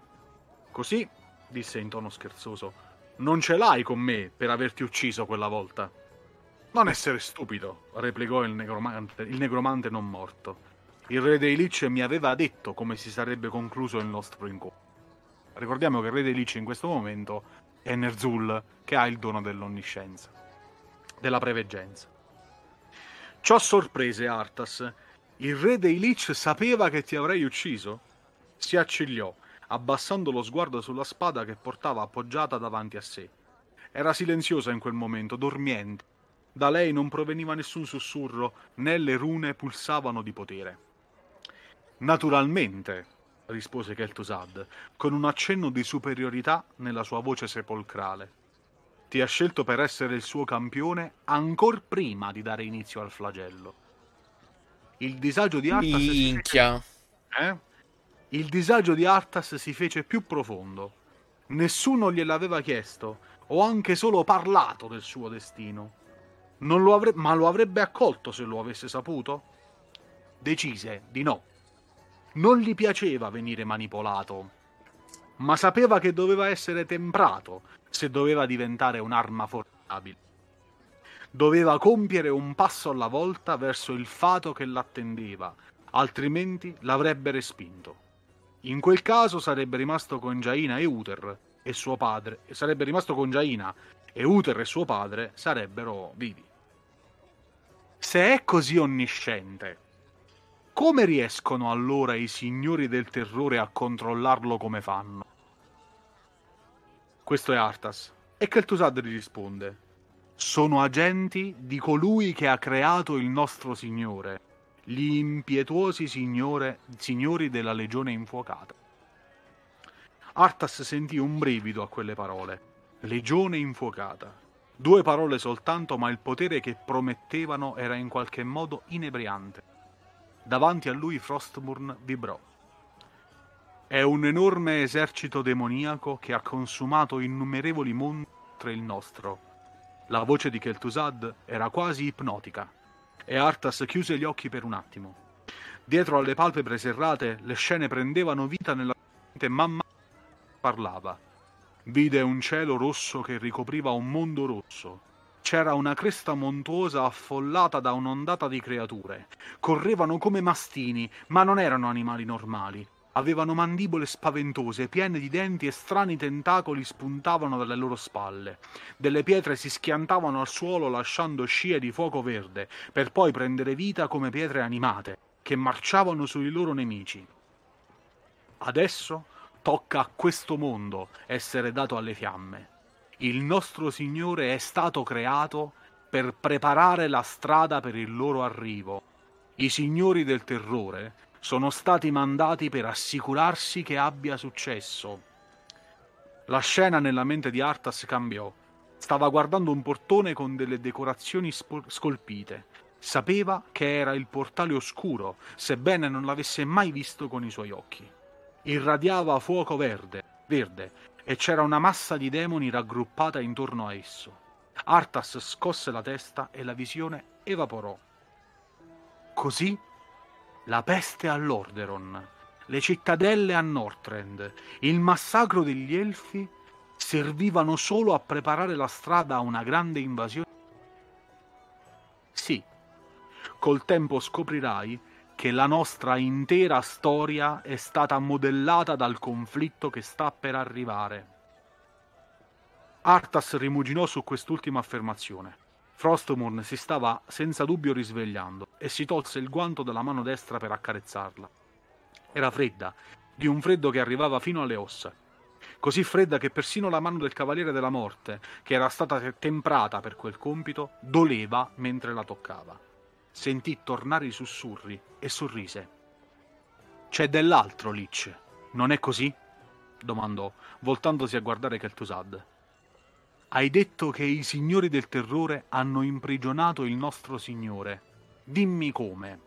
Così disse in tono scherzoso. Non ce l'hai con me per averti ucciso quella volta. Non essere stupido, replicò il negromante, il negromante non morto. Il re dei Lich mi aveva detto come si sarebbe concluso il nostro incontro. Ricordiamo che il re dei Lich in questo momento è Nerzul, che ha il dono dell'onniscienza, della preveggenza. Ciò sorprese Artas. Il re dei Lich sapeva che ti avrei ucciso? Si accigliò abbassando lo sguardo sulla spada che portava appoggiata davanti a sé. Era silenziosa in quel momento, dormiente. Da lei non proveniva nessun sussurro, né le rune pulsavano di potere. Naturalmente, rispose Kel'Thuzad, con un accenno di superiorità nella sua voce sepolcrale. Ti ha scelto per essere il suo campione ancor prima di dare inizio al flagello. Il disagio di Arthas... Minchia! Eh? Il disagio di Arthas si fece più profondo. Nessuno gliel'aveva chiesto, o anche solo parlato del suo destino. Lo avre- ma lo avrebbe accolto se lo avesse saputo? Decise di no. Non gli piaceva venire manipolato, ma sapeva che doveva essere temprato se doveva diventare un'arma formidabile. Doveva compiere un passo alla volta verso il fato che l'attendeva, altrimenti l'avrebbe respinto. In quel caso sarebbe rimasto con Jaina e Uther e suo padre, sarebbe rimasto con Jaina e Uther e suo padre sarebbero vivi. Se è così onnisciente, come riescono allora i signori del terrore a controllarlo come fanno? Questo è Artas. E Kel'Thuzad gli risponde: Sono agenti di colui che ha creato il nostro Signore gli impetuosi signore, signori della legione infuocata. Artas sentì un brivido a quelle parole. Legione infuocata. Due parole soltanto, ma il potere che promettevano era in qualche modo inebriante. Davanti a lui Frostmourne vibrò. È un enorme esercito demoniaco che ha consumato innumerevoli mondi oltre il nostro. La voce di Kel'Thuzad era quasi ipnotica e Artas chiuse gli occhi per un attimo. Dietro alle palpebre serrate le scene prendevano vita nella mente man mano parlava. Vide un cielo rosso che ricopriva un mondo rosso. c'era una cresta montuosa affollata da un'ondata di creature. Correvano come mastini, ma non erano animali normali. Avevano mandibole spaventose, piene di denti e strani tentacoli spuntavano dalle loro spalle. Delle pietre si schiantavano al suolo lasciando scie di fuoco verde, per poi prendere vita come pietre animate, che marciavano sui loro nemici. Adesso tocca a questo mondo essere dato alle fiamme. Il nostro Signore è stato creato per preparare la strada per il loro arrivo. I signori del terrore sono stati mandati per assicurarsi che abbia successo. La scena nella mente di Artas cambiò. Stava guardando un portone con delle decorazioni spo- scolpite. Sapeva che era il portale oscuro, sebbene non l'avesse mai visto con i suoi occhi. Irradiava fuoco verde, verde, e c'era una massa di demoni raggruppata intorno a esso. Artas scosse la testa e la visione evaporò. Così la peste a Lordaeron, le cittadelle a Northrend, il massacro degli Elfi servivano solo a preparare la strada a una grande invasione. Sì, col tempo scoprirai che la nostra intera storia è stata modellata dal conflitto che sta per arrivare. Arthas rimuginò su quest'ultima affermazione. Frostmourne si stava senza dubbio risvegliando e si tolse il guanto dalla mano destra per accarezzarla. Era fredda, di un freddo che arrivava fino alle ossa. Così fredda che persino la mano del Cavaliere della Morte, che era stata temprata per quel compito, doleva mentre la toccava. Sentì tornare i sussurri e sorrise. C'è dell'altro, Lich, non è così? domandò, voltandosi a guardare Kel'Thuzad. Hai detto che i signori del terrore hanno imprigionato il nostro signore. Dimmi come.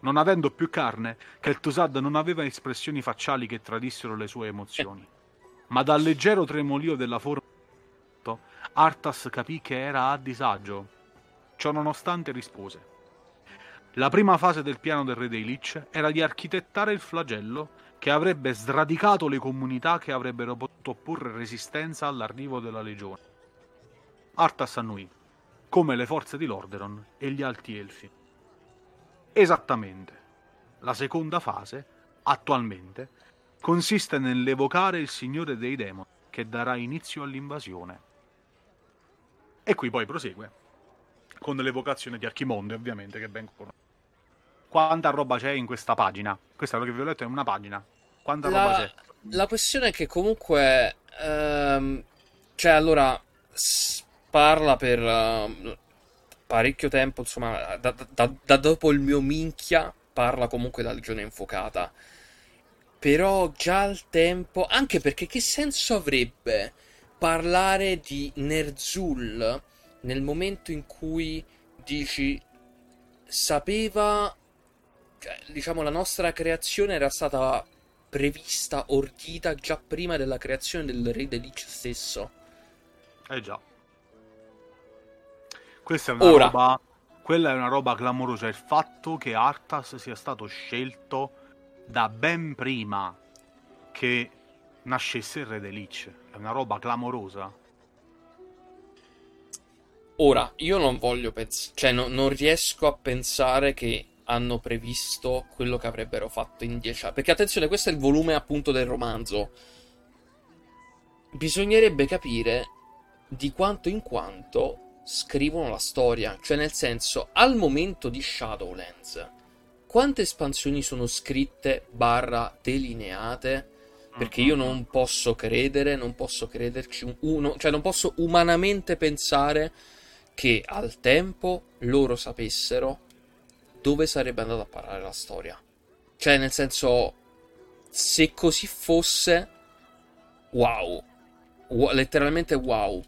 Non avendo più carne, Kel'Thuzad non aveva espressioni facciali che tradissero le sue emozioni. Ma dal leggero tremolio della forma Arthas capì che era a disagio. Ciò nonostante rispose. La prima fase del piano del re dei Lich era di architettare il flagello che avrebbe sradicato le comunità che avrebbero potuto opporre resistenza all'arrivo della legione. Arthas annui, come le forze di Lordaeron e gli Alti Elfi. Esattamente. La seconda fase, attualmente, consiste nell'evocare il Signore dei Demoni che darà inizio all'invasione. E qui poi prosegue, con l'evocazione di Archimonde, ovviamente, che ben conosciuto quanta roba c'è in questa pagina. Questa è quello che vi ho letto, è una pagina. Quanta la, roba c'è? La questione è che comunque... Ehm, cioè, allora, parla per uh, parecchio tempo, insomma, da, da, da, dopo il mio minchia, parla comunque della Legione Infuocata. Però già al tempo... Anche perché che senso avrebbe parlare di Nerzul nel momento in cui dici sapeva diciamo, la nostra creazione era stata prevista, ordita già prima della creazione del re Delich stesso. Eh già. Questa è una Ora. roba. Quella è una roba clamorosa. Il fatto che Arthas sia stato scelto da ben prima che nascesse il re Delich. È una roba clamorosa. Ora, io non voglio pensare, cioè no, non riesco a pensare che hanno previsto quello che avrebbero fatto in dieci anni. Perché attenzione, questo è il volume appunto del romanzo. Bisognerebbe capire di quanto in quanto scrivono la storia. Cioè, nel senso, al momento di Shadowlands, quante espansioni sono scritte barra delineate? Perché io non posso credere, non posso crederci uno, cioè non posso umanamente pensare che al tempo loro sapessero dove sarebbe andata a parare la storia. Cioè, nel senso, se così fosse, wow. wow letteralmente wow.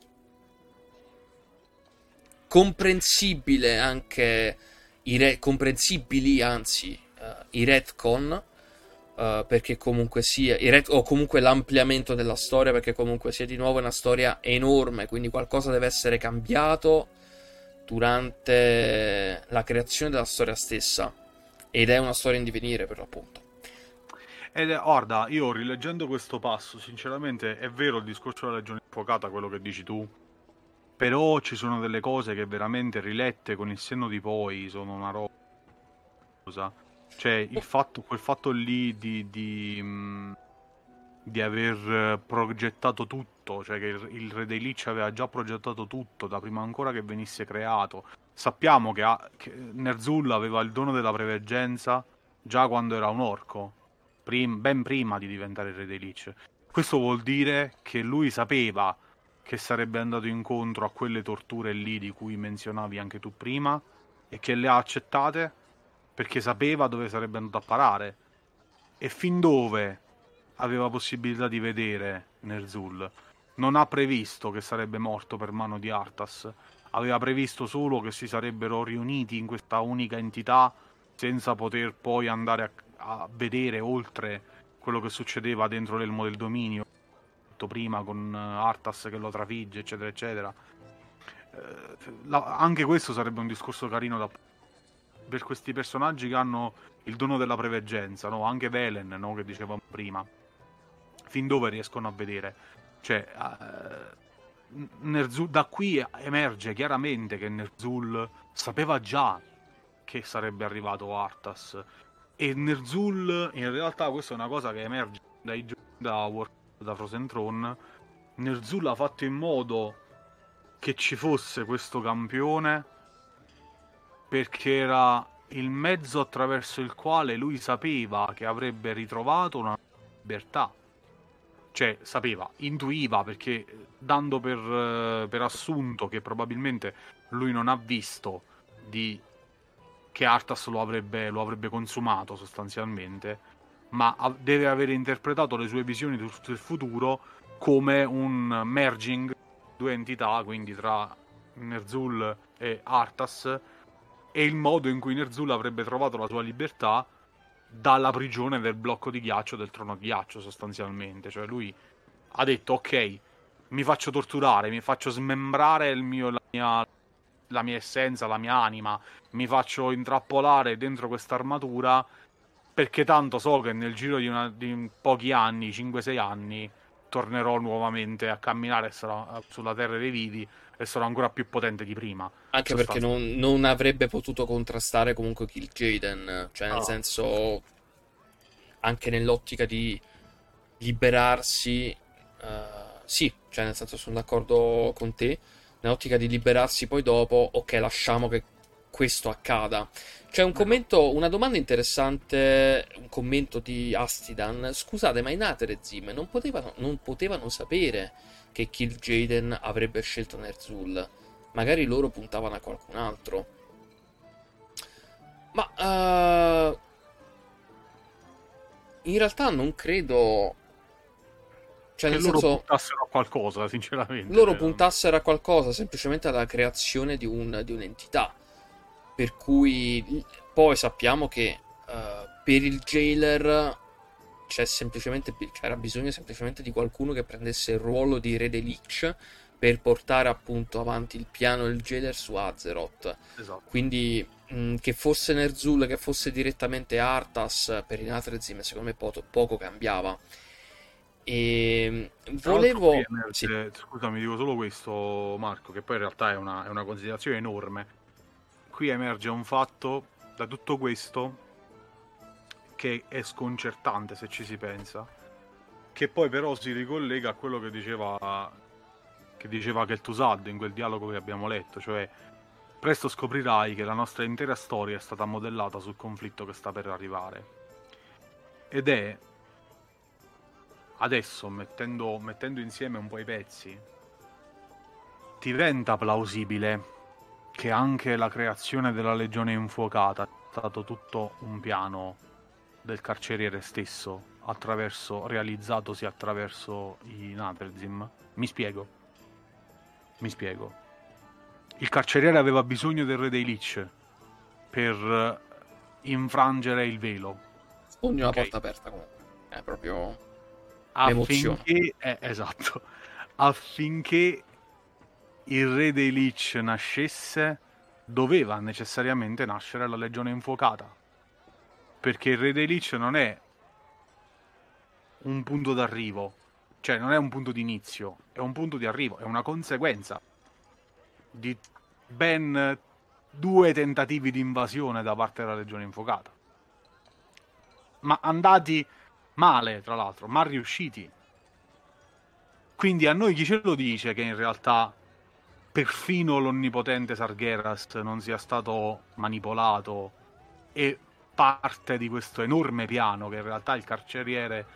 Comprensibile anche i re- comprensibili, anzi, uh, i retcon. Uh, perché comunque sia ret- o comunque l'ampliamento della storia perché comunque sia di nuovo una storia enorme quindi qualcosa deve essere cambiato durante la creazione della storia stessa. Ed è una storia in divenire, per l'appunto. Ed è, guarda, io rileggendo questo passo, sinceramente è vero il discorso della legione infuocata, quello che dici tu. Però ci sono delle cose che veramente rilette con il senno di poi sono una roba. Cioè, il fatto, quel fatto lì di, di, mh, di aver progettato tutto, cioè che il, il Re dei Lich aveva già progettato tutto da prima ancora che venisse creato. Sappiamo che, ha, che Ner'zhul aveva il dono della preveggenza già quando era un orco, prim, ben prima di diventare il Re dei Lich. Questo vuol dire che lui sapeva che sarebbe andato incontro a quelle torture lì di cui menzionavi anche tu prima e che le ha accettate perché sapeva dove sarebbe andato a parare e fin dove aveva possibilità di vedere Nerzul. Non ha previsto che sarebbe morto per mano di Arthas, aveva previsto solo che si sarebbero riuniti in questa unica entità senza poter poi andare a, a vedere oltre quello che succedeva dentro l'elmo del dominio prima con Arthas che lo trafigge eccetera eccetera eh, la, anche questo sarebbe un discorso carino da per questi personaggi che hanno il dono della preveggenza, no? anche Velen, no? che dicevamo prima, fin dove riescono a vedere. Cioè, uh, Nerzul, da qui emerge chiaramente che Nerzul sapeva già che sarebbe arrivato Arthas. E Nerzul, in realtà, questa è una cosa che emerge dai da, War, da Frozen Throne. Nerzul ha fatto in modo che ci fosse questo campione perché era il mezzo attraverso il quale lui sapeva che avrebbe ritrovato una libertà. Cioè, sapeva, intuiva, perché dando per, eh, per assunto che probabilmente lui non ha visto di... che Arthas lo avrebbe, lo avrebbe consumato sostanzialmente, ma deve avere interpretato le sue visioni del futuro come un merging due entità, quindi tra Nerzul e Arthas, e il modo in cui Nerzul avrebbe trovato la sua libertà dalla prigione del blocco di ghiaccio, del trono di ghiaccio sostanzialmente. Cioè lui ha detto ok, mi faccio torturare, mi faccio smembrare mio, la, mia, la, mia, essenza, la mia anima, mi faccio intrappolare dentro questa armatura perché tanto so che nel giro di, una, di pochi anni, 5-6 anni, tornerò nuovamente a camminare sulla terra dei vivi e sarò ancora più potente di prima. Anche perché non, non, avrebbe potuto contrastare comunque Kill Jaden, cioè nel no. senso anche nell'ottica di liberarsi, uh, sì, cioè nel senso sono d'accordo con te, nell'ottica di liberarsi poi dopo, ok, lasciamo che questo accada. C'è un commento, una domanda interessante, un commento di Astidan. Scusate, ma in Aterezim non potevano, non potevano sapere che Kill Jaden avrebbe scelto Nerzul. Magari loro puntavano a qualcun altro. Ma uh, in realtà non credo. Cioè, nel loro senso, puntassero a qualcosa, sinceramente. Loro puntassero a qualcosa, semplicemente alla creazione di, un, di un'entità. Per cui poi sappiamo che uh, per il jailer c'è semplicemente, c'era bisogno semplicemente di qualcuno che prendesse il ruolo di re dei Lich per portare appunto avanti il piano del Jailer su Azeroth. Esatto. Quindi mh, che fosse Nerzul, che fosse direttamente Arthas per i Natrezim, secondo me po- poco cambiava. E volevo. Emerge, sì. Scusami, dico solo questo, Marco, che poi in realtà è una, è una considerazione enorme. Qui emerge un fatto da tutto questo che è sconcertante se ci si pensa, che poi però si ricollega a quello che diceva che diceva Kel'Thuzad in quel dialogo che abbiamo letto, cioè presto scoprirai che la nostra intera storia è stata modellata sul conflitto che sta per arrivare. Ed è adesso, mettendo, mettendo insieme un po' i pezzi, diventa plausibile che anche la creazione della legione infuocata è stato tutto un piano del carceriere stesso attraverso, realizzatosi attraverso i Natrezim. Mi spiego. Mi spiego. Il carceriere aveva bisogno del re dei Lich per infrangere il velo. Ogni okay. porta aperta comunque. È proprio affinché, eh, esatto. Affinché il re dei Lich nascesse, doveva necessariamente nascere la legione infuocata perché il Re dei Lich non è un punto d'arrivo, cioè non è un punto di inizio, è un punto di arrivo, è una conseguenza di ben due tentativi di invasione da parte della Legione Infocata. Ma andati male, tra l'altro, ma riusciti. Quindi a noi chi ce lo dice che in realtà perfino l'onnipotente Sargeras non sia stato manipolato e parte di questo enorme piano che in realtà il carceriere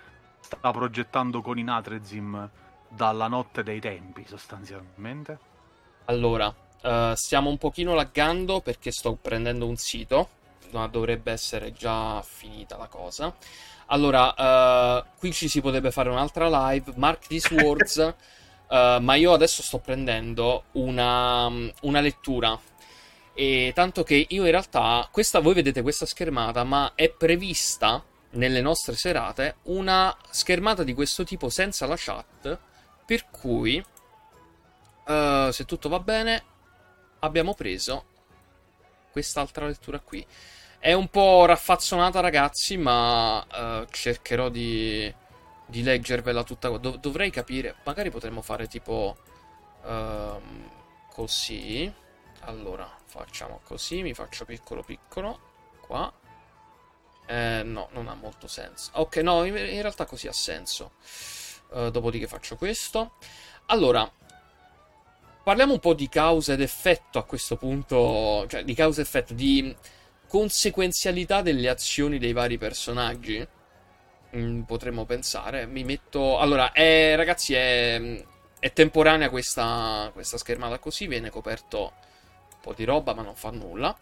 sta progettando con i Natrezim dalla notte dei tempi, sostanzialmente? Allora, uh, stiamo un pochino laggando perché sto prendendo un sito, ma dovrebbe essere già finita la cosa. Allora, uh, qui ci si potrebbe fare un'altra live, Mark These Words, uh, ma io adesso sto prendendo una, una lettura e tanto che io in realtà, questa, voi vedete questa schermata, ma è prevista nelle nostre serate una schermata di questo tipo senza la chat, per cui, uh, se tutto va bene, abbiamo preso quest'altra lettura qui. È un po' raffazzonata, ragazzi, ma uh, cercherò di, di leggervela tutta. Dov- dovrei capire, magari potremmo fare tipo uh, così. Allora, facciamo così, mi faccio piccolo piccolo, qua. Eh, no, non ha molto senso. Ok, no, in, in realtà così ha senso. Uh, dopodiché faccio questo. Allora, parliamo un po' di causa ed effetto a questo punto, cioè di causa ed effetto, di conseguenzialità delle azioni dei vari personaggi. Mm, potremmo pensare. Mi metto... Allora, è, ragazzi, è, è temporanea questa, questa schermata così, viene coperto po' di roba, ma non fa nulla.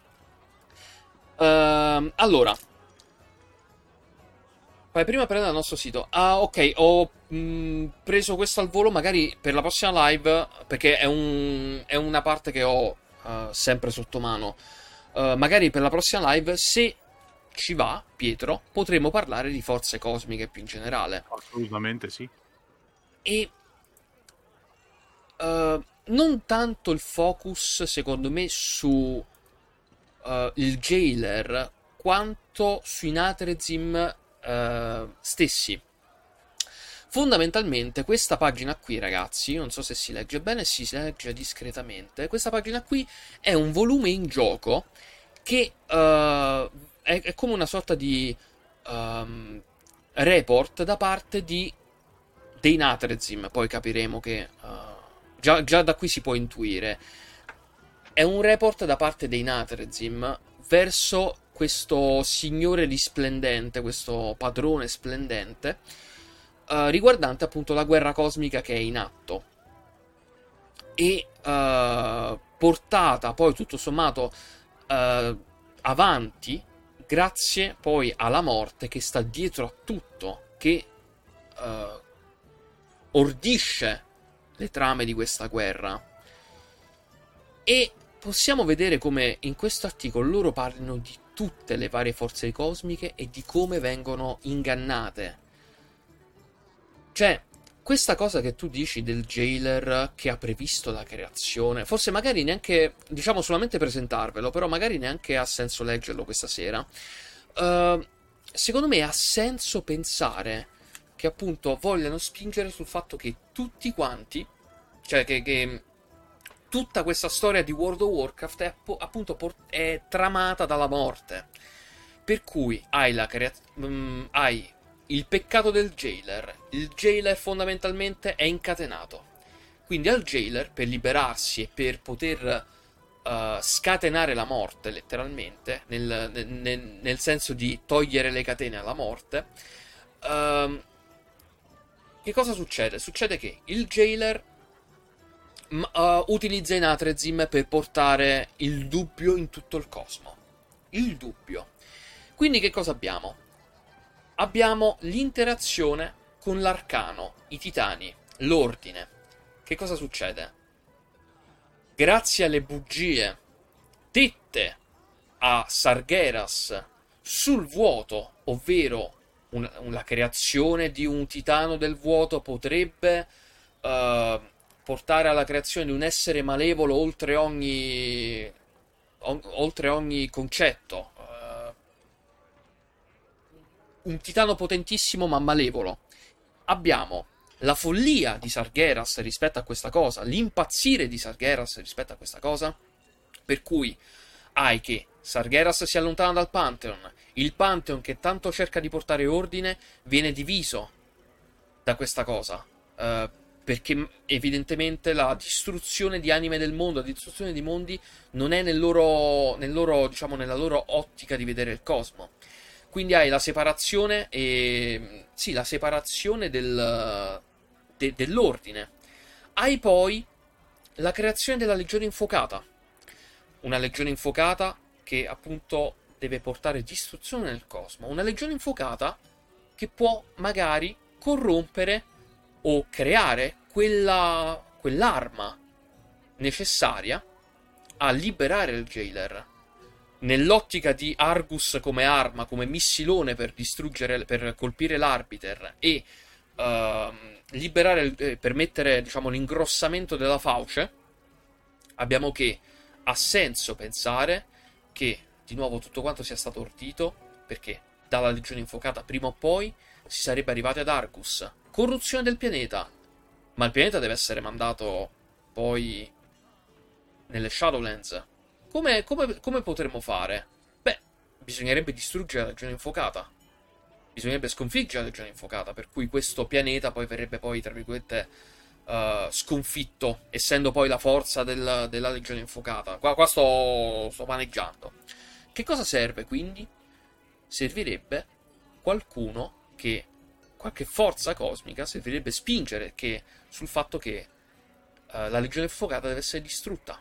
Uh, allora, Vai prima prendere il nostro sito. Ah, ok, ho mh, mm, preso questo al volo magari per la prossima live, perché è, un, è una parte che ho uh, sempre sotto mano. Uh, magari per la prossima live, se ci va, Pietro, potremo parlare di forze cosmiche più in generale. Assolutamente sì. E uh, non tanto il focus, secondo me, su uh, il jailer quanto sui Natrezim uh, stessi. Fondamentalmente questa pagina qui, ragazzi, non so se si legge bene, si legge discretamente. Questa pagina qui è un volume in gioco che uh, è, è, come una sorta di um, report da parte di dei Natrezim. Poi capiremo che uh, Già, già da qui si può intuire. È un report da parte dei Natrezim verso questo signore risplendente, questo padrone splendente, uh, riguardante appunto la guerra cosmica che è in atto. E uh, portata poi tutto sommato uh, avanti grazie poi alla morte che sta dietro a tutto, che ordisce le trame di questa guerra. E possiamo vedere come in questo articolo loro parlino di tutte le varie forze cosmiche e di come vengono ingannate. Cioè, questa cosa che tu dici del jailer che ha previsto la creazione, forse magari neanche, diciamo solamente presentarvelo, però magari neanche ha senso leggerlo questa sera. Uh, secondo me ha senso pensare che appunto vogliano spingere sul fatto che tutti quanti, cioè che, che tutta questa storia di World of Warcraft è appunto è tramata dalla morte. Per cui hai, la crea- um, hai il peccato del jailer. Il jailer fondamentalmente è incatenato. Quindi al jailer, per liberarsi e per poter uh, scatenare la morte, letteralmente, nel, nel, nel, senso di togliere le catene alla morte, uh, che cosa succede? Succede che il jailer uh, utilizza i Natrezim per portare il dubbio in tutto il cosmo. Il dubbio. Quindi che cosa abbiamo? Abbiamo l'interazione con l'arcano, i titani, l'ordine. Che cosa succede? Grazie alle bugie dette a Sargeras sul vuoto, ovvero una, una creazione di un titano del vuoto potrebbe uh, portare alla creazione di un essere malevolo oltre ogni, o, oltre ogni concetto. Uh, un titano potentissimo ma malevolo. Abbiamo la follia di Sargeras rispetto a questa cosa, l'impazzire di Sargeras rispetto a questa cosa, per cui hai che Sargeras si allontana dal Pantheon, il Pantheon che tanto cerca di portare ordine viene diviso da questa cosa, uh, perché evidentemente la distruzione di anime del mondo, la distruzione di mondi non è nel loro, nel loro, diciamo, nella loro ottica di vedere il cosmo. Quindi hai la separazione e sì, la separazione del, de, dell'ordine. Hai poi la creazione della legione infuocata. Una legione infuocata che appunto deve portare distruzione nel cosmo. Una legione infuocata che può magari corrompere o creare quella, quell'arma necessaria a liberare il jailer. Nell'ottica di Argus come arma, come missilone per distruggere, per colpire l'arbiter e uh, liberare, eh, permettere diciamo, l'ingrossamento della fauce, abbiamo che ha senso pensare che di nuovo tutto quanto sia stato ordito, perché dalla legione infuocata prima o poi si sarebbe arrivati ad Argus. Corruzione del pianeta. Ma il pianeta deve essere mandato poi nelle Shadowlands. Come, come, come potremmo fare? Beh, bisognerebbe distruggere la legione infuocata. Bisognerebbe sconfiggere la legione infuocata, per cui questo pianeta poi verrebbe poi, tra virgolette, uh, sconfitto, essendo poi la forza del, della legione infuocata. Qua, qua sto, sto maneggiando. Che cosa serve quindi? Servirebbe qualcuno che qualche forza cosmica servirebbe spingere che, sul fatto che uh, la legione infuocata deve essere distrutta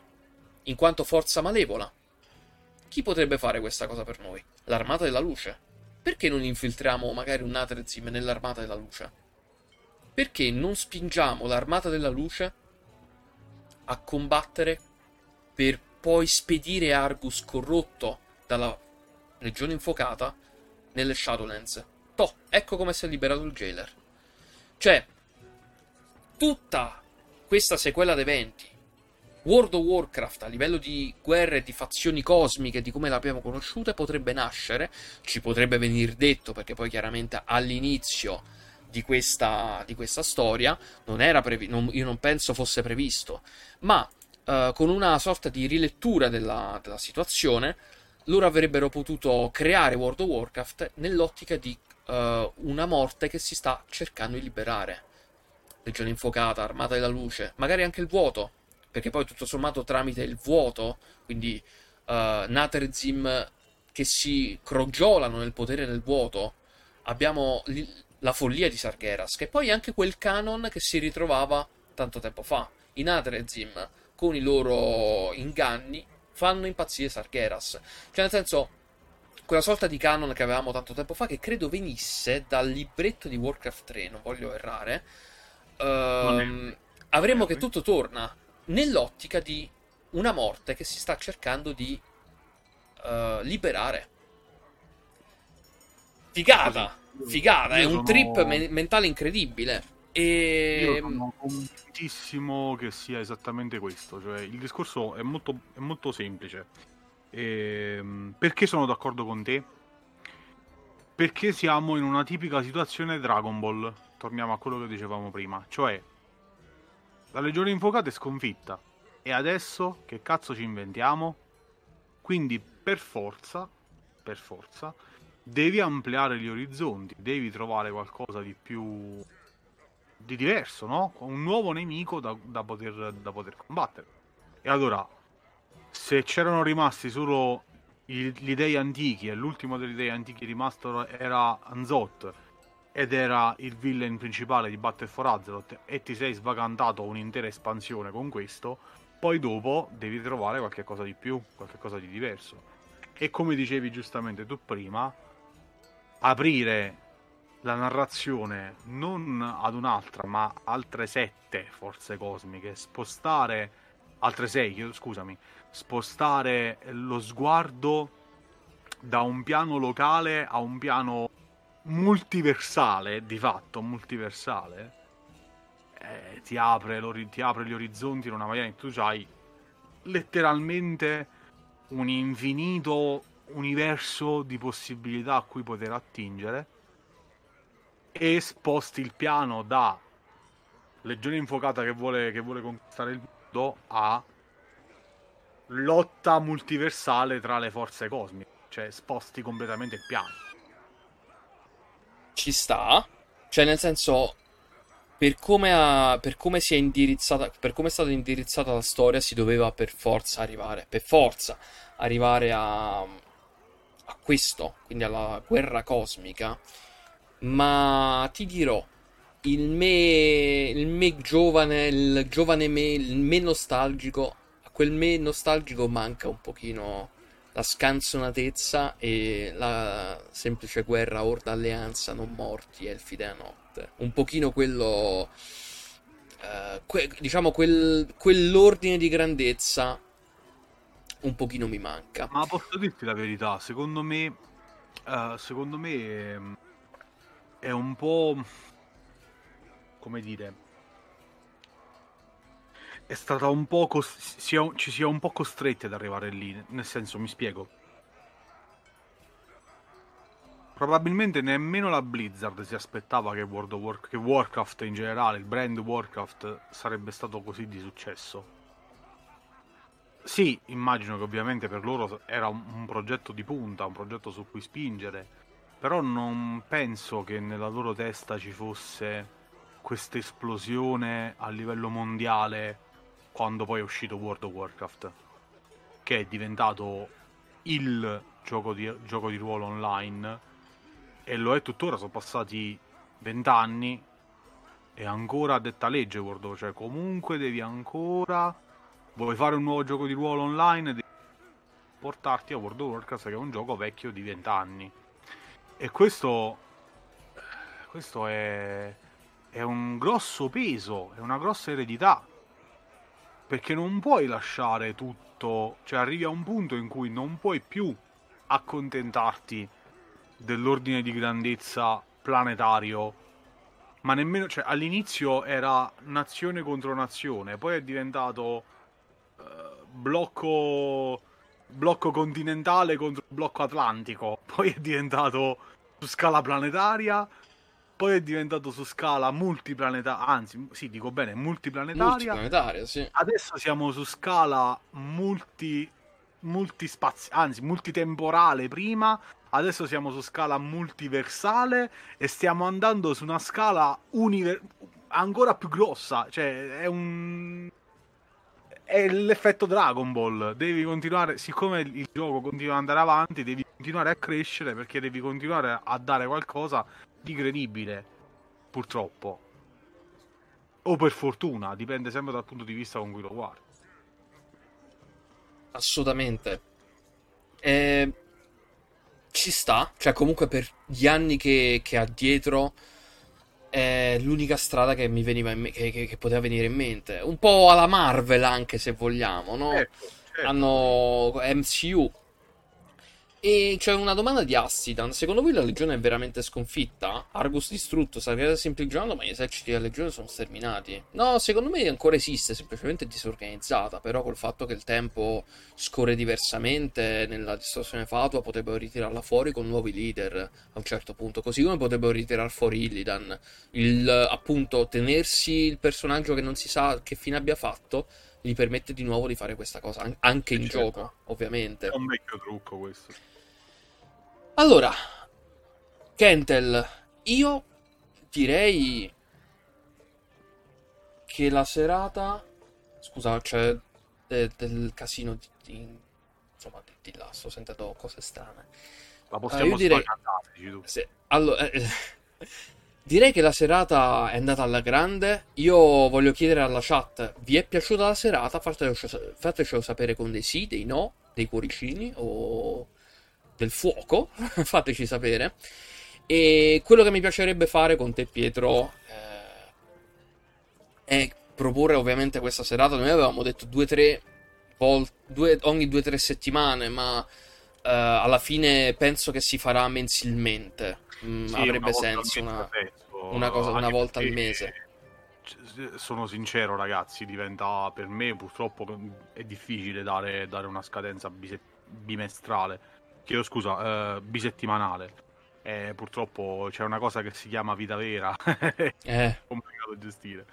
in quanto forza malevola. Chi potrebbe fare questa cosa per noi? L'armata della luce. Perché non infiltriamo magari un Natrezim nell'armata della luce? Perché non spingiamo l'armata della luce a combattere per poi spedire Argus corrotto dalla legione infuocata nelle Shadowlands? Toh, ecco come si è liberato il jailer. Cioè, tutta questa sequela d'eventi, World of Warcraft a livello di guerre di fazioni cosmiche, di come l'abbiamo conosciuta, potrebbe nascere, ci potrebbe venire detto, perché poi chiaramente all'inizio di questa, di questa storia non era previ- non, io non penso fosse previsto, ma uh, con una sorta di rilettura della, della situazione, loro avrebbero potuto creare World of Warcraft nell'ottica di uh, una morte che si sta cercando di liberare. Legione infuocata, armata della luce, magari anche il vuoto, perché poi tutto sommato tramite il vuoto, quindi uh, Naterzim che si crogiolano nel potere del vuoto, abbiamo li- la follia di Sargeras, che poi è anche quel canon che si ritrovava tanto tempo fa. I Natrezim, con i loro inganni, fanno impazzire Sargeras. Cioè, nel senso, quella sorta di canon che avevamo tanto tempo fa, che credo venisse dal libretto di Warcraft 3, non voglio errare. Ehm, avremo che tutto torna nell'ottica di una morte che si sta cercando di uh, liberare. Figata, figata, è un trip me- mentale incredibile. E... Io sono convintissimo che sia esattamente questo. Cioè, il discorso è molto, è molto semplice. Ehm, perché sono d'accordo con te? Perché siamo in una tipica situazione Dragon Ball. Torniamo a quello che dicevamo prima. Cioè, la legione infuocata è sconfitta. E adesso che cazzo ci inventiamo? Quindi per forza, per forza, devi ampliare gli orizzonti, devi trovare qualcosa di più di diverso, no? Un nuovo nemico da, da, poter, da poter combattere. E allora, se c'erano rimasti solo gli dei antichi e l'ultimo degli dei antichi rimasto era Anzot ed era il villain principale di Battle for Azeroth e ti sei svagantato un'intera espansione con questo, poi dopo devi trovare qualche cosa di più, qualche cosa di diverso. E come dicevi giustamente tu prima, aprire la narrazione non ad un'altra, ma altre sette forze cosmiche, spostare altre sei, scusami, spostare lo sguardo da un piano locale a un piano multiversale, di fatto multiversale, eh, ti, apre, ti, apre, gli orizzonti in una maniera in cui tu hai letteralmente un infinito universo di possibilità a cui poter attingere e sposti il piano da legione infuocata che vuole, che vuole conquistare il mondo a lotta multiversale tra le forze cosmiche, cioè sposti completamente il piano. Ci sta, cioè nel senso, per come, ha, per come si è indirizzata, per come è stata indirizzata la storia, si doveva per forza arrivare, per forza arrivare a, a questo, quindi alla guerra cosmica. Ma ti dirò, il me, il me giovane, il giovane me, il me nostalgico, a quel me nostalgico manca un pochino la scanzonatezza e la semplice guerra orda alleanza, non morti, elfi della notte. Un pochino quello... Uh, que- diciamo quel, quell'ordine di grandezza un pochino mi manca. Ma posso dirti la verità, secondo me, uh, secondo me è, un po' come dire, è stata un po' cos- si è, ci si è un po' costretti ad arrivare lì, nel senso, mi spiego. Probabilmente nemmeno la Blizzard si aspettava che, World of War- che Warcraft in generale, il brand Warcraft, sarebbe stato così di successo. Sì, immagino che ovviamente per loro era un progetto di punta, un progetto su cui spingere, però non penso che nella loro testa ci fosse questa esplosione a livello mondiale quando poi è uscito World of Warcraft, che è diventato il gioco di, gioco di ruolo online e lo è tuttora, sono passati vent'anni e ancora a detta legge World of cioè comunque devi ancora, vuoi fare un nuovo gioco di ruolo online, devi portarti a World of Warcraft che è un gioco vecchio di vent'anni. E questo, questo è, è un grosso peso, è una grossa eredità. Perché non puoi lasciare tutto, cioè arrivi a un punto in cui non puoi più accontentarti dell'ordine di grandezza planetario, ma nemmeno, cioè all'inizio era nazione contro nazione, poi è diventato uh, blocco blocco continentale contro blocco atlantico, poi è diventato su scala planetaria poi è diventato su scala multiplanetaria, anzi, sì, dico bene, multiplanetaria. Multiplanetaria, sì. Adesso siamo su scala multi multispaziale, anzi, multitemporale prima, adesso siamo su scala multiversale e stiamo andando su una scala univer- ancora più grossa, cioè è un è l'effetto Dragon Ball. Devi continuare, siccome il gioco continua ad andare avanti, devi continuare a crescere perché devi continuare a dare qualcosa di credibile, purtroppo. O per fortuna, dipende sempre dal punto di vista con cui lo guardi. Assolutamente. Eh, ci sta, cioè comunque per gli anni che, che ha dietro è l'unica strada che mi veniva in me- che, che, che, poteva venire in mente. Un po' alla Marvel anche se vogliamo, no? Certo, certo. Hanno MCU e c'è una domanda di Assidan. Secondo voi la legione è veramente sconfitta? Argus distrutto, Sagrada semplificando, ma gli eserciti della legione sono sterminati. No, secondo me ancora esiste, semplicemente disorganizzata. Però col fatto che il tempo scorre diversamente, nella distorsione fatua potrebbero ritirarla fuori con nuovi leader a un certo punto. Così come potrebbero ritirare fuori Illidan. Il appunto tenersi il personaggio che non si sa che fine abbia fatto gli permette di nuovo di fare questa cosa, anche in certo. gioco, ovviamente. È un vecchio trucco questo. Allora, Kentel, io direi che la serata... Scusa, c'è de- del casino di, di, insomma, di, di là, sto sentendo cose strane. La possiamo uh, direi... Sì, allora, eh, direi che la serata è andata alla grande. Io voglio chiedere alla chat, vi è piaciuta la serata? Fatecelo, fatecelo sapere con dei sì, dei no, dei cuoricini o del fuoco, fateci sapere. E quello che mi piacerebbe fare con te, Pietro, eh, è proporre ovviamente questa serata. Noi avevamo detto due o tre volte, ogni due o tre settimane, ma eh, alla fine penso che si farà mensilmente. Mm, sì, avrebbe senso una, una, cosa una volta al mese sono sincero, ragazzi, diventa per me purtroppo è difficile dare, dare una scadenza bimestrale chiedo scusa, uh, bisettimanale. Eh, purtroppo c'è una cosa che si chiama vita vera. è complicato da gestire.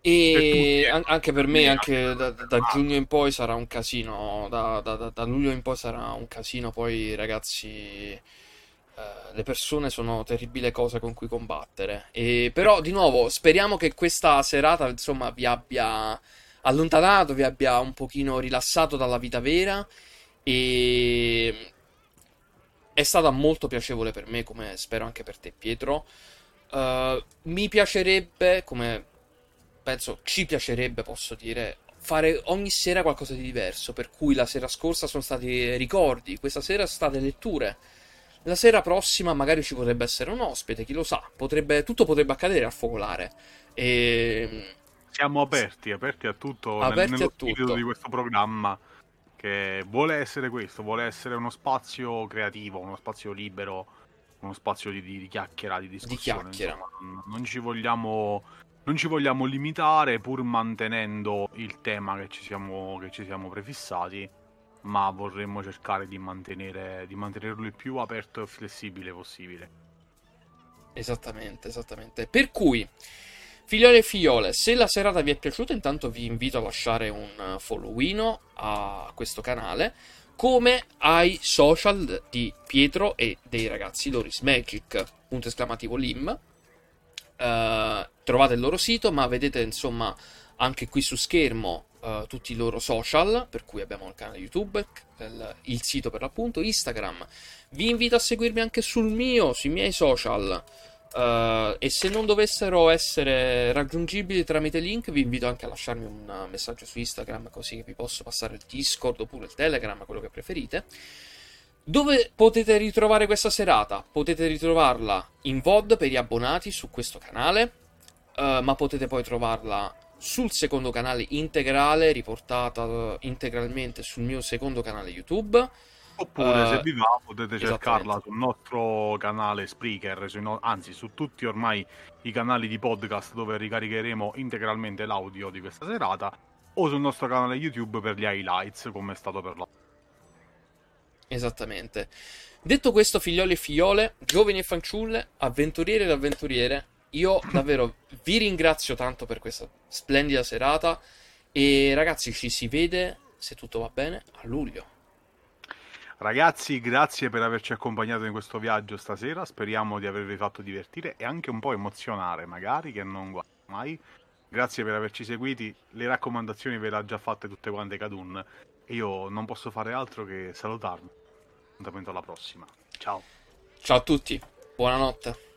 E per anche per me, anche da, da, giugno in poi sarà un casino. Da, da, luglio in poi sarà un casino. Poi, ragazzi, eh, le persone sono terribili cose con cui combattere. E, però, di nuovo, speriamo che questa serata, insomma, vi abbia allontanato, vi abbia un pochino rilassato dalla vita vera. E è stata molto piacevole per me, come spero anche per te, Pietro. Uh, mi piacerebbe, come penso ci piacerebbe, posso dire, fare ogni sera qualcosa di diverso. Per cui la sera scorsa sono stati ricordi, questa sera sono state letture. La sera prossima magari ci potrebbe essere un ospite, chi lo sa, potrebbe, tutto potrebbe accadere al focolare. E... Siamo aperti, aperti a tutto aperti nel, nello a tutto. di questo programma che vuole essere questo, vuole essere uno spazio creativo, uno spazio libero, uno spazio di, di, di chiacchiera, di discussione. Di chiacchiera. non, ci vogliamo, non ci vogliamo limitare pur mantenendo il tema che ci siamo, che ci siamo prefissati, ma vorremmo cercare di, mantenere, di mantenerlo il più aperto e flessibile possibile. Esattamente, esattamente. Per cui... Figliole e figliole, se la serata vi è piaciuta, intanto vi invito a lasciare un followino a questo canale, come ai social di Pietro e dei ragazzi Loris Magic, punto esclamativo lim. Uh, trovate il loro sito, ma vedete insomma anche qui su schermo uh, tutti i loro social, per cui abbiamo il canale YouTube, il, il sito per l'appunto, Instagram. Vi invito a seguirmi anche sul mio, sui miei social. Uh, e se non dovessero essere raggiungibili tramite link, vi invito anche a lasciarmi un messaggio su Instagram così vi posso passare il Discord oppure il Telegram, quello che preferite. Dove potete ritrovare questa serata? Potete ritrovarla in VOD per gli abbonati su questo canale, uh, ma potete poi trovarla sul secondo canale integrale, riportata integralmente sul mio secondo canale YouTube Oppure uh, se vi va potete cercarla sul nostro canale Spreaker, no- anzi su tutti ormai i canali di podcast dove ricaricheremo integralmente l'audio di questa serata o sul nostro canale YouTube per gli highlights come è stato per la... Esattamente. Detto questo, figlioli e figliole, giovani e fanciulle, avventurieri ed avventuriere, io davvero vi ringrazio tanto per questa splendida serata e ragazzi ci si vede, se tutto va bene, a luglio. Ragazzi, grazie per averci accompagnato in questo viaggio stasera. Speriamo di avervi fatto divertire e anche un po' emozionare, magari, che non guarda mai. Grazie per averci seguiti. Le raccomandazioni ve le ha già fatte tutte quante Cadun. Io non posso fare altro che salutarvi. Appuntamento alla prossima. Ciao. Ciao a tutti. Buonanotte.